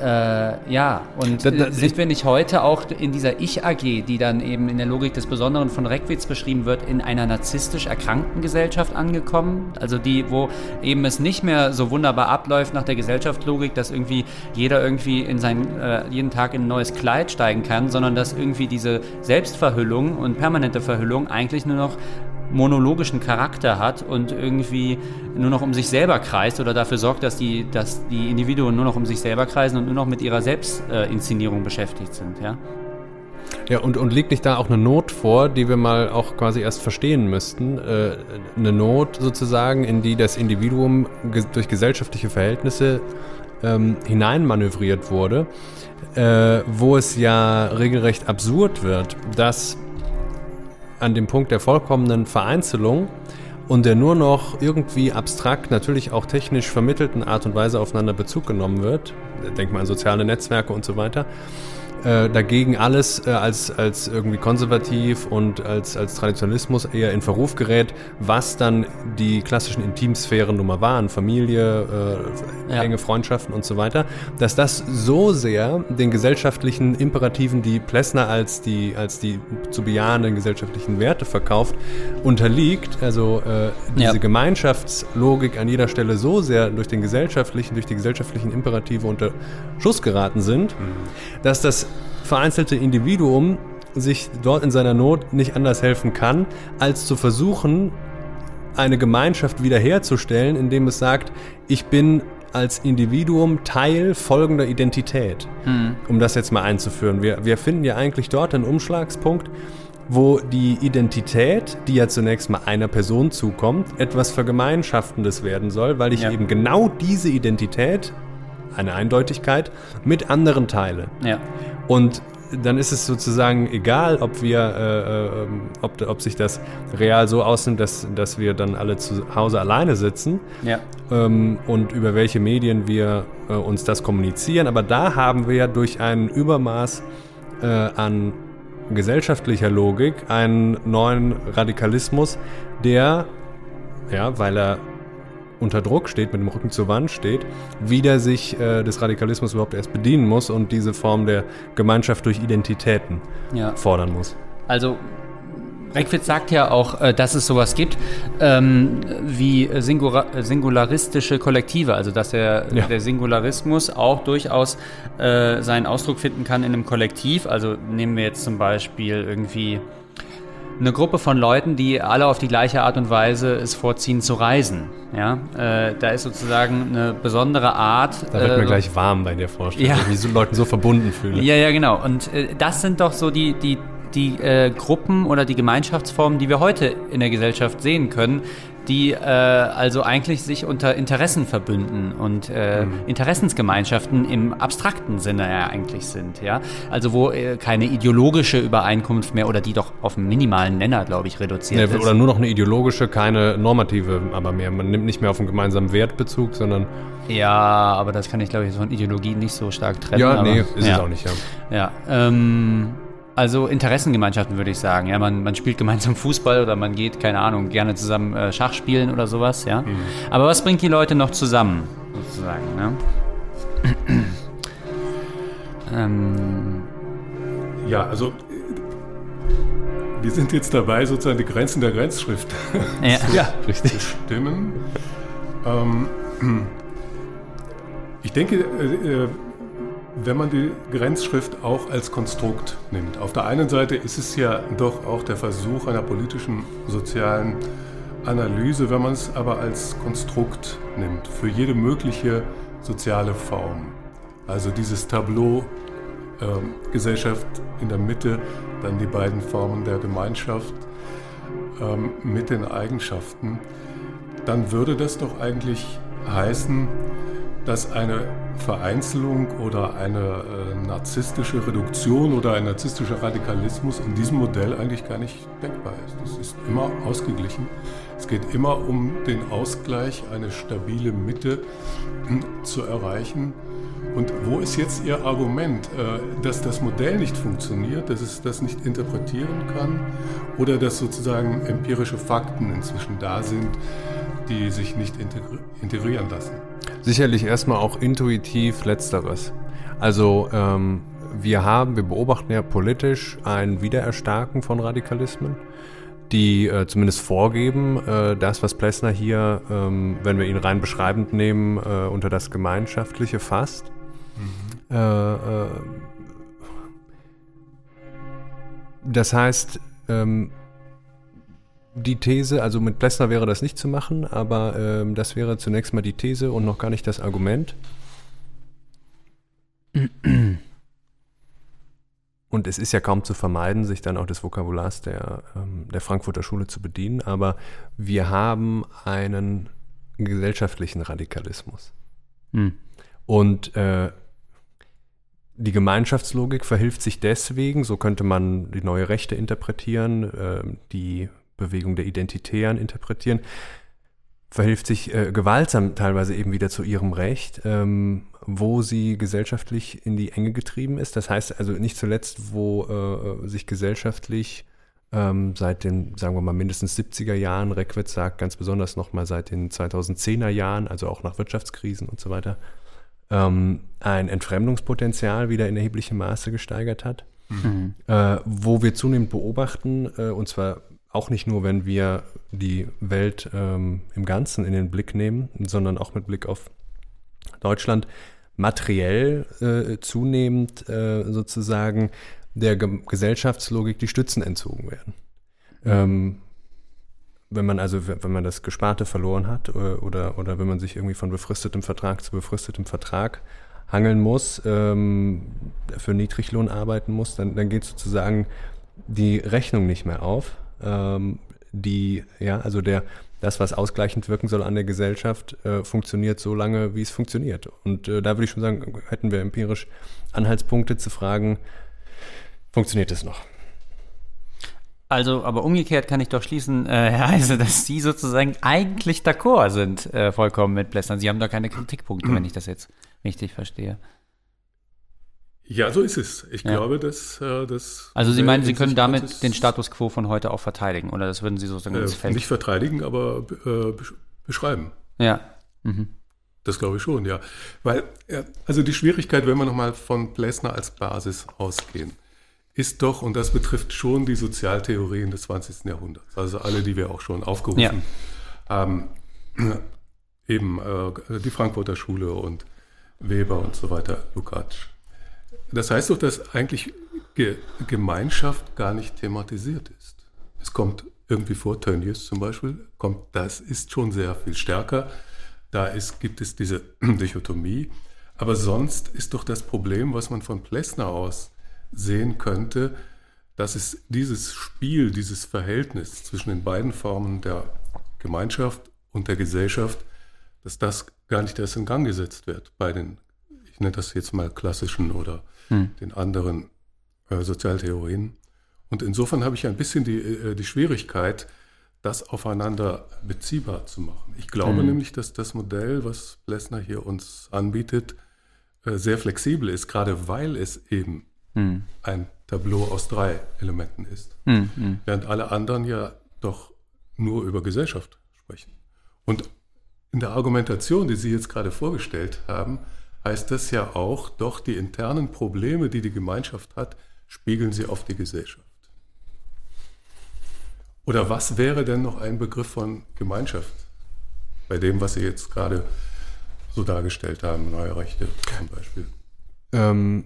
äh, ja. Und Da- da- äh, sind wir nicht heute auch in dieser Ich-AG, die dann eben in der Logik des Besonderen von Reckwitz beschrieben wird, in einer narzisstisch erkrankten Gesellschaft angekommen? Also die, wo eben es nicht mehr so wunderbar abläuft nach der Gesellschaftslogik, dass irgendwie jeder irgendwie in sein, äh, jeden Tag in ein neues Kleid steigen kann, sondern dass irgendwie diese Selbstverhüllung und permanente Verhüllung eigentlich nur noch monologischen Charakter hat und irgendwie nur noch um sich selber kreist oder dafür sorgt, dass die, dass die Individuen nur noch um sich selber kreisen und nur noch mit ihrer Selbstinszenierung beschäftigt sind, ja? Ja, und, und liegt nicht da auch eine Not vor, die wir mal auch quasi erst verstehen müssten? Äh, eine Not sozusagen, in die das Individuum ge durch gesellschaftliche Verhältnisse ähm, hineinmanövriert wurde, äh, wo es ja regelrecht absurd wird, dass an dem Punkt der vollkommenen Vereinzelung und der nur noch irgendwie abstrakt, natürlich auch technisch vermittelten Art und Weise aufeinander Bezug genommen wird, denk mal an soziale Netzwerke und so weiter, äh, dagegen alles äh, als, als irgendwie konservativ und als, als Traditionalismus eher in Verruf gerät, was dann die klassischen Intimsphären nun mal waren, Familie, äh, ja. enge Freundschaften und so weiter, dass das so sehr den gesellschaftlichen Imperativen, die Plessner als die, als die zu bejahenden gesellschaftlichen Werte verkauft, unterliegt, also äh, diese ja. Gemeinschaftslogik an jeder Stelle so sehr durch den gesellschaftlichen, durch die gesellschaftlichen Imperative unter Schuss geraten sind, mhm. dass das vereinzelte Individuum sich dort in seiner Not nicht anders helfen kann, als zu versuchen, eine Gemeinschaft wiederherzustellen, indem es sagt, ich bin als Individuum Teil folgender Identität. Mhm. Um das jetzt mal einzuführen. Wir, wir finden ja eigentlich dort einen Umschlagspunkt, wo die Identität, die ja zunächst mal einer Person zukommt, etwas Vergemeinschaftendes werden soll, weil ich ja. eben genau diese Identität eine Eindeutigkeit, mit anderen teile. Ja. Und dann ist es sozusagen egal, ob wir, äh, äh, ob, ob sich das real so ausnimmt, dass, dass wir dann alle zu Hause alleine sitzen ja. ähm, und über welche Medien wir äh, uns das kommunizieren. Aber da haben wir ja durch ein Übermaß äh, an gesellschaftlicher Logik einen neuen Radikalismus, der, ja, weil er unter Druck steht, mit dem Rücken zur Wand steht, wieder sich äh, des Radikalismus überhaupt erst bedienen muss und diese Form der Gemeinschaft durch Identitäten ja. fordern muss. Also Reckwitz sagt ja auch, äh, dass es sowas gibt ähm, wie singularistische Kollektive, also dass der, ja. der Singularismus auch durchaus äh, seinen Ausdruck finden kann in einem Kollektiv. Also nehmen wir jetzt zum Beispiel irgendwie eine Gruppe von Leuten, die alle auf die gleiche Art und Weise es vorziehen zu reisen. Ja, äh, da ist sozusagen eine besondere Art. Da wird äh, mir gleich warm bei der Vorstellung, ja. wie so Leuten so verbunden fühle. Ja, ja, genau. Und äh, das sind doch so die, die, die äh, Gruppen oder die Gemeinschaftsformen, die wir heute in der Gesellschaft sehen können, die äh, also eigentlich sich unter Interessen verbünden und äh, mhm. Interessensgemeinschaften im abstrakten Sinne ja eigentlich sind, ja. Also wo äh, keine ideologische Übereinkunft mehr oder die doch auf einen minimalen Nenner, glaube ich, reduziert ja, ist. Oder nur noch eine ideologische, keine normative, aber mehr. Man nimmt nicht mehr auf einen gemeinsamen Wertbezug, sondern ja, aber das kann ich, glaube ich, von Ideologie nicht so stark trennen. Ja, aber, nee, ist ja. es auch nicht, ja. Ja, ähm, also Interessengemeinschaften würde ich sagen. Ja, man, man spielt gemeinsam Fußball oder man geht, keine Ahnung, gerne zusammen äh, Schach spielen oder sowas. Ja. Mhm. Aber was bringt die Leute noch zusammen, sozusagen? Ne? <clears throat> ähm. Ja, also wir sind jetzt dabei, sozusagen die Grenzen der Grenzschrift <laughs> ja. zu ja, richtig. bestimmen. Ähm, <clears throat> ich denke, äh, äh wenn man die Grenzschrift auch als Konstrukt nimmt. Auf der einen Seite ist es ja doch auch der Versuch einer politischen, sozialen Analyse, wenn man es aber als Konstrukt nimmt, für jede mögliche soziale Form. Also dieses Tableau äh, Gesellschaft in der Mitte, dann die beiden Formen der Gemeinschaft äh, mit den Eigenschaften, dann würde das doch eigentlich heißen, dass eine Vereinzelung oder eine äh, narzisstische Reduktion oder ein narzisstischer Radikalismus in diesem Modell eigentlich gar nicht denkbar ist. Das ist immer ausgeglichen. Es geht immer um den Ausgleich, eine stabile Mitte zu erreichen. Und wo ist jetzt Ihr Argument, äh, dass das Modell nicht funktioniert, dass es das nicht interpretieren kann oder dass sozusagen empirische Fakten inzwischen da sind, die sich nicht integrieren lassen? Sicherlich erstmal auch intuitiv letzteres. Also ähm, wir haben, wir beobachten ja politisch ein Wiedererstarken von Radikalismen, die äh, zumindest vorgeben, äh, das, was Plessner hier, ähm, wenn wir ihn rein beschreibend nehmen, äh, unter das Gemeinschaftliche fasst. Mhm. Äh, äh, das heißt, ähm, die These, also mit Plessner wäre das nicht zu machen, aber ähm, das wäre zunächst mal die These und noch gar nicht das Argument. und es ist ja kaum zu vermeiden, sich dann auch des Vokabulars der, ähm, der Frankfurter Schule zu bedienen, aber wir haben einen gesellschaftlichen Radikalismus. Hm. Und äh, die Gemeinschaftslogik verhilft sich deswegen, so könnte man die neue Rechte interpretieren, äh, die Bewegung der Identitären interpretieren, verhilft sich äh, gewaltsam teilweise eben wieder zu ihrem Recht, ähm, wo sie gesellschaftlich in die Enge getrieben ist. Das heißt also nicht zuletzt, wo äh, sich gesellschaftlich ähm, seit den, sagen wir mal, mindestens 70er Jahren, Reckwitz sagt ganz besonders nochmal seit den 2010er Jahren, also auch nach Wirtschaftskrisen und so weiter, ähm, ein Entfremdungspotenzial wieder in erheblichem Maße gesteigert hat. Mhm. Äh, wo wir zunehmend beobachten, äh, und zwar auch nicht nur, wenn wir die Welt ähm, im Ganzen in den Blick nehmen, sondern auch mit Blick auf Deutschland, materiell äh, zunehmend äh, sozusagen der Ge Gesellschaftslogik die Stützen entzogen werden. Mhm. Ähm, wenn man also, wenn man das Gesparte verloren hat äh, oder, oder wenn man sich irgendwie von befristetem Vertrag zu befristetem Vertrag hangeln muss, ähm, für Niedriglohn arbeiten muss, dann, dann geht sozusagen die Rechnung nicht mehr auf. Ähm, die, ja, also der, das, was ausgleichend wirken soll an der Gesellschaft, äh, funktioniert so lange, wie es funktioniert. Und äh, da würde ich schon sagen, hätten wir empirisch Anhaltspunkte zu fragen, funktioniert es noch? Also, aber umgekehrt kann ich doch schließen, äh, Herr Heise, dass Sie sozusagen eigentlich d'accord sind, äh, vollkommen mit Blässern. Sie haben da keine Kritikpunkte, wenn ich das jetzt richtig verstehe. Ja, so ist es. Ich ja. glaube, dass äh, das. Also Sie meinen, Sie können damit den Status quo von heute auch verteidigen, oder das würden Sie sozusagen äh, Feld? Nicht verteidigen, aber äh, beschreiben. Ja. Mhm. Das glaube ich schon, ja. Weil, also die Schwierigkeit, wenn wir nochmal von Plessner als Basis ausgehen, ist doch, und das betrifft schon die Sozialtheorien des 20. Jahrhunderts, also alle, die wir auch schon aufgerufen ja. haben, <clears throat> eben äh, die Frankfurter Schule und Weber und so weiter, Lukács. Das heißt doch, dass eigentlich Ge Gemeinschaft gar nicht thematisiert ist. Es kommt irgendwie vor, Tönnies zum Beispiel, kommt, das ist schon sehr viel stärker. Da ist, gibt es diese <clears throat> Dichotomie. Aber sonst ist doch das Problem, was man von Plessner aus sehen könnte, dass es dieses Spiel, dieses Verhältnis zwischen den beiden Formen der Gemeinschaft und der Gesellschaft, dass das gar nicht erst in Gang gesetzt wird bei den, ich nenne das jetzt mal klassischen oder hm. den anderen äh, Sozialtheorien. Und insofern habe ich ein bisschen die, äh, die Schwierigkeit, das aufeinander beziehbar zu machen. Ich glaube hm. nämlich, dass das Modell, was Plessner hier uns anbietet, äh, sehr flexibel ist, gerade weil es eben hm. ein Tableau aus drei Elementen ist. Hm, hm. Während alle anderen ja doch nur über Gesellschaft sprechen. Und in der Argumentation, die Sie jetzt gerade vorgestellt haben, heißt das ja auch, doch die internen Probleme, die die Gemeinschaft hat, spiegeln sie auf die Gesellschaft. Oder was wäre denn noch ein Begriff von Gemeinschaft bei dem, was Sie jetzt gerade so dargestellt haben, neue Rechte zum Beispiel? Ähm,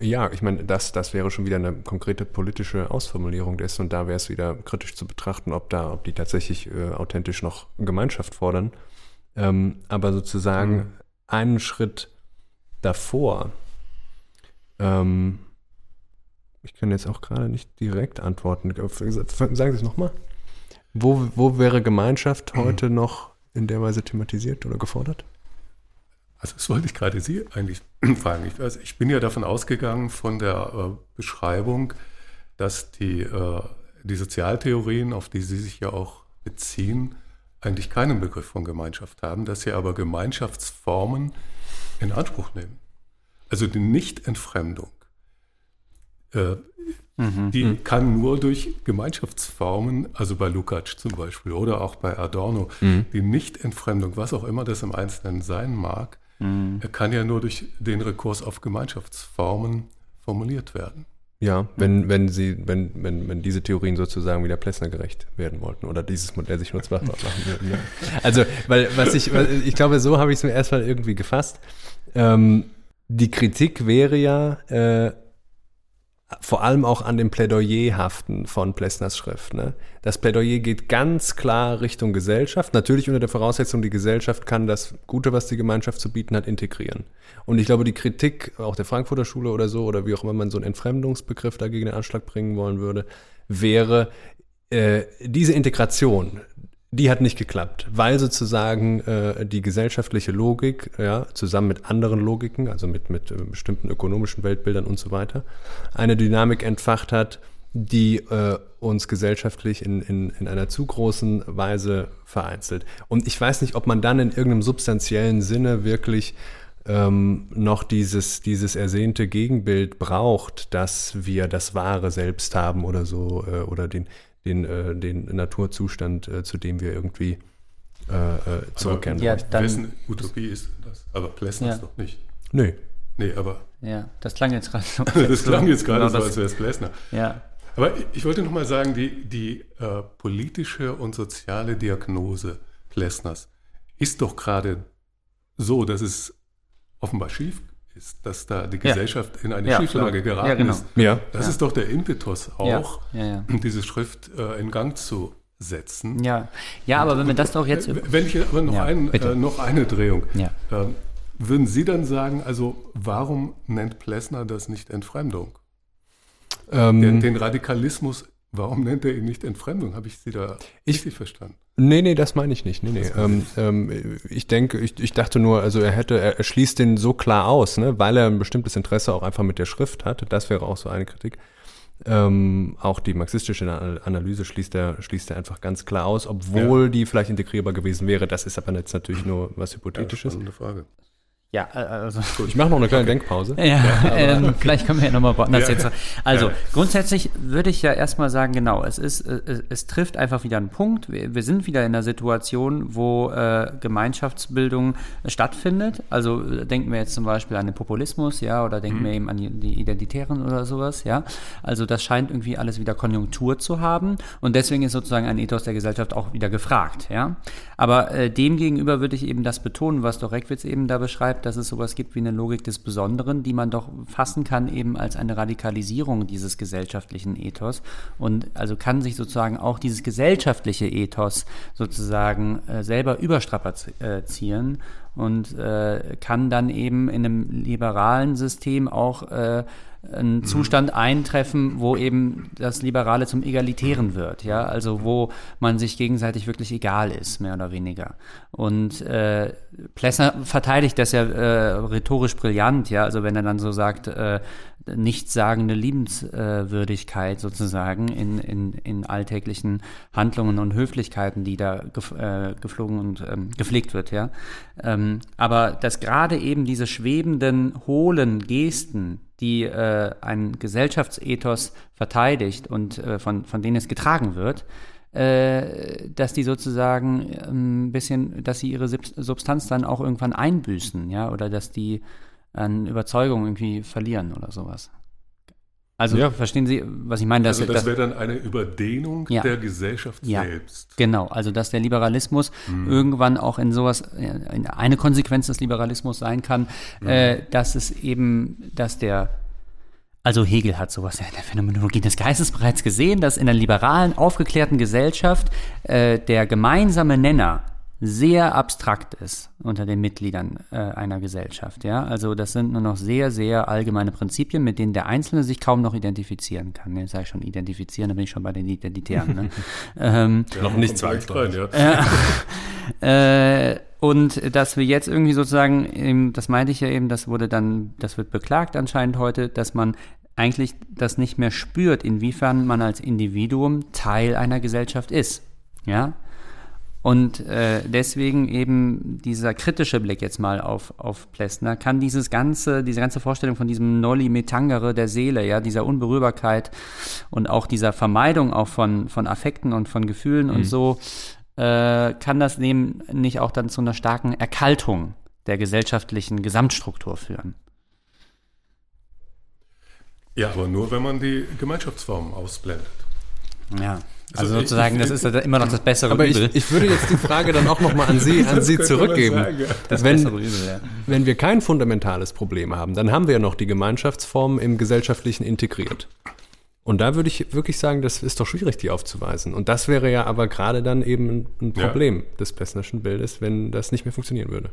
ja, ich meine, das, das wäre schon wieder eine konkrete politische Ausformulierung dessen und da wäre es wieder kritisch zu betrachten, ob da, ob die tatsächlich äh, authentisch noch Gemeinschaft fordern. Ähm, aber sozusagen mhm. einen Schritt davor, ähm, ich kann jetzt auch gerade nicht direkt antworten. Sagen Sie es nochmal. Wo, wo wäre Gemeinschaft <clears throat> heute noch in der Weise thematisiert oder gefordert? Also das wollte ich gerade Sie eigentlich <clears throat> fragen. Ich, also ich bin ja davon ausgegangen von der äh, Beschreibung, dass die, äh, die Sozialtheorien, auf die Sie sich ja auch beziehen, eigentlich keinen Begriff von Gemeinschaft haben, dass sie aber Gemeinschaftsformen in Anspruch nehmen. Also die Nichtentfremdung, äh, mhm. die mhm. kann nur durch Gemeinschaftsformen, also bei Lukács zum Beispiel oder auch bei Adorno, mhm. die Nichtentfremdung, was auch immer das im Einzelnen sein mag, Mhm. Er kann ja nur durch den Rekurs auf Gemeinschaftsformen formuliert werden. Ja, wenn, wenn sie, wenn, wenn, wenn diese Theorien sozusagen wieder Plessner gerecht werden wollten oder dieses Modell sich nutzbar <laughs> machen würden. Ja. Also, weil was ich, ich glaube, so habe ich es mir erstmal irgendwie gefasst. Ähm, die Kritik wäre ja, äh, vor allem auch an dem Plädoyer haften von Plessners Schrift. Ne? Das Plädoyer geht ganz klar Richtung Gesellschaft, natürlich unter der Voraussetzung, die Gesellschaft kann das Gute, was die Gemeinschaft zu bieten hat, integrieren. Und ich glaube, die Kritik auch der Frankfurter Schule oder so, oder wie auch immer man so einen Entfremdungsbegriff dagegen den Anschlag bringen wollen würde, wäre äh, diese Integration, die hat nicht geklappt, weil sozusagen äh, die gesellschaftliche Logik, ja, zusammen mit anderen Logiken, also mit, mit äh, bestimmten ökonomischen Weltbildern und so weiter, eine Dynamik entfacht hat, die äh, uns gesellschaftlich in, in, in einer zu großen Weise vereinzelt. Und ich weiß nicht, ob man dann in irgendeinem substanziellen Sinne wirklich ähm, noch dieses, dieses ersehnte Gegenbild braucht, dass wir das wahre Selbst haben oder so, äh, oder den, den, äh, den Naturzustand, äh, zu dem wir irgendwie äh, äh zurückkehren. Ja, dann, wessen Utopie ist das? Aber Plessner ja. doch nicht. Nee. Nee, aber. Ja, das klang jetzt gerade so. <laughs> das klang jetzt gerade genau so, als wäre es Plessner. Ja. Aber ich wollte noch mal sagen, die, die äh, politische und soziale Diagnose Plessners ist doch gerade so, dass es offenbar schief ist, dass da die Gesellschaft ja. in eine ja, Schieflage geraten ja, genau. ist. Ja. Das ist doch der Impetus auch, diese Schrift äh, in Gang zu setzen. Ja, ja aber wenn wir das doch jetzt... Wenn ich aber noch, ein, äh, noch eine Drehung. Ähm, würden Sie dann sagen, also warum nennt Plessner das nicht Entfremdung? Ähm, den, den Radikalismus Warum nennt er ihn nicht Entfremdung? Habe ich Sie da ich, richtig verstanden? Nee, nee, das meine ich nicht. Nee, nee. Ähm, ähm, ich denke, ich, ich dachte nur, also er hätte, er, er schließt den so klar aus, ne, weil er ein bestimmtes Interesse auch einfach mit der Schrift hat. Das wäre auch so eine Kritik. Ähm, auch die marxistische Analyse schließt er, schließt er einfach ganz klar aus, obwohl ja. die vielleicht integrierbar gewesen wäre. Das ist aber jetzt natürlich nur was Hypothetisches. Ja, Frage. Ja, äh, also. Gut, ich mache noch eine kleine okay. Denkpause. Ja, ja <laughs> ähm, vielleicht können wir ja nochmal woanders ja. jetzt. Also, ja. grundsätzlich würde ich ja erstmal sagen, genau, es ist, es, es trifft einfach wieder einen Punkt. Wir, wir, sind wieder in einer Situation, wo äh, Gemeinschaftsbildung stattfindet. Also denken wir jetzt zum Beispiel an den Populismus, ja, oder denken mhm. wir eben an die, die Identitären oder sowas, ja. Also das scheint irgendwie alles wieder Konjunktur zu haben und deswegen ist sozusagen ein Ethos der Gesellschaft auch wieder gefragt, ja. Aber äh, demgegenüber würde ich eben das betonen, was doch Reckwitz eben da beschreibt, dass es sowas gibt wie eine Logik des Besonderen, die man doch fassen kann eben als eine Radikalisierung dieses gesellschaftlichen Ethos. Und also kann sich sozusagen auch dieses gesellschaftliche Ethos sozusagen äh, selber überstrapazieren und äh, kann dann eben in einem liberalen System auch äh, ein mhm. Zustand eintreffen, wo eben das Liberale zum Egalitären wird, ja, also wo man sich gegenseitig wirklich egal ist, mehr oder weniger. Und äh, Plessner verteidigt das ja äh, rhetorisch brillant, ja, also wenn er dann so sagt, äh, nichtssagende Liebenswürdigkeit sozusagen in, in, in alltäglichen Handlungen und Höflichkeiten, die da gef, äh, geflogen und ähm, gepflegt wird, ja. Ähm, aber dass gerade eben diese schwebenden, hohlen Gesten, die äh, ein Gesellschaftsethos verteidigt und äh, von, von denen es getragen wird, äh, dass die sozusagen ein bisschen, dass sie ihre Substanz dann auch irgendwann einbüßen, ja, oder dass die an Überzeugung irgendwie verlieren oder sowas. Also ja. verstehen Sie, was ich meine? Dass, also das wäre dann eine Überdehnung ja. der Gesellschaft ja. selbst. Genau, also dass der Liberalismus mhm. irgendwann auch in sowas, eine Konsequenz des Liberalismus sein kann, mhm. äh, dass es eben, dass der also Hegel hat sowas in der Phänomenologie des Geistes bereits gesehen, dass in einer liberalen, aufgeklärten Gesellschaft äh, der gemeinsame Nenner sehr abstrakt ist unter den Mitgliedern äh, einer Gesellschaft. Ja? Also das sind nur noch sehr, sehr allgemeine Prinzipien, mit denen der Einzelne sich kaum noch identifizieren kann. Jetzt sage ich schon identifizieren, da bin ich schon bei den Identitären. Ne? <laughs> ähm, ja, noch nicht zwangsläufig. Ja. <laughs> äh, und dass wir jetzt irgendwie sozusagen, das meinte ich ja eben, das wurde dann, das wird beklagt anscheinend heute, dass man eigentlich das nicht mehr spürt, inwiefern man als Individuum Teil einer Gesellschaft ist. Ja, und äh, deswegen eben dieser kritische Blick jetzt mal auf, auf Plessner kann dieses ganze, diese ganze Vorstellung von diesem Nolli Metangere der Seele, ja, dieser Unberührbarkeit und auch dieser Vermeidung auch von, von Affekten und von Gefühlen mhm. und so, äh, kann das eben nicht auch dann zu einer starken Erkaltung der gesellschaftlichen Gesamtstruktur führen. Ja, aber nur wenn man die Gemeinschaftsform ausblendet. Ja. Also, also sozusagen, ich, das ist immer noch das bessere aber Übel. Ich, ich würde jetzt die Frage dann auch nochmal an Sie, <laughs> an Sie zurückgeben. Das wenn, bessere Übel, ja. wenn wir kein fundamentales Problem haben, dann haben wir ja noch die Gemeinschaftsform im Gesellschaftlichen integriert. Und da würde ich wirklich sagen, das ist doch schwierig, die aufzuweisen. Und das wäre ja aber gerade dann eben ein Problem ja. des Plessnerschen Bildes, wenn das nicht mehr funktionieren würde.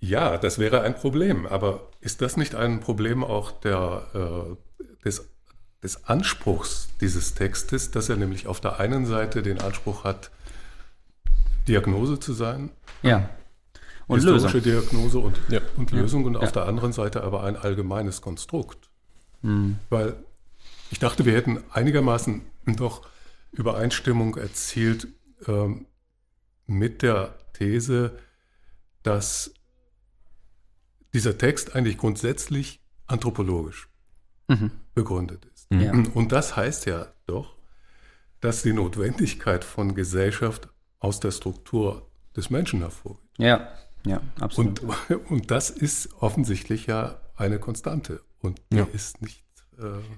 Ja, das wäre ein Problem. Aber ist das nicht ein Problem auch der, äh, des, des Anspruchs dieses Textes, dass er nämlich auf der einen Seite den Anspruch hat, Diagnose zu sein? Ja. Und historische Lösung. Diagnose und, ja. und Lösung und ja. auf der anderen Seite aber ein allgemeines Konstrukt. Mhm. Weil ich dachte, wir hätten einigermaßen doch Übereinstimmung erzielt ähm, mit der These, dass dieser Text eigentlich grundsätzlich anthropologisch mhm. begründet ist. Ja. Und das heißt ja doch, dass die Notwendigkeit von Gesellschaft aus der Struktur des Menschen hervorgeht. Ja, ja, absolut. Und, <laughs> und das ist offensichtlich ja eine Konstante und die ja. ist nicht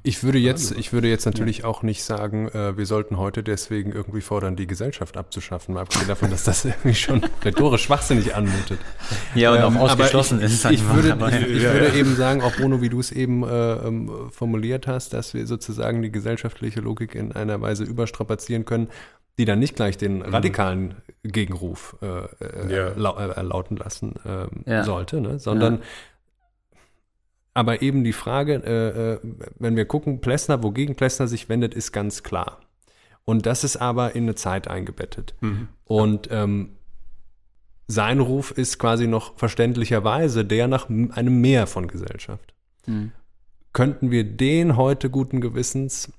ich würde jetzt, ich würde jetzt natürlich ja. auch nicht sagen, äh, wir sollten heute deswegen irgendwie fordern, die Gesellschaft abzuschaffen, mal abgesehen davon, dass das <laughs> irgendwie schon rhetorisch schwachsinnig anmutet. Ja, und ähm, auch ausgeschlossen ich, ist. Ich, würde, ich, ich ja, würde ja. eben sagen, auch Bruno, wie du es eben äh, ähm, formuliert hast, dass wir sozusagen die gesellschaftliche Logik in einer Weise überstrapazieren können, die dann nicht gleich den mhm. radikalen Gegenruf äh, äh ja. Äh, lauten lassen ähm, sollte, ne? sondern aber eben die Frage, äh, äh, wenn wir gucken, Plessner, wogegen Plessner sich wendet, ist ganz klar. Und das ist aber in eine Zeit eingebettet. Mhm. Und ähm, sein Ruf ist quasi noch verständlicherweise der nach einem Mehr von Gesellschaft. Mhm. Könnten wir den heute guten Gewissens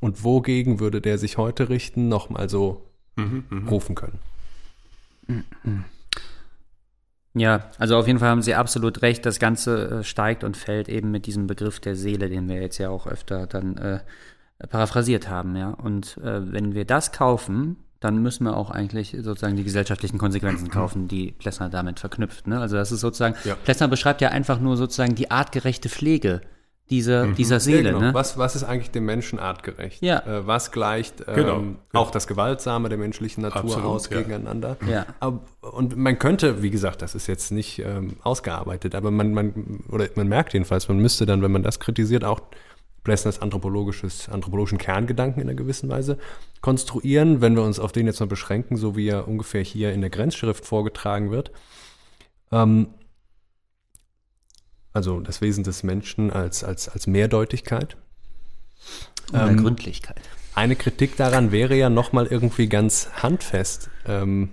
und wogegen würde der sich heute richten, nochmal so mhm, mh. rufen können? Mhm. Ja, also auf jeden Fall haben Sie absolut recht. Das Ganze äh, steigt und fällt eben mit diesem Begriff der Seele, den wir jetzt ja auch öfter dann äh, paraphrasiert haben. Ja, und äh, wenn wir das kaufen, dann müssen wir auch eigentlich sozusagen die gesellschaftlichen Konsequenzen <clears throat> kaufen, die Plessner damit verknüpft. Ne? Also das ist sozusagen, ja. Plessner beschreibt ja einfach nur sozusagen die artgerechte Pflege dieser, mhm. dieser Seele. Ja, genau. ne? was, was ist eigentlich dem Menschen artgerecht? Ja. Äh, was gleicht ähm, genau. auch das Gewaltsame der menschlichen Natur Absolut, aus ja. gegeneinander? Ja. Aber, und man könnte, wie gesagt, das ist jetzt nicht ähm, ausgearbeitet, aber man, man, oder man merkt jedenfalls, man müsste dann, wenn man das kritisiert, auch Blessners anthropologisches, anthropologischen Kerngedanken in einer gewissen Weise konstruieren, wenn wir uns auf den jetzt mal beschränken, so wie er ungefähr hier in der Grenzschrift vorgetragen wird. Ähm, also das Wesen des Menschen als, als, als Mehrdeutigkeit. Ähm, Gründlichkeit. Eine Kritik daran wäre ja nochmal irgendwie ganz handfest, ähm,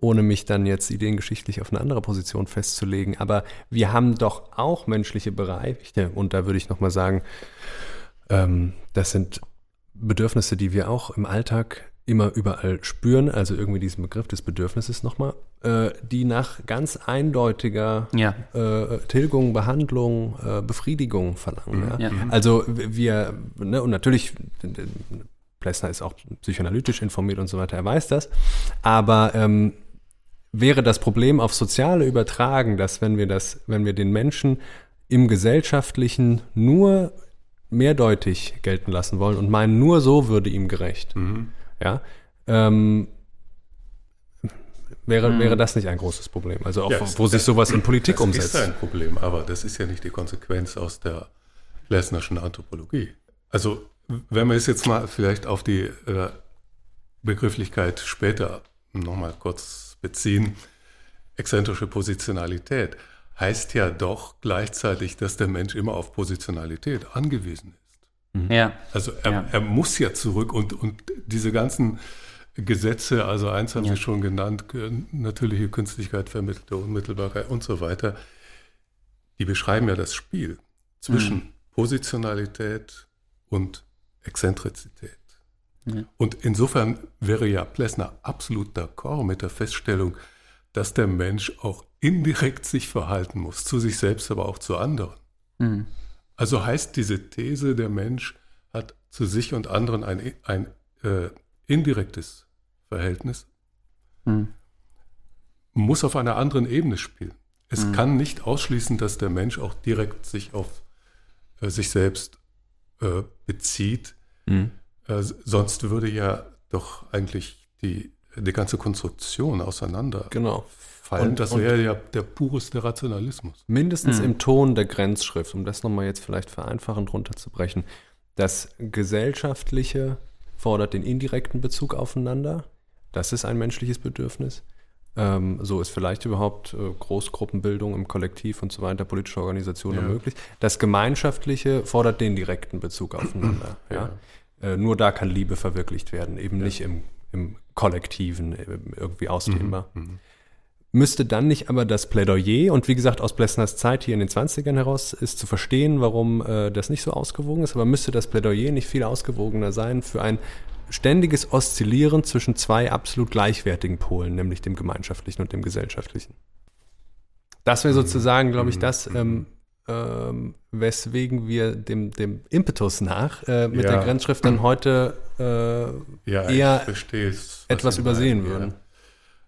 ohne mich dann jetzt ideengeschichtlich auf eine andere Position festzulegen. Aber wir haben doch auch menschliche Bereiche, und da würde ich nochmal sagen, ähm, das sind Bedürfnisse, die wir auch im Alltag immer überall spüren, also irgendwie diesen Begriff des Bedürfnisses nochmal, äh, die nach ganz eindeutiger ja. äh, Tilgung, Behandlung, äh, Befriedigung verlangen. Mhm. Ja? Ja. Also wir, ne, und natürlich, Plessner ist auch psychoanalytisch informiert und so weiter, er weiß das, aber ähm, wäre das Problem auf Soziale übertragen, dass wenn wir das, wenn wir den Menschen im Gesellschaftlichen nur mehrdeutig gelten lassen wollen und meinen, nur so würde ihm gerecht. Mhm ja, ähm, wäre, hm. wäre das nicht ein großes Problem? Also auch, ja, wo sich sowas in Politik das umsetzt. Das ist ein Problem, aber das ist ja nicht die Konsequenz aus der Lessnerschen Anthropologie. Also wenn wir es jetzt mal vielleicht auf die äh, Begrifflichkeit später nochmal kurz beziehen, exzentrische Positionalität heißt ja doch gleichzeitig, dass der Mensch immer auf Positionalität angewiesen ist. Mhm. Ja. Also er, ja. er, muss ja zurück und, und diese ganzen Gesetze, also eins haben ja. Sie schon genannt, natürliche Künstlichkeit, vermittelte Unmittelbarkeit und so weiter, die beschreiben ja das Spiel zwischen mhm. Positionalität und Exzentrizität. Ja. Und insofern wäre ja Plessner absolut d'accord mit der Feststellung, dass der Mensch auch indirekt sich verhalten muss, zu sich selbst, aber auch zu anderen. Mhm. Also heißt diese These, der Mensch hat zu sich und anderen ein, ein äh, indirektes Verhältnis, hm. muss auf einer anderen Ebene spielen. Es hm. kann nicht ausschließen, dass der Mensch auch direkt sich auf äh, sich selbst äh, bezieht. Mhm. Äh, sonst würde ja doch eigentlich die, die ganze Konstruktion auseinander genau. Fallen. Und das wäre ja der pureste Rationalismus. Mindestens mhm. im Ton der Grenzschrift, um das nochmal jetzt vielleicht vereinfachend runterzubrechen. Das Gesellschaftliche fordert den indirekten Bezug aufeinander. Das ist ein menschliches Bedürfnis. Ähm, so ist vielleicht überhaupt äh, Großgruppenbildung im Kollektiv und so weiter, politische Organisationen ja. möglich. Das Gemeinschaftliche fordert den direkten Bezug aufeinander. ja. ja. Äh, nur da kann Liebe verwirklicht werden, eben ja. nicht im, im Kollektiven äh, irgendwie ausdehnbar. Mhm. Mhm. Müsste dann nicht aber das Plädoyer, und wie gesagt, aus Plessners Zeit hier in den 20ern heraus ist zu verstehen, warum äh, das nicht so ausgewogen ist, aber müsste das Plädoyer nicht viel ausgewogener sein für ein ständiges Oszillieren zwischen zwei absolut gleichwertigen Polen, nämlich dem gemeinschaftlichen und dem gesellschaftlichen. Das wäre sozusagen, glaube ich, mhm. das, ähm, ähm, weswegen wir dem, dem Impetus nach äh, mit ja. der Grenzschrift dann heute äh, ja, eher etwas übersehen würden. Ja.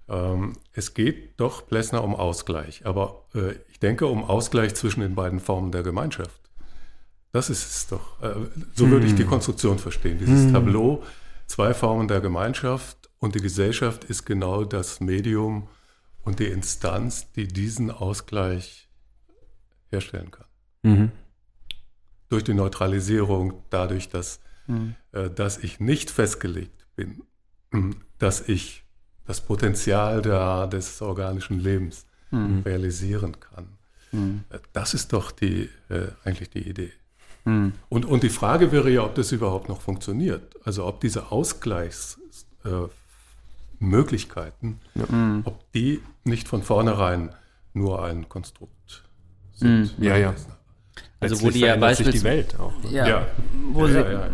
Ähm, es geht doch Plessner um Ausgleich, aber äh, ich denke um Ausgleich zwischen den beiden Formen der Gemeinschaft. Das ist es doch. Äh, so würde ich die hm. Konstruktion verstehen. Dieses hm. Tableau zwei Formen der Gemeinschaft und die Gesellschaft ist genau das Medium und die Instanz, die diesen Ausgleich herstellen kann. Mhm. Durch die Neutralisierung, dadurch, dass, mhm. äh, dass ich nicht festgelegt bin, dass ich das Potenzial der, des organischen Lebens mhm. realisieren kann. Mhm. Äh, das ist doch die, äh, eigentlich die Idee. Mhm. Und, und die Frage wäre ja, ob das überhaupt noch funktioniert. Also ob diese Ausgleichsmöglichkeiten, äh, ja. mhm. ob die nicht von vornherein nur ein Konstrukt sind. Mhm. Ja, ja. Also wo die ja beispielsweise die Welt auch. Ne? Ja, ja, Wo, ja, sie, ja,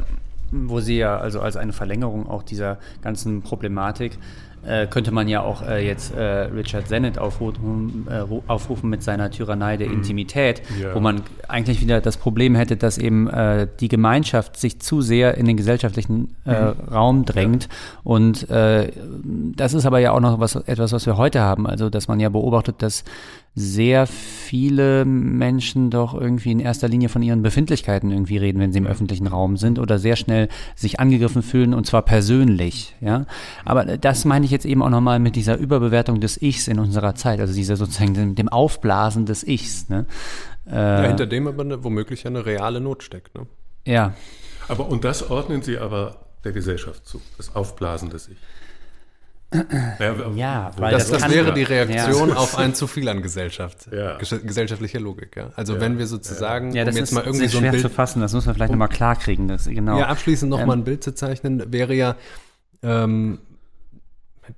wo sie ja also als eine Verlängerung auch dieser ganzen Problematik könnte man ja auch äh, jetzt äh, Richard Sennett aufrufen, äh, aufrufen mit seiner Tyrannei der mhm. Intimität, ja. wo man eigentlich wieder das Problem hätte, dass eben äh, die Gemeinschaft sich zu sehr in den gesellschaftlichen äh, mhm. Raum drängt. Ja. Und das ist aber ja auch noch was, etwas, was wir heute haben. Also, dass man ja beobachtet, dass sehr viele Menschen doch irgendwie in erster Linie von ihren Befindlichkeiten irgendwie reden, wenn sie im öffentlichen Raum sind oder sehr schnell sich angegriffen fühlen und zwar persönlich, ja. Aber das meine ich jetzt eben auch nochmal mit dieser Überbewertung des Ichs in unserer Zeit, also dieser sozusagen dem, dem Aufblasen des Ichs, ne? Äh, ja, hinter dem aber eine, womöglich eine reale Not steckt, ne? Ja. Aber und das ordnen Sie aber der Gesellschaft zu, das Aufblasen des Ichs. Ja, weil das, das, das wäre die Reaktion ja. auf ein zu viel an Gesellschaft, ja. gesellschaftliche Logik. Ja? Also ja. wenn wir sozusagen, ja, das um jetzt ist mal irgendwie so ein Bild zu fassen, das muss man vielleicht um, nochmal klar kriegen. Das, genau. Ja, abschließend nochmal ähm, ein Bild zu zeichnen, wäre ja ähm,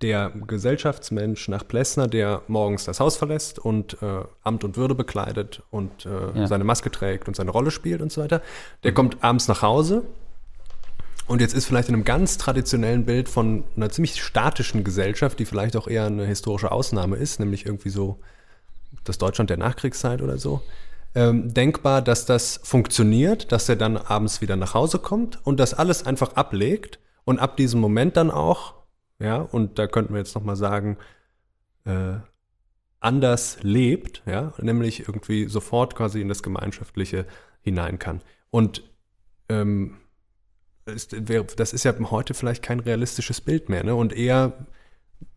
der Gesellschaftsmensch nach Plessner, der morgens das Haus verlässt und äh, Amt und Würde bekleidet und äh, seine Maske trägt und seine Rolle spielt und so weiter, der mhm. kommt abends nach Hause und jetzt ist vielleicht in einem ganz traditionellen Bild von einer ziemlich statischen Gesellschaft, die vielleicht auch eher eine historische Ausnahme ist, nämlich irgendwie so das Deutschland der Nachkriegszeit oder so, ähm, denkbar, dass das funktioniert, dass er dann abends wieder nach Hause kommt und das alles einfach ablegt und ab diesem Moment dann auch, ja, und da könnten wir jetzt nochmal sagen, äh, anders lebt, ja, nämlich irgendwie sofort quasi in das Gemeinschaftliche hinein kann. Und ähm, das ist ja heute vielleicht kein realistisches Bild mehr. Ne? Und eher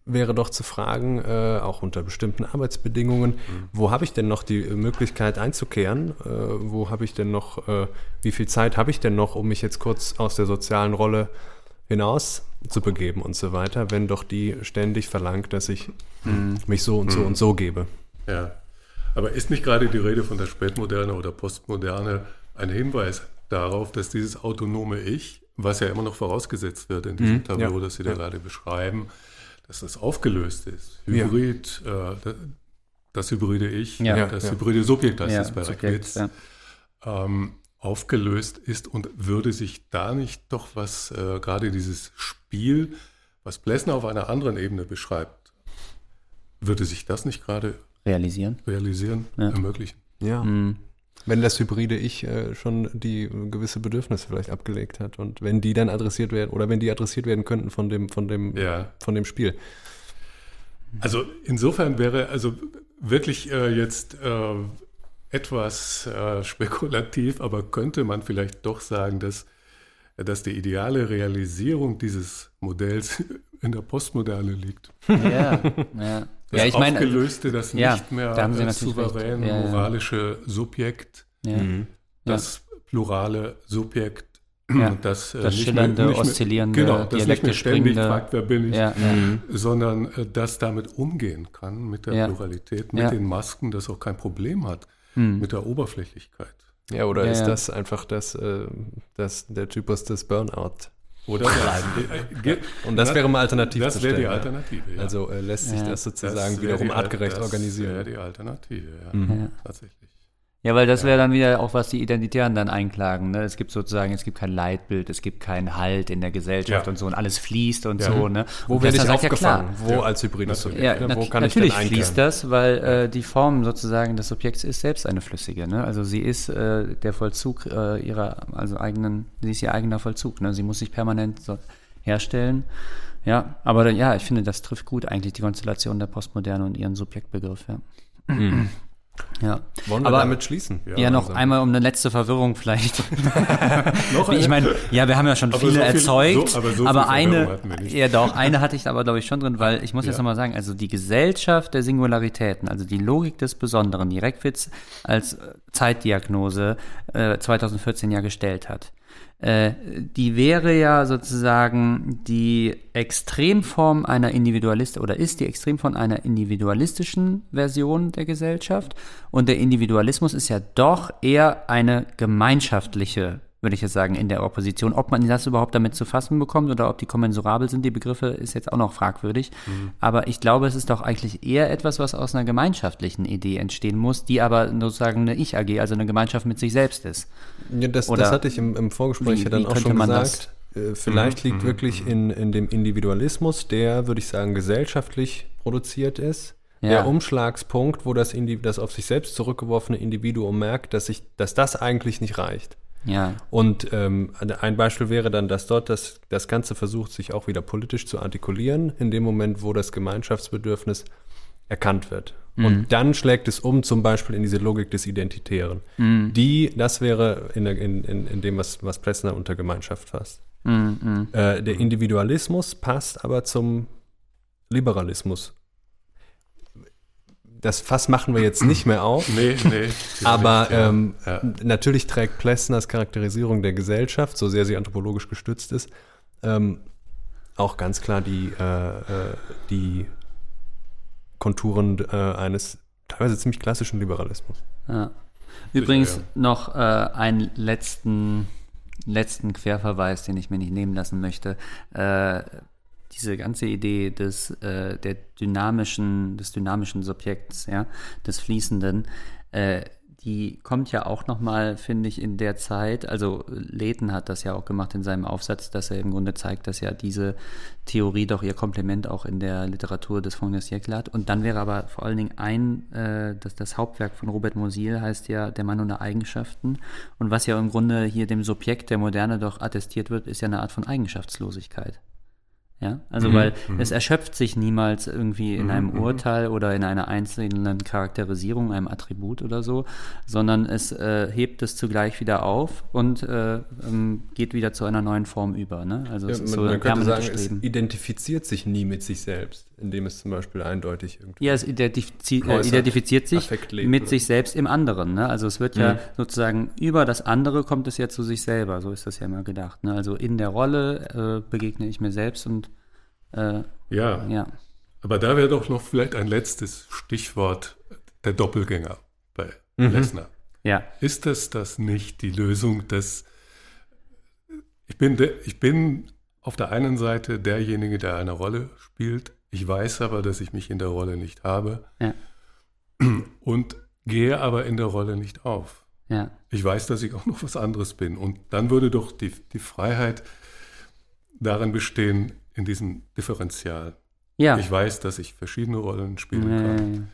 wäre doch zu fragen, äh, auch unter bestimmten Arbeitsbedingungen, mhm. wo habe ich denn noch die Möglichkeit einzukehren? Äh, wo habe ich denn noch, äh, wie viel Zeit habe ich denn noch, um mich jetzt kurz aus der sozialen Rolle hinaus zu begeben und so weiter, wenn doch die ständig verlangt, dass ich mhm. mich so und so mhm. und so gebe. Ja, aber ist nicht gerade die Rede von der Spätmoderne oder Postmoderne ein Hinweis darauf, dass dieses autonome Ich was ja immer noch vorausgesetzt wird in diesem mhm, Tableau, ja, das Sie da gerade beschreiben, dass das aufgelöst ist. Hybrid, ja. äh, das hybride Ich, ja, das hybride Subjekt, das ist bei Reckwitz, ähm, aufgelöst ist und würde sich da nicht doch was, äh, gerade dieses Spiel, was Plessner auf einer anderen Ebene beschreibt, würde sich das nicht gerade realisieren, realisieren ermöglichen? Ja. Mhm. Wenn das hybride Ich äh, schon die gewisse Bedürfnisse vielleicht abgelegt hat und wenn die dann adressiert werden oder wenn die adressiert werden könnten von dem, von dem, ja. von dem Spiel. Also insofern wäre also wirklich äh, jetzt äh, etwas äh, spekulativ, aber könnte man vielleicht doch sagen, dass, dass die ideale Realisierung dieses Modells <laughs> in der Postmoderne liegt. Ja, ja. Das ja ich meine, Aufgelöste, das ja, nicht mehr da haben Sie das souverän Ja, moralische Subjekt, ja, das plurale Subjekt, Ja, <clears throat> das, äh, das nicht schillernde, mehr, oszillierende, genau, das nicht mehr ständig springende- fragt, wer bin ich, ja, ja. sondern äh, das damit umgehen kann, mit der Ja. Pluralität, mit Ja. den Masken, das auch kein Problem hat, Hm. mit der Oberflächlichkeit. Ja, oder Ja, ist ja. das einfach das, äh, das, der Typus des Burnout? Oder das, äh, Und das wäre mal alternativ Das zu wäre die. Alternative. Ja. Also äh, lässt sich Ja. das Das sozusagen wäre wiederum die artgerecht Das wäre organisieren. die Alternative, ja. Mhm. Ja. Tatsächlich. Ja, weil das wäre dann wieder auch, was die Identitären dann einklagen. Ne? Es gibt sozusagen, es gibt kein Leitbild, es gibt keinen Halt in der Gesellschaft Ja. und so und alles fließt und Ja. so. Ne? Wo Und werde ich Plessner sagt, aufgefangen? Ja, Wo Ja. als hybrides Subjekt? klar. ja, ne? Wo kann ich denn natürlich fließt das, weil äh, die Form sozusagen des Subjekts ist selbst eine flüssige. Ne? Also sie ist äh, der Vollzug äh, ihrer, also eigenen, sie ist ihr eigener Vollzug. Ne? Sie muss sich permanent so herstellen. Ja, aber ja, ich finde, das trifft gut eigentlich die Konstellation der Postmoderne und ihren Subjektbegriff. Ja. Ja. Wollen wir Aber- damit schließen? Ja, noch langsam. einmal um eine letzte Verwirrung vielleicht. <laughs> Noch Wie ich eine? meine, ja, wir haben ja schon Aber viele so viel- erzeugt, so- aber so aber eine, ja doch, eine hatte ich aber glaube ich schon drin, weil ich muss jetzt Ja. nochmal sagen, also die Gesellschaft der Singularitäten, also die Logik des Besonderen, die Reckwitz als äh, Zeitdiagnose äh, 2014 ja gestellt hat. Äh, die wäre ja sozusagen die Extremform einer Individualist oder ist die Extremform einer individualistischen Version der Gesellschaft. Und der Individualismus ist ja doch eher eine gemeinschaftliche, würde ich jetzt sagen, in der Opposition. Ob man das überhaupt damit zu fassen bekommt oder ob die kommensurabel sind, die Begriffe, ist jetzt auch noch fragwürdig. Aber ich glaube, es ist doch eigentlich eher etwas, was aus einer gemeinschaftlichen Idee entstehen muss, die aber sozusagen eine Ich-AG, also eine Gemeinschaft mit sich selbst ist. Ja, das, das hatte ich im, im Vorgespräch wie- ja dann auch schon gesagt. Äh, Vielleicht liegt wirklich in, in dem Individualismus, der, würde ich sagen, gesellschaftlich produziert ist. Ja. Der Umschlagspunkt, wo das, Indi das auf sich selbst zurückgeworfene Individuum merkt, dass, sich, dass das eigentlich nicht reicht. Ja. Und ähm, ein Beispiel wäre dann, dass dort das, das Ganze versucht, sich auch wieder politisch zu artikulieren, in dem Moment, wo das Gemeinschaftsbedürfnis erkannt wird. Und dann schlägt es um, zum Beispiel in diese Logik des Identitären. Die, das wäre in, in, in, in dem, was, was Plessner unter Gemeinschaft fasst. Äh, der Individualismus passt aber zum Liberalismus. Das Fass machen wir jetzt nicht mehr auf. Nee, nee. Aber ja. ähm, Ja. natürlich trägt Plessners Charakterisierung der Gesellschaft, so sehr sie anthropologisch gestützt ist, ähm, auch ganz klar die, äh, äh, die Konturen äh, eines teilweise ziemlich klassischen Liberalismus. Ja. Übrigens ja. noch äh, einen letzten, letzten Querverweis, den ich mir nicht nehmen lassen möchte. Äh, diese ganze Idee des, äh, der dynamischen, des dynamischen Subjekts, ja, des Fließenden, äh, die kommt ja auch nochmal, finde ich, in der Zeit, also Leten hat das ja auch gemacht in seinem Aufsatz, dass er im Grunde zeigt, dass ja diese Theorie doch ihr Komplement auch in der Literatur des Fond des Siècle hat. Und dann wäre aber vor allen Dingen ein, äh, das, das Hauptwerk von Robert Musil heißt ja Der Mann ohne Eigenschaften. Und was ja im Grunde hier dem Subjekt der Moderne doch attestiert wird, ist ja eine Art von Eigenschaftslosigkeit. Ja, also weil es erschöpft sich niemals irgendwie in einem Urteil oder in einer einzelnen Charakterisierung, einem Attribut oder so, sondern es äh, hebt es zugleich wieder auf und äh, ähm, geht wieder zu einer neuen Form über. Ne? Also Ja, man, so man könnte sagen, es identifiziert sich nie mit sich selbst, indem es zum Beispiel eindeutig irgendwie. Ja, es identifizi äh, Äußert, identifiziert sich mit sich selbst im anderen. Ne? Also es wird ja sozusagen über das andere kommt es ja zu sich selber. So ist das ja immer gedacht. Ne? Also in der Rolle äh, begegne ich mir selbst und äh, ja. ja. Aber da wäre doch noch vielleicht ein letztes Stichwort der Doppelgänger bei Lessner. Ja, Ist das das nicht die Lösung des ich bin, de, ich bin auf der einen Seite derjenige, der eine Rolle spielt. Ich weiß aber, dass ich mich in der Rolle nicht habe ja, <clears throat> und gehe aber in der Rolle nicht auf. ja. Ich weiß, dass ich auch noch was anderes bin. Und dann würde doch die, die Freiheit darin bestehen, in diesem Differential. Ja. Ich weiß, dass ich verschiedene Rollen spielen ja, kann.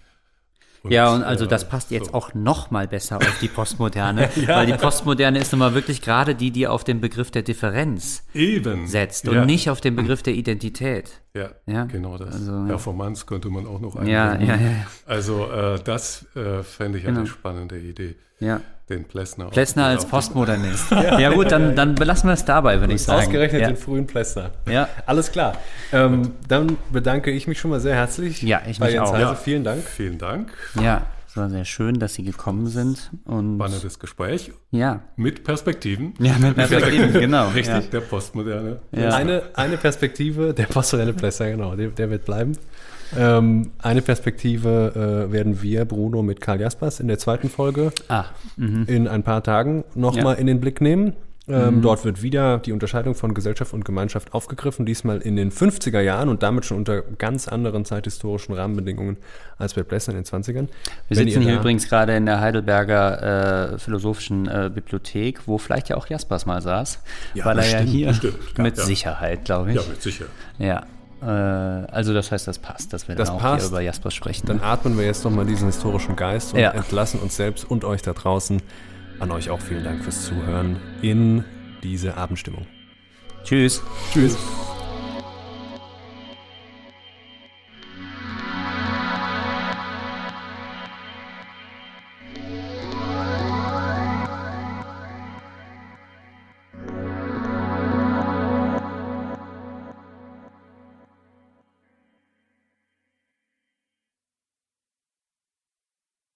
Ja. ja, und also äh, das passt jetzt so. auch noch mal besser auf die Postmoderne, <laughs> weil die Postmoderne ist nun mal wirklich gerade die, die auf den Begriff der Differenz eben setzt ja. und nicht auf den Begriff der Identität. Ja, Ja, genau das. also, ja. Performance könnte man auch noch Ja, einbringen. ja, ja, ja. Also äh, das äh, fände ich Genau. eine spannende Idee. Ja. Den Plessner. Plessner als Postmodernist. <laughs> Ja, gut, dann, dann belassen wir es dabei, würde ich sagen. Ausgerechnet ja. den frühen Plessner. Ja. Alles klar. Ähm, dann bedanke ich mich schon mal sehr herzlich. Ja, ich bei mich auch. Ja. Vielen Dank. Vielen Dank. ja, es war sehr schön, dass Sie gekommen sind. Und Spannendes Gespräch ja. mit Perspektiven. Ja, mit Perspektiven, genau. Richtig, der Postmoderne. Ja. Eine, eine Perspektive, der postmoderne Plessner, genau, der, der wird bleiben. Ähm, eine Perspektive äh, werden wir, Bruno, mit Karl Jaspers in der zweiten Folge Ah, mhm. in ein paar Tagen nochmal Ja. in den Blick nehmen. Ähm, Dort wird wieder die Unterscheidung von Gesellschaft und Gemeinschaft aufgegriffen, diesmal in den 50er Jahren und damit schon unter ganz anderen zeithistorischen Rahmenbedingungen als bei Plessner in den 20ern. Wir Wenn sitzen hier übrigens gerade in der Heidelberger äh, Philosophischen äh, Bibliothek, wo vielleicht ja auch Jaspers mal saß, Ja, weil er ja hier bestimmt, klar, mit ja. Sicherheit, glaube ich. Ja, mit Sicherheit. Ja. Äh, also das heißt, das passt, dass wir Das dann auch passt. hier über Jaspers sprechen. Dann atmen wir jetzt nochmal diesen historischen Geist und Ja. entlassen uns selbst und euch da draußen. An euch auch vielen Dank fürs Zuhören in diese Abendstimmung. Tschüss. Tschüss.